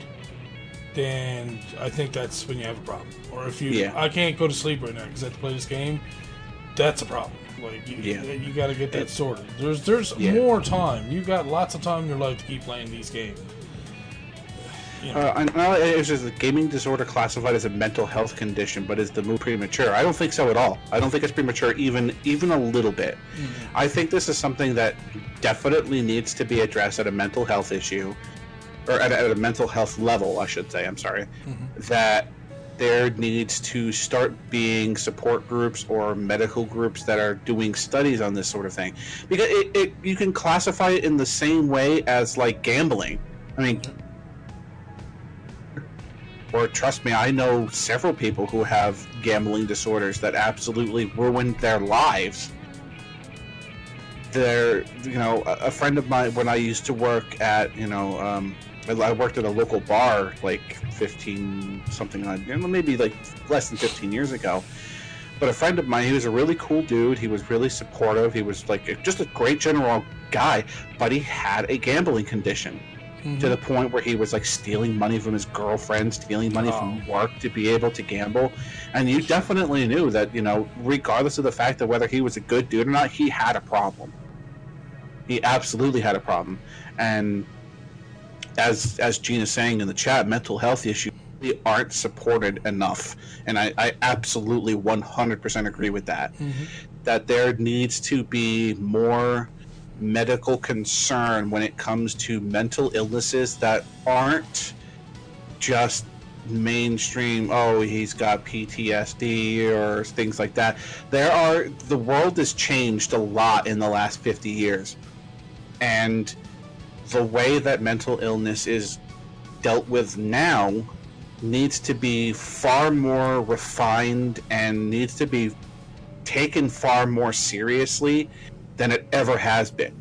then I think that's when you have a problem. Or if you, Yeah. I can't go to sleep right now because I have to play this game, that's a problem. Like you, Yeah. you got to get that sorted. There's there's Yeah. more time. You got lots of time in your life to keep playing these games. You know, Uh, it's just a gaming disorder classified as a mental health condition, but is the move premature? I don't think so at all. I don't think it's premature even even a little bit. I think this is something that definitely needs to be addressed at a mental health issue, or at, at a mental health level, I should say. I'm sorry. That there needs to start being support groups or medical groups that are doing studies on this sort of thing, because it, it you can classify it in the same way as like gambling. I mean, or trust me, I know several people who have gambling disorders that absolutely ruined their lives. They're, you know, a a friend of mine when I used to work at, you know, um, I worked at a local bar like 15 something on, maybe like less than 15 years ago. But a friend of mine, he was a really cool dude. He was really supportive. He was like just a great general guy, but he had a gambling condition Mhm. to the point where he was like stealing money from his girlfriend, stealing money from work to be able to gamble. And you definitely knew that, you know, regardless of the fact that whether he was a good dude or not, he had a problem. He absolutely had a problem. And as as Gina's saying in the chat, mental health issues really aren't supported enough. And I, I absolutely 100% agree with that. Mhm. That there needs to be more medical concern when it comes to mental illnesses that aren't just mainstream oh he's got PTSD or things like that there are the world has changed a lot in the last 50 years and the way that mental illness is dealt with now needs to be far more refined and needs to be taken far more seriously than it ever has been.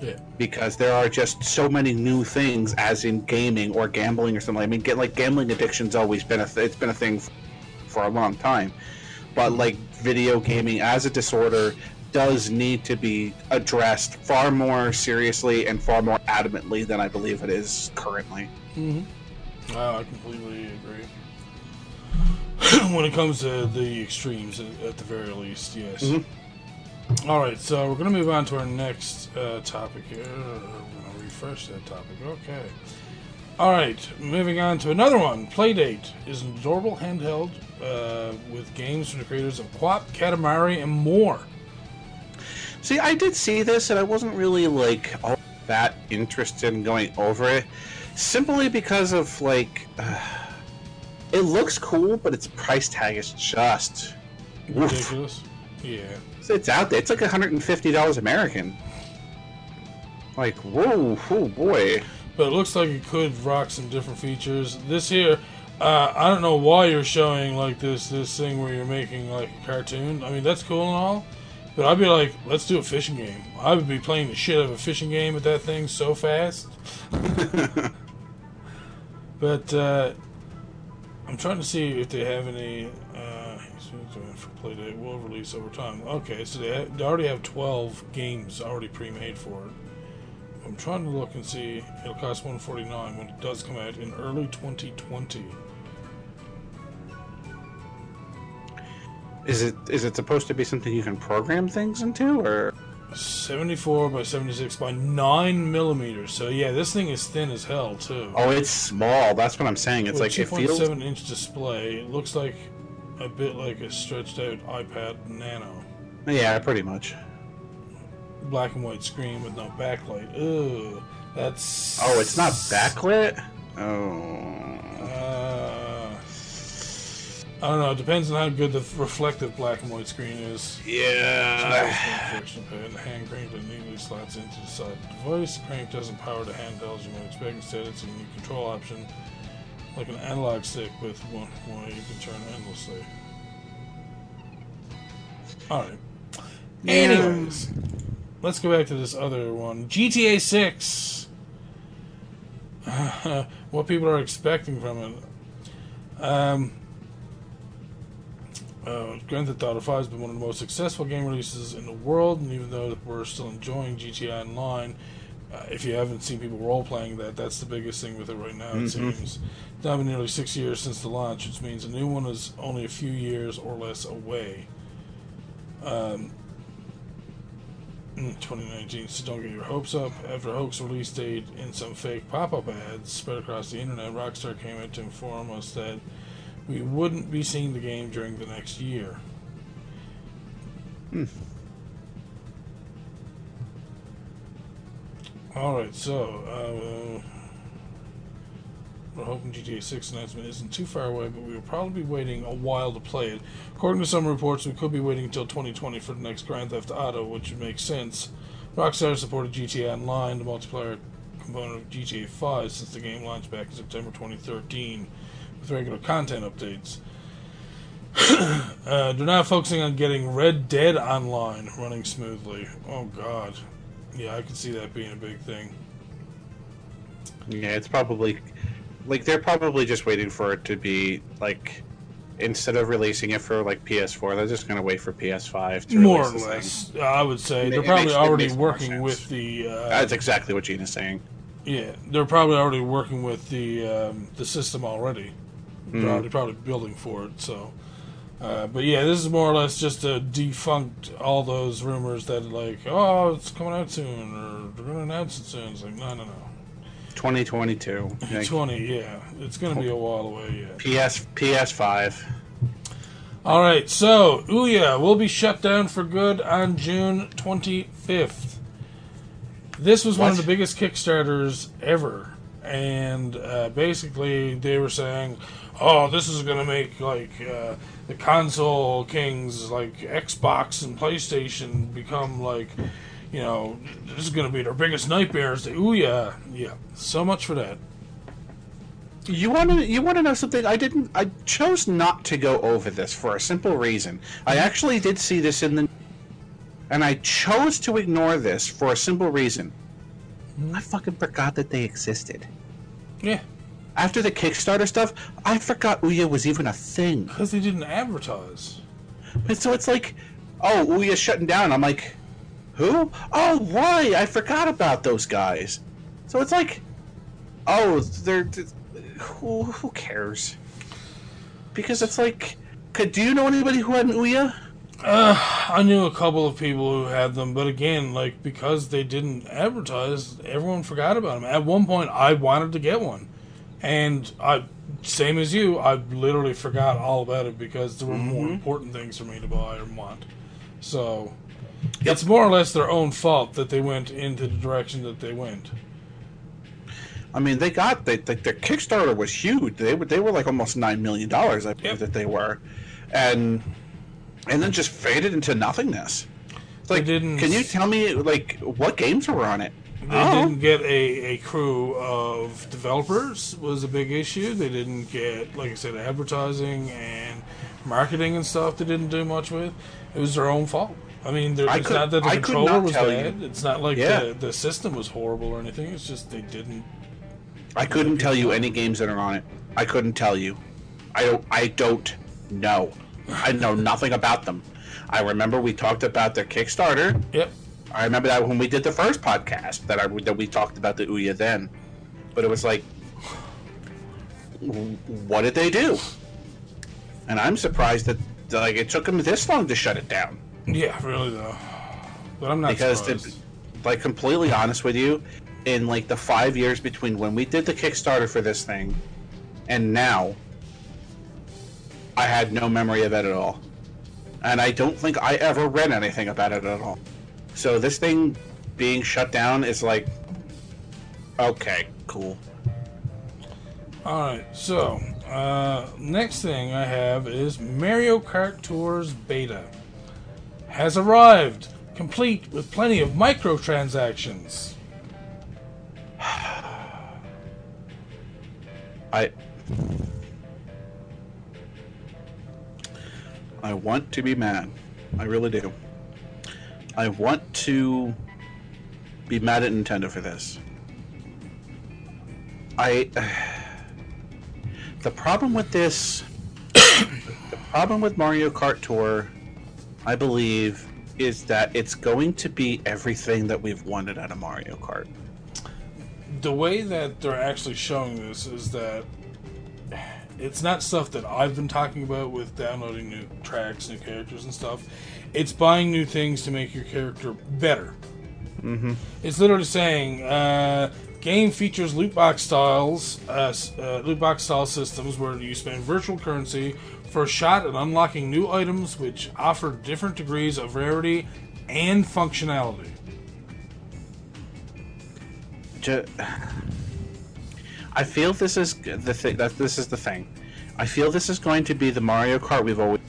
Yeah. because there are just so many new things as in gaming or gambling or something. I mean get like gambling addiction's always been a th- it's been a thing for a long time. But like video gaming as a disorder does need to be addressed far more seriously and far more adamantly than i believe it is currently Mm-hmm. I completely agree. when it comes to the extremes, at, at the very least, yes. Mhm. All right, so we're going to move on to our next uh, topic here. I'm going to refresh that topic. Okay. All right, moving on to another one. Playdate is an adorable handheld uh, with games from the creators of QWOP, Katamari, and more. See, I did see this, and I wasn't really like all that interested in going over it, simply because of like, uh, it looks cool, but its price tag is just oof. Ridiculous. Yeah. It's out there. It's like 150 dollars American. Like, whoa, whoa, boy. but it looks like it could rock some different features. This here, uh, I don't know why you're showing like this this thing where you're making like a cartoon. I mean, that's cool and all, but I'd be like, let's do a fishing game. I would be playing the shit out of a fishing game with that thing so fast. but uh, I'm trying to see if they have any. Uh, for Playdate will release over time. Okay, so they, they already have 12 games already pre-made for it. I'm trying to look and see. It'll cost 149 when it does come out in early 2020. Is it is it supposed to be something you can program things into, or 74 by 76 by 9 millimeters. So yeah, this thing is thin as hell too. Oh, it's small. That's what I'm saying. It's With like it feels. 2.7 inch display. It looks like a bit like a stretched out iPod Nano. Yeah, pretty much. Black and white screen with no backlight. Ugh, that's. Oh, it's not backlit. Oh. I don't know. It depends on how good the reflective black and white screen is. Yeah. Friction pad, the hand crank that neatly slots into the side of the device. The crank doesn't power the handheld as you might expect. Instead, it's a new control option, like an analog stick with one way you can turn endlessly. All right. Anyways, let's go back to this other one. GTA 6. what people are expecting from it. Um, uh, Grand Theft Auto 5 has been one of the most successful game releases in the world, and even though we're still enjoying GTA Online, uh, if you haven't seen people role playing that, that's the biggest thing with it right now. It seems it's now been nearly six years since the launch, which means a new one is only a few years or less away. Um, 2019, so don't get your hopes up. After a hoax release date and some fake pop-up ads spread across the internet, Rockstar came out to inform us that we wouldn't be seeing the game during the next year. Alright, so, uh, we're hoping GTA 6 announcement isn't too far away, but we will probably be waiting a while to play it. According to some reports, we could be waiting until 2020 for the next Grand Theft Auto, which would make sense. Rockstar supported GTA Online, the multiplayer component of GTA 5, since the game launched back in September 2013, with regular content updates. uh, they're now focusing on getting Red Dead Online running smoothly. Oh, God. Yeah, I can see that being a big thing. Yeah, it's probably like they're probably just waiting for it to be like instead of releasing it for like PS4, they're just gonna wait for PS5 to More or less, I would say It they're probably makes- already working with the. Uh, That's exactly what Gina's saying. yeah, they're probably already working with the um, the system already. Mm-hmm. They're probably building for it. So, uh, but yeah, this is more or less just to defunct all those rumors that like, oh, it's coming out soon or they're gonna announce it soon. It's like, no, no, no. 2022. Like, Twenty, yeah, it's gonna be a while away. Yeah. PS PS5. All right, so Ouya will be shut down for good on June 25th. This was one of the biggest Kickstarters ever, and uh, basically they were saying, "Oh, this is going to make like uh, the console kings, like Xbox and PlayStation, become like." You know, this is going to be their biggest nightmares. The Ouya, yeah. So much for that. You want to you want to know something? I didn't. I chose not to go over this for a simple reason. I actually did see this in the, and I chose to ignore this for a simple reason. I fucking forgot that they existed. Yeah, After the Kickstarter stuff, I forgot Ouya was even a thing. because they didn't advertise. And so it's like, oh, Ouya's shutting down. I'm like, who? Oh, why? I forgot about those guys. So it's like, oh, they're, th- who, who cares? Because it's like, could do you know anybody who had an Ouya? Uh, I knew a couple of people who had them, but again, like because they didn't advertise, everyone forgot about them. At one point, I wanted to get one, and I, same as you, I literally forgot all about it because there were more mm-hmm. important things for me to buy or want. So, it's more or less their own fault that they went into the direction that they went. I mean, they got they, they, their Kickstarter was huge. They were they were like almost nine million dollars. I believe Yep. that they were, and and then just faded into nothingness. It's like, didn't- can you tell me like what games were on it? They Oh. didn't get a, a crew of developers was a big issue. They didn't get, like I said, advertising and marketing and stuff. They didn't do much with. It was their own fault. I mean, there, I it's could- not that the I controller was bad. you. It's not like Yeah. the, the system was horrible or anything. It's just they didn't. I couldn't tell you any games that are on it. I couldn't tell you. I don't. I don't know. I know nothing about them. I remember we talked about their Kickstarter. Yep. I remember that when we did the first podcast that I that we talked about the Ouya then, but it was like, what did they do? And I'm surprised that like it took them this long to shut it down. Yeah, really though. but I'm not because to, like completely honest with you, in like the five years between when we did the Kickstarter for this thing and now, I had no memory of it at all, and I don't think I ever read anything about it at all. So this thing being shut down is like, okay, cool. All right, so uh, next thing I have is Mario Kart Tours beta has arrived, complete with plenty of microtransactions. I I want to be mad. I really do. I want to be mad at Nintendo for this. I the problem with this the problem with Mario Kart Tour I believe is that it's going to be everything that we've wanted out of Mario Kart. The way that they're actually showing this is that it's not stuff that I've been talking about with downloading new tracks, new characters, and stuff. It's buying new things to make your character better. Mm-hmm. It's literally saying uh, game features loot box styles, uh, uh, loot box style systems where you spend virtual currency for a shot at unlocking new items which offer different degrees of rarity and functionality. I feel this is the thing. That this is the thing. I feel this is going to be the Mario Kart we've always,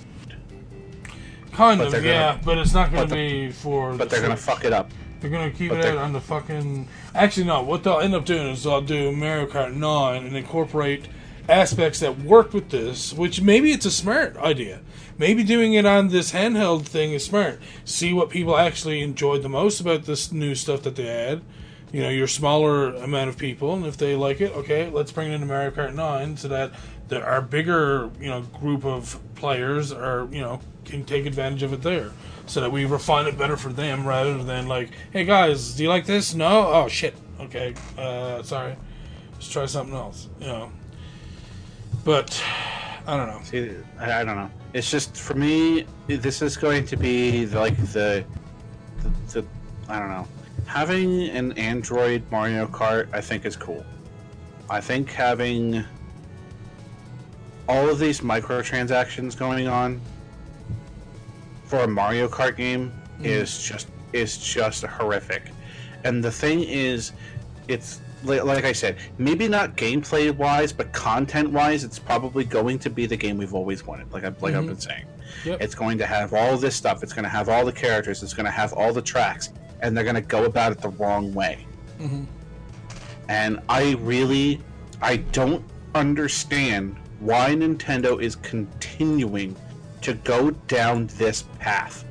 Kind of, they're gonna- yeah, but it's not going to be for. but the they're gonna fuck it up. They're gonna keep But it out on the fucking. Actually, no. What they'll end up doing is they'll do Mario Kart 9 and incorporate aspects that work with this, which maybe it's a smart idea. Maybe doing it on this handheld thing is smart. See what people actually enjoyed the most about this new stuff that they add. You know, your smaller amount of people, and if they like it, okay, let's bring it into Mario Kart 9 so that the, our bigger, you know, group of players are, you know, can take advantage of it there. So that we refine it better for them rather than like, hey guys, do you like this? No? Oh shit. Okay. Uh, sorry. Let's try something else. You know. But I don't know. See, I, don't know. It's just for me. This is going to be like the, the, the I don't know. Having an Android Mario Kart, I think is cool. I think having all of these microtransactions going on for a Mario Kart game is just is just horrific. And the thing is, it's like I said, maybe not gameplay wise, but content wise, it's probably going to be the game we've always wanted. Like I like I've Mhm. been saying, Yep. it's going to have all this stuff. It's going to have all the characters. It's going to have all the tracks, and they're going to go about it the wrong way. Mhm. And I really, I don't understand why Nintendo is continuing to go down this path.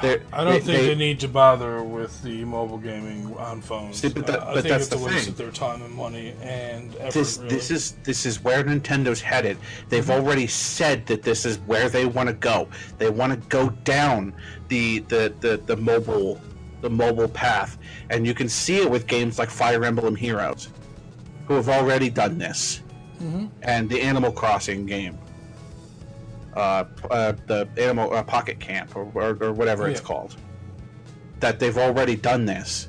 They're- I don't they- think they, they- need to bother with the mobile gaming on phones. See, but that- Uh, I but think that's it's a the waste thing. of their time and money and effort. this really. this is this is where Nintendo's headed. They've Mm-hmm. already said that this is where they want to go. They want to go down the the, the the mobile the mobile path, and you can see it with games like Fire Emblem Heroes, who have already done this, Mhm. and the Animal Crossing game, uh, uh the Animal uh, Pocket Camp or, or, or whatever it's called. That they've already done this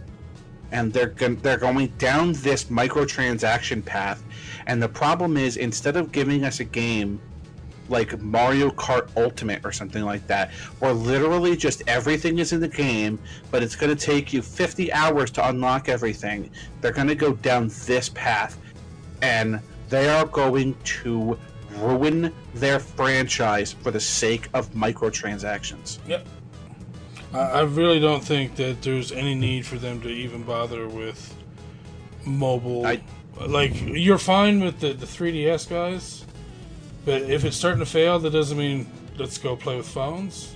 and they're they're going down this microtransaction path. And the problem is, instead of giving us a game like Mario Kart Ultimate or something like that, where literally just everything is in the game, but it's going to take you 50 hours to unlock everything, they're going to go down this path, and they are going to ruin their franchise for the sake of microtransactions. Yep. I, I really don't think that there's any need for them to even bother with mobile. I- like you're fine with the the 3DS guys, but if it's starting to fail, that doesn't mean let's go play with phones.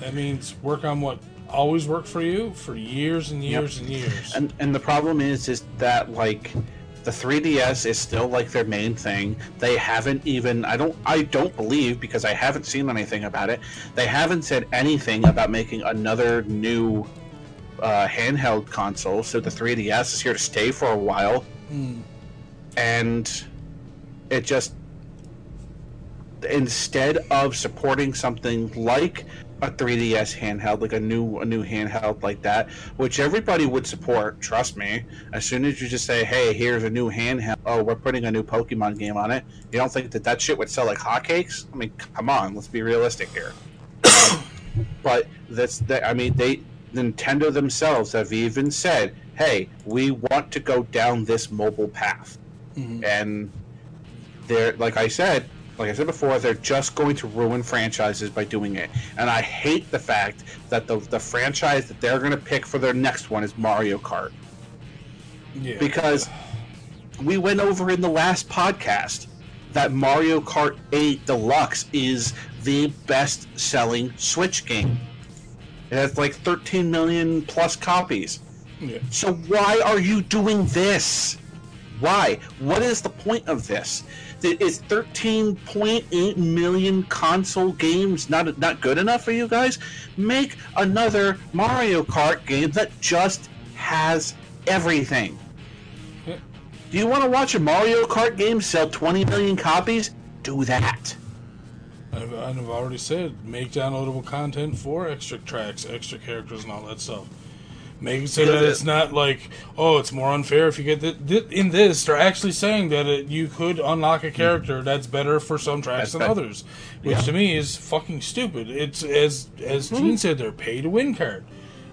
That means work on what always worked for you for years and years and years. And and the problem is is that like the 3DS is still like their main thing. They haven't even I don't I don't believe because I haven't seen anything about it. They haven't said anything about making another new uh, handheld console. So the 3DS is here to stay for a while, Hmm. and it just instead of supporting something like a 3DS handheld, like a new a new handheld like that, which everybody would support. Trust me. As soon as you just say, "Hey, here's a new handheld," oh, we're putting a new Pokemon game on it. You don't think that that shit would sell like hotcakes? I mean, come on, let's be realistic here. but that's that. I mean, they Nintendo themselves have even said, "Hey, we want to go down this mobile path," mm-hmm. and they're like I said, like I said before, they're just going to ruin franchises by doing it. And I hate the fact that the the franchise that they're going to pick for their next one is Mario Kart Yeah. because we went over in the last podcast that Mario Kart 8 Deluxe is the best selling Switch game. It has like 13 million plus copies. yeah. So why are you doing this? Why? What is the point of this? Is 13.8 million console games not not good enough for you guys? Make another Mario Kart game that just has everything. Do you want to watch a Mario Kart game sell 20 million copies? Do that. I've, I've already said make downloadable content for extra tracks, extra characters, and all that stuff. Make it so that it's not like, oh, it's more unfair if you get the, th- in this. They're actually saying that it, you could unlock a character that's better for some tracks That's than bet- others, which Yeah. to me is fucking stupid. It's as as Gene said, they're pay to win card.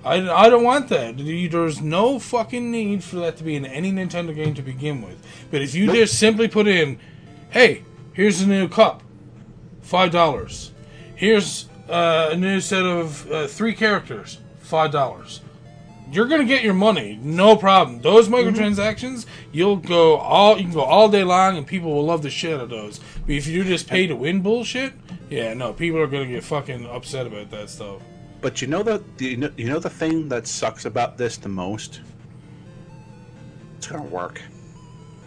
I, I don't want that. There's no fucking need for that to be in any Nintendo game to begin with. But if you Nope. just simply put in, hey, here's a new cup, five dollars. Here's uh, a new set of uh, three characters, five dollars. You're gonna get your money, no problem. Those microtransactions, you'll go all you can go all day long, and people will love the shit out of those. But if you do just pay to win bullshit, yeah, no, people are gonna get fucking upset about that stuff. But you know the you know, you know the thing that sucks about this the most? It's gonna work.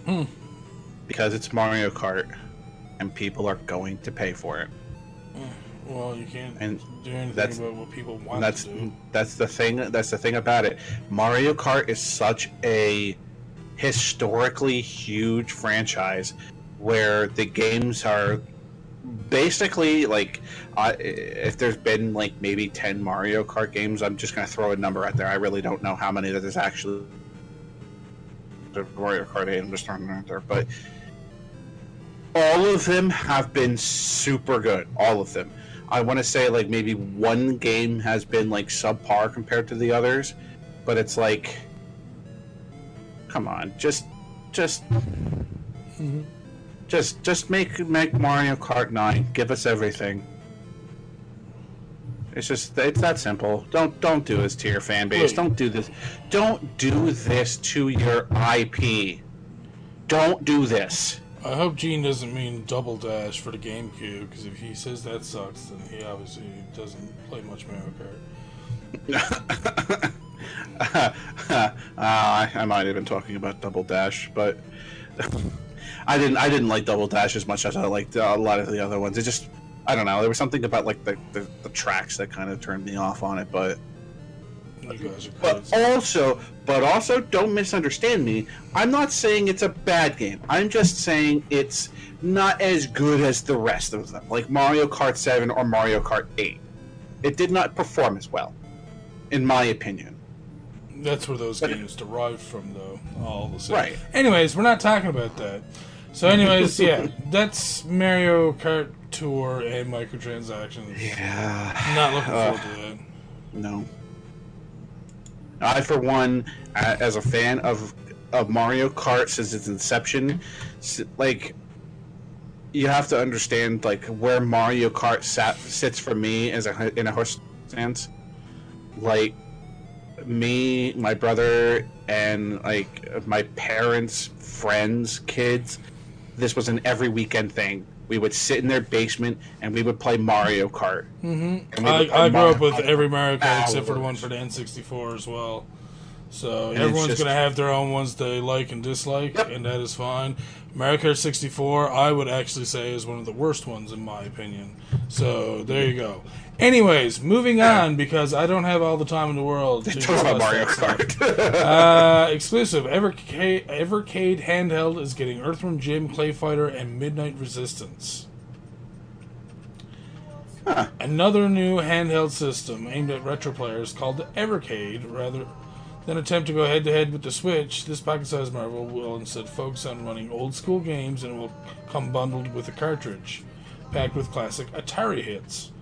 Hmm. Because it's Mario Kart, and people are going to pay for it. Well, you can't And do anything that's- about what people want that's to do. that's the thing. That's the thing about it. Mario Kart is such a historically huge franchise where the games are basically like uh, if there's been like maybe 10 mario kart games i'm just going to throw a number out there i really don't know how many that there's actually the mario kart 8 i'm just throwing it out there but all of them have been super good all of them i want to say like maybe one game has been like subpar compared to the others but it's like come on just just mm-hmm. just just make make Mario Kart 9. Give us everything. It's just it's that simple. Don't don't do this to your fan base. Don't do this. Don't do this to your IP. Don't do this. I hope Gene doesn't mean Double Dash for the GameCube, because if he says that sucks, then he obviously doesn't play much Mario Kart. uh, I, I might have been talking about Double Dash, but I didn't. I didn't like Double Dash as much as I liked a lot of the other ones. It just, I don't know. There was something about like the, the, the tracks that kind of turned me off on it. But but also, but also, don't misunderstand me. I'm not saying it's a bad game. I'm just saying it's not as good as the rest of them, like Mario Kart 7 or Mario Kart 8. It did not perform as well, in my opinion. That's where those But- games derive from, though. All the same. Right. Anyways, we're not talking about that. So, anyways, yeah, that's Mario Kart Tour and microtransactions. Yeah. Not looking Uh, forward to that. No. I, for one, as a fan of of Mario Kart since its inception, like you have to understand like where Mario Kart sat, sits for me as a in a horse stance. Like me, my brother, and like my parents, friends, kids. This was an every weekend thing. We would sit in their basement and we would play Mario Kart. Mm-hmm. I, I grew up with Mario every Mario Kart except for the one for the N64 as well. So And everyone's just- to have their own ones they like and dislike, Yep. and that is fine. Mario Kart 64, I would actually say, is one of the worst ones in my opinion. So there you go. Anyways, moving on because I don't have all the time in the world to Talk about Mario. Kart. Uh, exclusive Evercade, Evercade handheld is getting Earthworm Jim, Clay Fighter, and Midnight Resistance. Another new handheld system aimed at retro players called the Evercade. Rather than attempt to go head to head with the Switch, this pocket sized marvel will instead focus on running old school games and will come bundled with a cartridge, packed with classic Atari hits.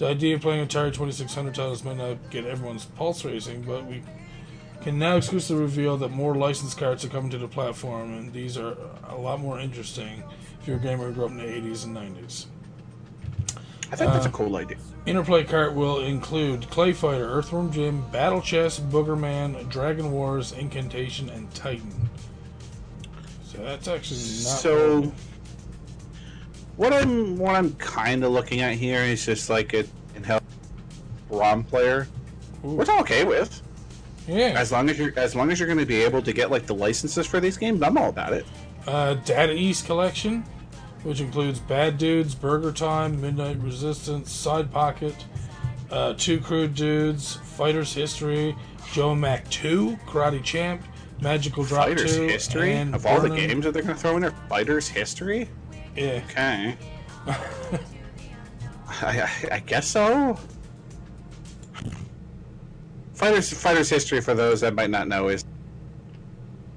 The idea of playing Atari 2600 titles might not get everyone's pulse racing, but we can now exclusively reveal that more licensed carts are coming to the platform, and these are a lot more interesting if you're a gamer who grew up in the 80s and 90s. I think Uh, that's a cool idea. Interplay cart will include Clay Fighter, Earthworm Jim, Battle Chess, Boogerman, Dragon Wars, Incantation, and Titan. So that's actually not. So- bad. What I'm what I'm kind of looking at here is just like a handheld ROM player, Ooh. which I'm okay with. yeah, As long as you're as long as you're going to be able to get like the licenses for these games, I'm all about it. uh, Data East Collection, which includes Bad Dudes, Burger Time, Midnight Resistance, Side Pocket, uh, Two Crude Dudes, Fighters History, Joe Mac 2, Karate Champ, Magical Drop Fighters 2, history of all the games that they're going to throw in there. Fighters history. Yeah. Okay. I, I, I guess so. Fighters Fighters history for those that might not know is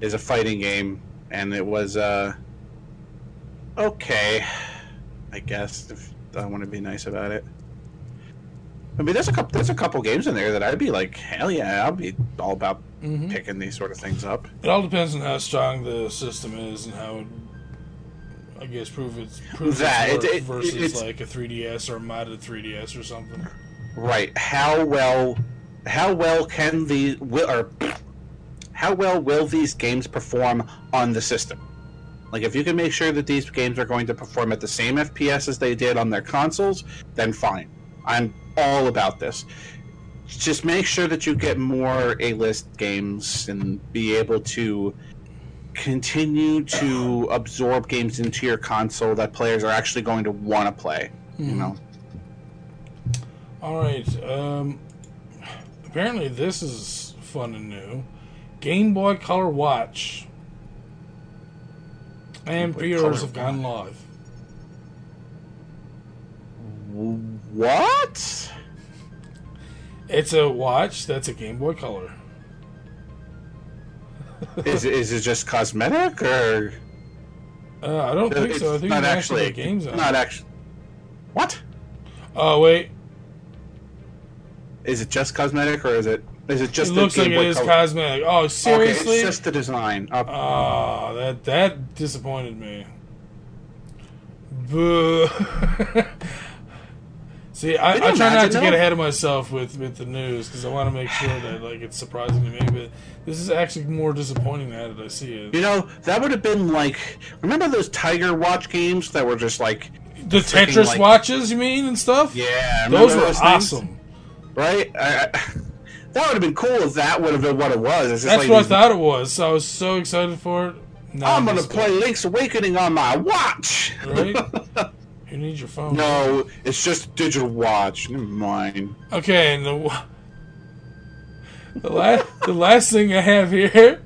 is a fighting game, and it was uh okay, I guess if I want to be nice about it. I mean, there's a couple there's a couple games in there that I'd be like, hell yeah, I'll be all about Mhm. picking these sort of things up. It all depends on how strong the system is and how it, I guess, prove its prove That, its it- it- versus it's- like a 3DS or a modded 3DS or something. Right. How well how well can the will or how well will these games perform on the system? Like if you can make sure that these games are going to perform at the same FPS as they did on their consoles, then fine. I'm all about this. Just make sure that you get more A-list games and be able to continue to absorb games into your console that players are actually going to want to play. You know. All right. Um, apparently, this is fun and new. Game Boy Color Watch. And Color have gone live. What? It's a watch that's a Game Boy Color. Is, is it just cosmetic or Uh, I don't think so. I think not actually games on. not actually what Oh wait, is it just cosmetic or is it is it just it the looks like it is Color? cosmetic. Oh, seriously? Okay, it's just the design Uh, Oh, that that disappointed me. Boo. See, I, I try not to get ahead of myself with, with the news because I want to make sure that like it's surprising to me. But this is actually more disappointing now that I see it. you know that would have been like remember those Tiger Watch games that were just like The freaking, Tetris like- watches, you mean, and stuff? yeah those were things? awesome. right I, I, that would have been cool if that would have been what it was it's just That's like what I thought it was. So I was so excited for it. Now I'm gonna play Link's Awakening on my watch Right? You need your phone. no it's just a digital watch never mind Okay, and the the last the last thing I have here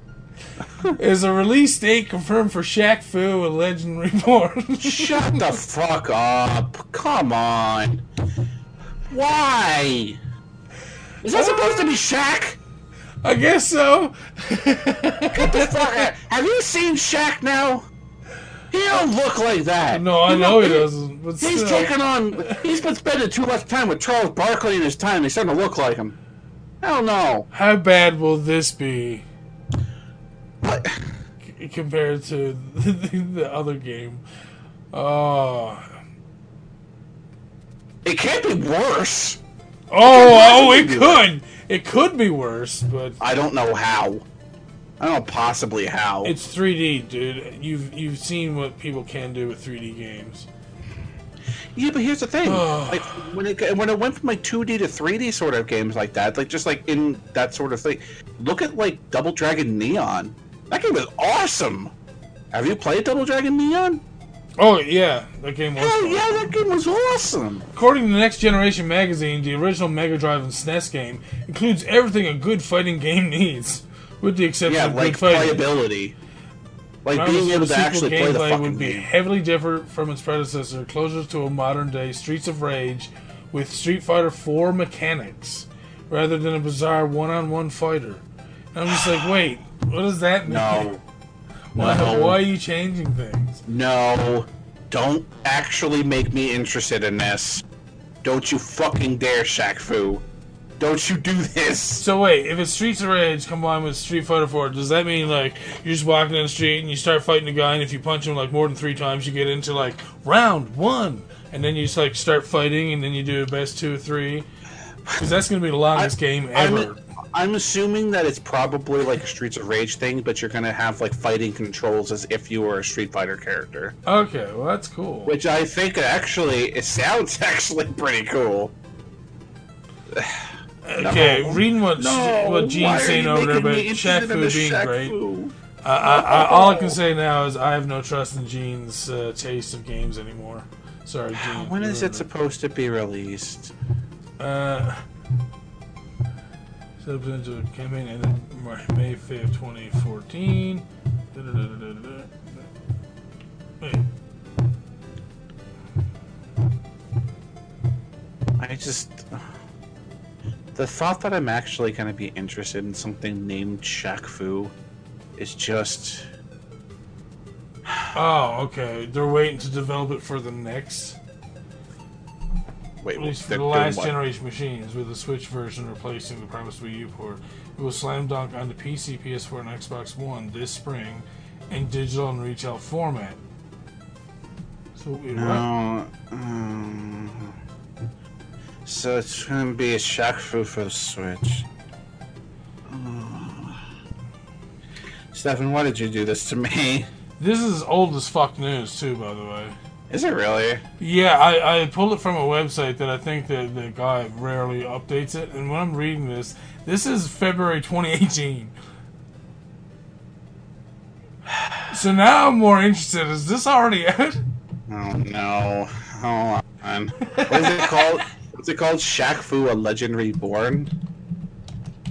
is a release date confirmed for Shaq Fu and Legend Reborn. Shut the fuck up. Come on. Why? Is that supposed to be Shaq? I guess so. Get the fuck out. Have you seen Shaq now? He don't look like that. no, I know he doesn't. But He's still. taking on. He's been spending too much time with Charles Barkley in his time. He's starting to look like him. Hell no. How bad will this be But c- compared to the, the other game? Oh, it can't be worse. oh, oh! It could. It could be worse, but I don't know how. I don't know possibly how. it's 3D, dude. You've you've seen what people can do with 3D games. Yeah, but here's the thing: like when it when it went from like 2D to 3D sort of games like that, like just like in that sort of thing. Look at like Double Dragon Neon. That game was awesome. Have you played Double Dragon Neon? Oh yeah, that game was. Hell yeah, that game was awesome. According to Next Generation magazine, the original Mega Drive and SNES game includes everything a good fighting game needs, with the exception Yeah, of like playability, like being able to actually play the fucking would be game. heavily different from its predecessor, closer to a modern day Streets of Rage, with Street Fighter 4 mechanics rather than a bizarre one-on-one fighter. And I'm just like, wait, what does that mean? No. Why, No. why are you changing things? No. Don't actually make me interested in this. Don't you fucking dare, Shaq Fu. Don't you do this. So wait, if it's Streets of Rage combined with Street Fighter 4, does that mean like you're just walking down the street and you start fighting a guy, and if you punch him like more than three times, you get into like round one, and then you just like start fighting, and then you do a best two or three? Because that's gonna be the longest game ever. I'm, I'm assuming that it's probably like a Streets of Rage thing, but you're gonna have like fighting controls as if you were a Street Fighter character. Okay, well that's cool. Which I think actually it sounds actually pretty cool. Okay, No. reading what No, what Gene's saying over there making about me interested Shaq Fu being Shaq great. Fu? I, I, I, all I can say now is I have no trust in Gene's uh, taste of games anymore. Sorry, Gene. When is it supposed to be released? Uh, set up into a campaign ended May 5th, 2014. Da-da-da-da-da-da. Wait, I just. The thought that I'm actually going to be interested in something named Shaq Fu is just. oh, okay. They're waiting to develop it for the next, Wait, at least for the last generation machines, with the Switch version replacing the previous Wii U port. It will slam dunk on the PC, PS4, and Xbox One this spring in digital and retail format. So? No. Um, so it's to be a shock for the Switch. Uh, Stefan, why did you do this to me? This is old as fuck news, too, by the way. Is it really? Yeah, I, I pulled it from a website that I think that the guy rarely updates it. And when I'm reading this, this is February 2018. So now I'm more interested. Is this already out? Oh no. Hold on. What is it called? What's it called? Shaq Fu, a Legend Reborn?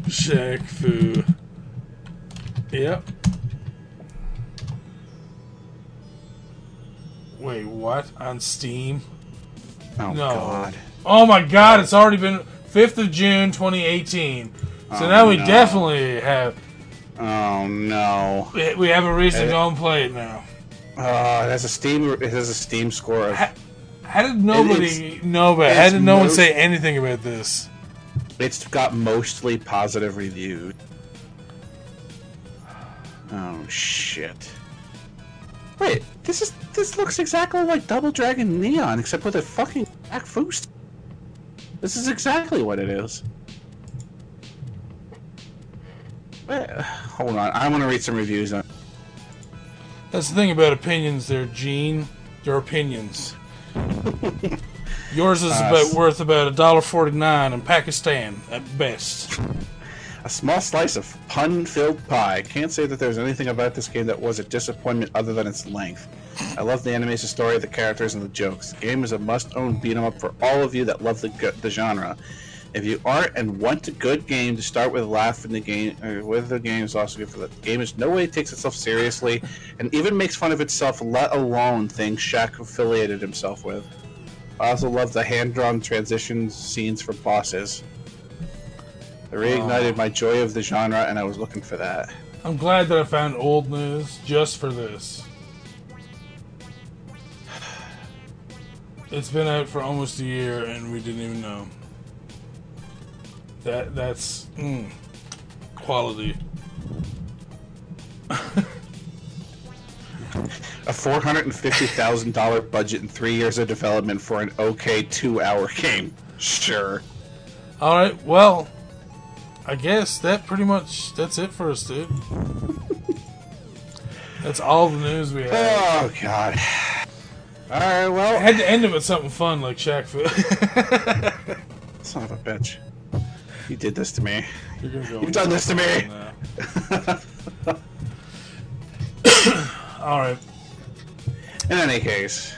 Shaq Fu. Yep. Wait, what? On Steam? Oh No. god. Oh my god, it's already been 5th of June 2018. So Oh, now we no. definitely have Oh no. we have a reason to go and play it now. Uh, it has a Steam. It has a Steam score of. How did nobody know about? How did no one say anything about this? It's got mostly positive reviews. Oh shit. Wait, this is this looks exactly like Double Dragon Neon, except with a fucking back boost. This is exactly what it is. Wait, hold on, I want to read some reviews on. That's the thing about opinions. They're Gene. They're opinions. Yours is Uh, about worth about a dollar forty nine in Pakistan at best. A small slice of pun-filled pie. Can't say that there's anything about this game that was a disappointment other than its length. I love the animation story, the characters, and the jokes. The game is a must-own beat 'em up for all of you that love the the genre. If you aren't and want a good game to start with, laugh in the game. Uh, with the game is also good for that. The game is no way takes itself seriously, and even makes fun of itself. Let alone things Shaq affiliated himself with. I also love the hand-drawn transitions scenes for bosses. It reignited my joy of the genre, and I was looking for that. I'm glad that I found old news just for this. It's been out for almost a year and we didn't even know. That that's mm, quality. A four hundred and fifty thousand dollar budget and three years of development for an okay two-hour game. Sure. All right, well, I guess that pretty much that's it for us, dude. that's all the news we have. Oh God. All right. Well, I had to end it with something fun like Shaq Fu. son of a bitch. You did this to me. Go. You've done this to me. All right. In any case,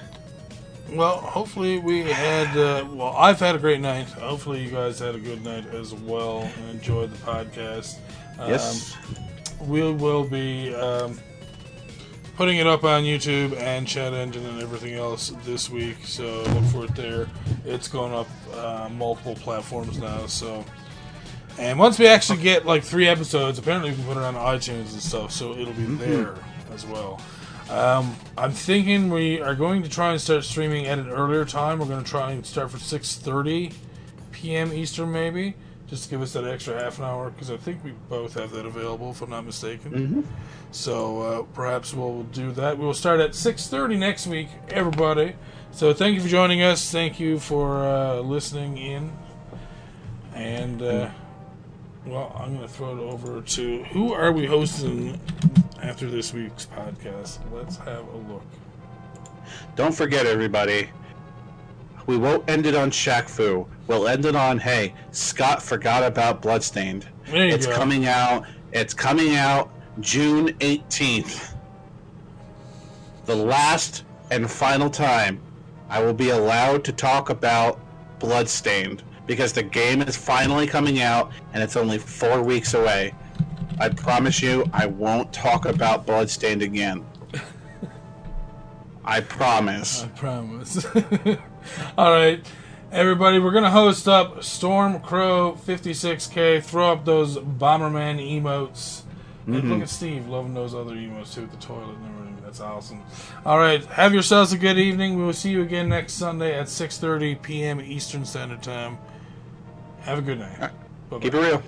Well, hopefully we had. Uh, well, I've had a great night. Hopefully you guys had a good night as well and enjoyed the podcast. Um, yes. we will be um, putting it up on YouTube and Chat Engine and everything else this week. So look for it there. It's going up uh, multiple platforms now. So, and once we actually get like three episodes, apparently we can put it on iTunes and stuff. So it'll be there as well. Um, I'm thinking we are going to try and start streaming at an earlier time. We're going to try and start for 6:30 p.m. Eastern, maybe, just to give us that extra half an hour because I think we both have that available, if I'm not mistaken. So uh, perhaps we'll do that. We will start at 6:30 next week, everybody. So thank you for joining us. Thank you for uh, listening in. And uh, well, I'm going to throw it over to who are we hosting after this week's podcast? Let's have a look. Don't forget, everybody. We won't end it on Shaq Fu. We'll end it on, hey, Scott forgot about Bloodstained. It's go. coming out. It's coming out June 18th. The last and final time I will be allowed to talk about Bloodstained because the game is finally coming out and it's only four weeks away. I promise you, I won't talk about Bloodstained again. I promise. I promise. All right, everybody, we're gonna host up Storm Crow 56k. Throw up those Bomberman emotes. And mm-hmm. look at Steve loving those other emotes too, at the toilet and everything. That's awesome. All right, have yourselves a good evening. We will see you again next Sunday at 6:30 p.m. Eastern Standard Time. Have a good night. Bye-bye. Keep it real.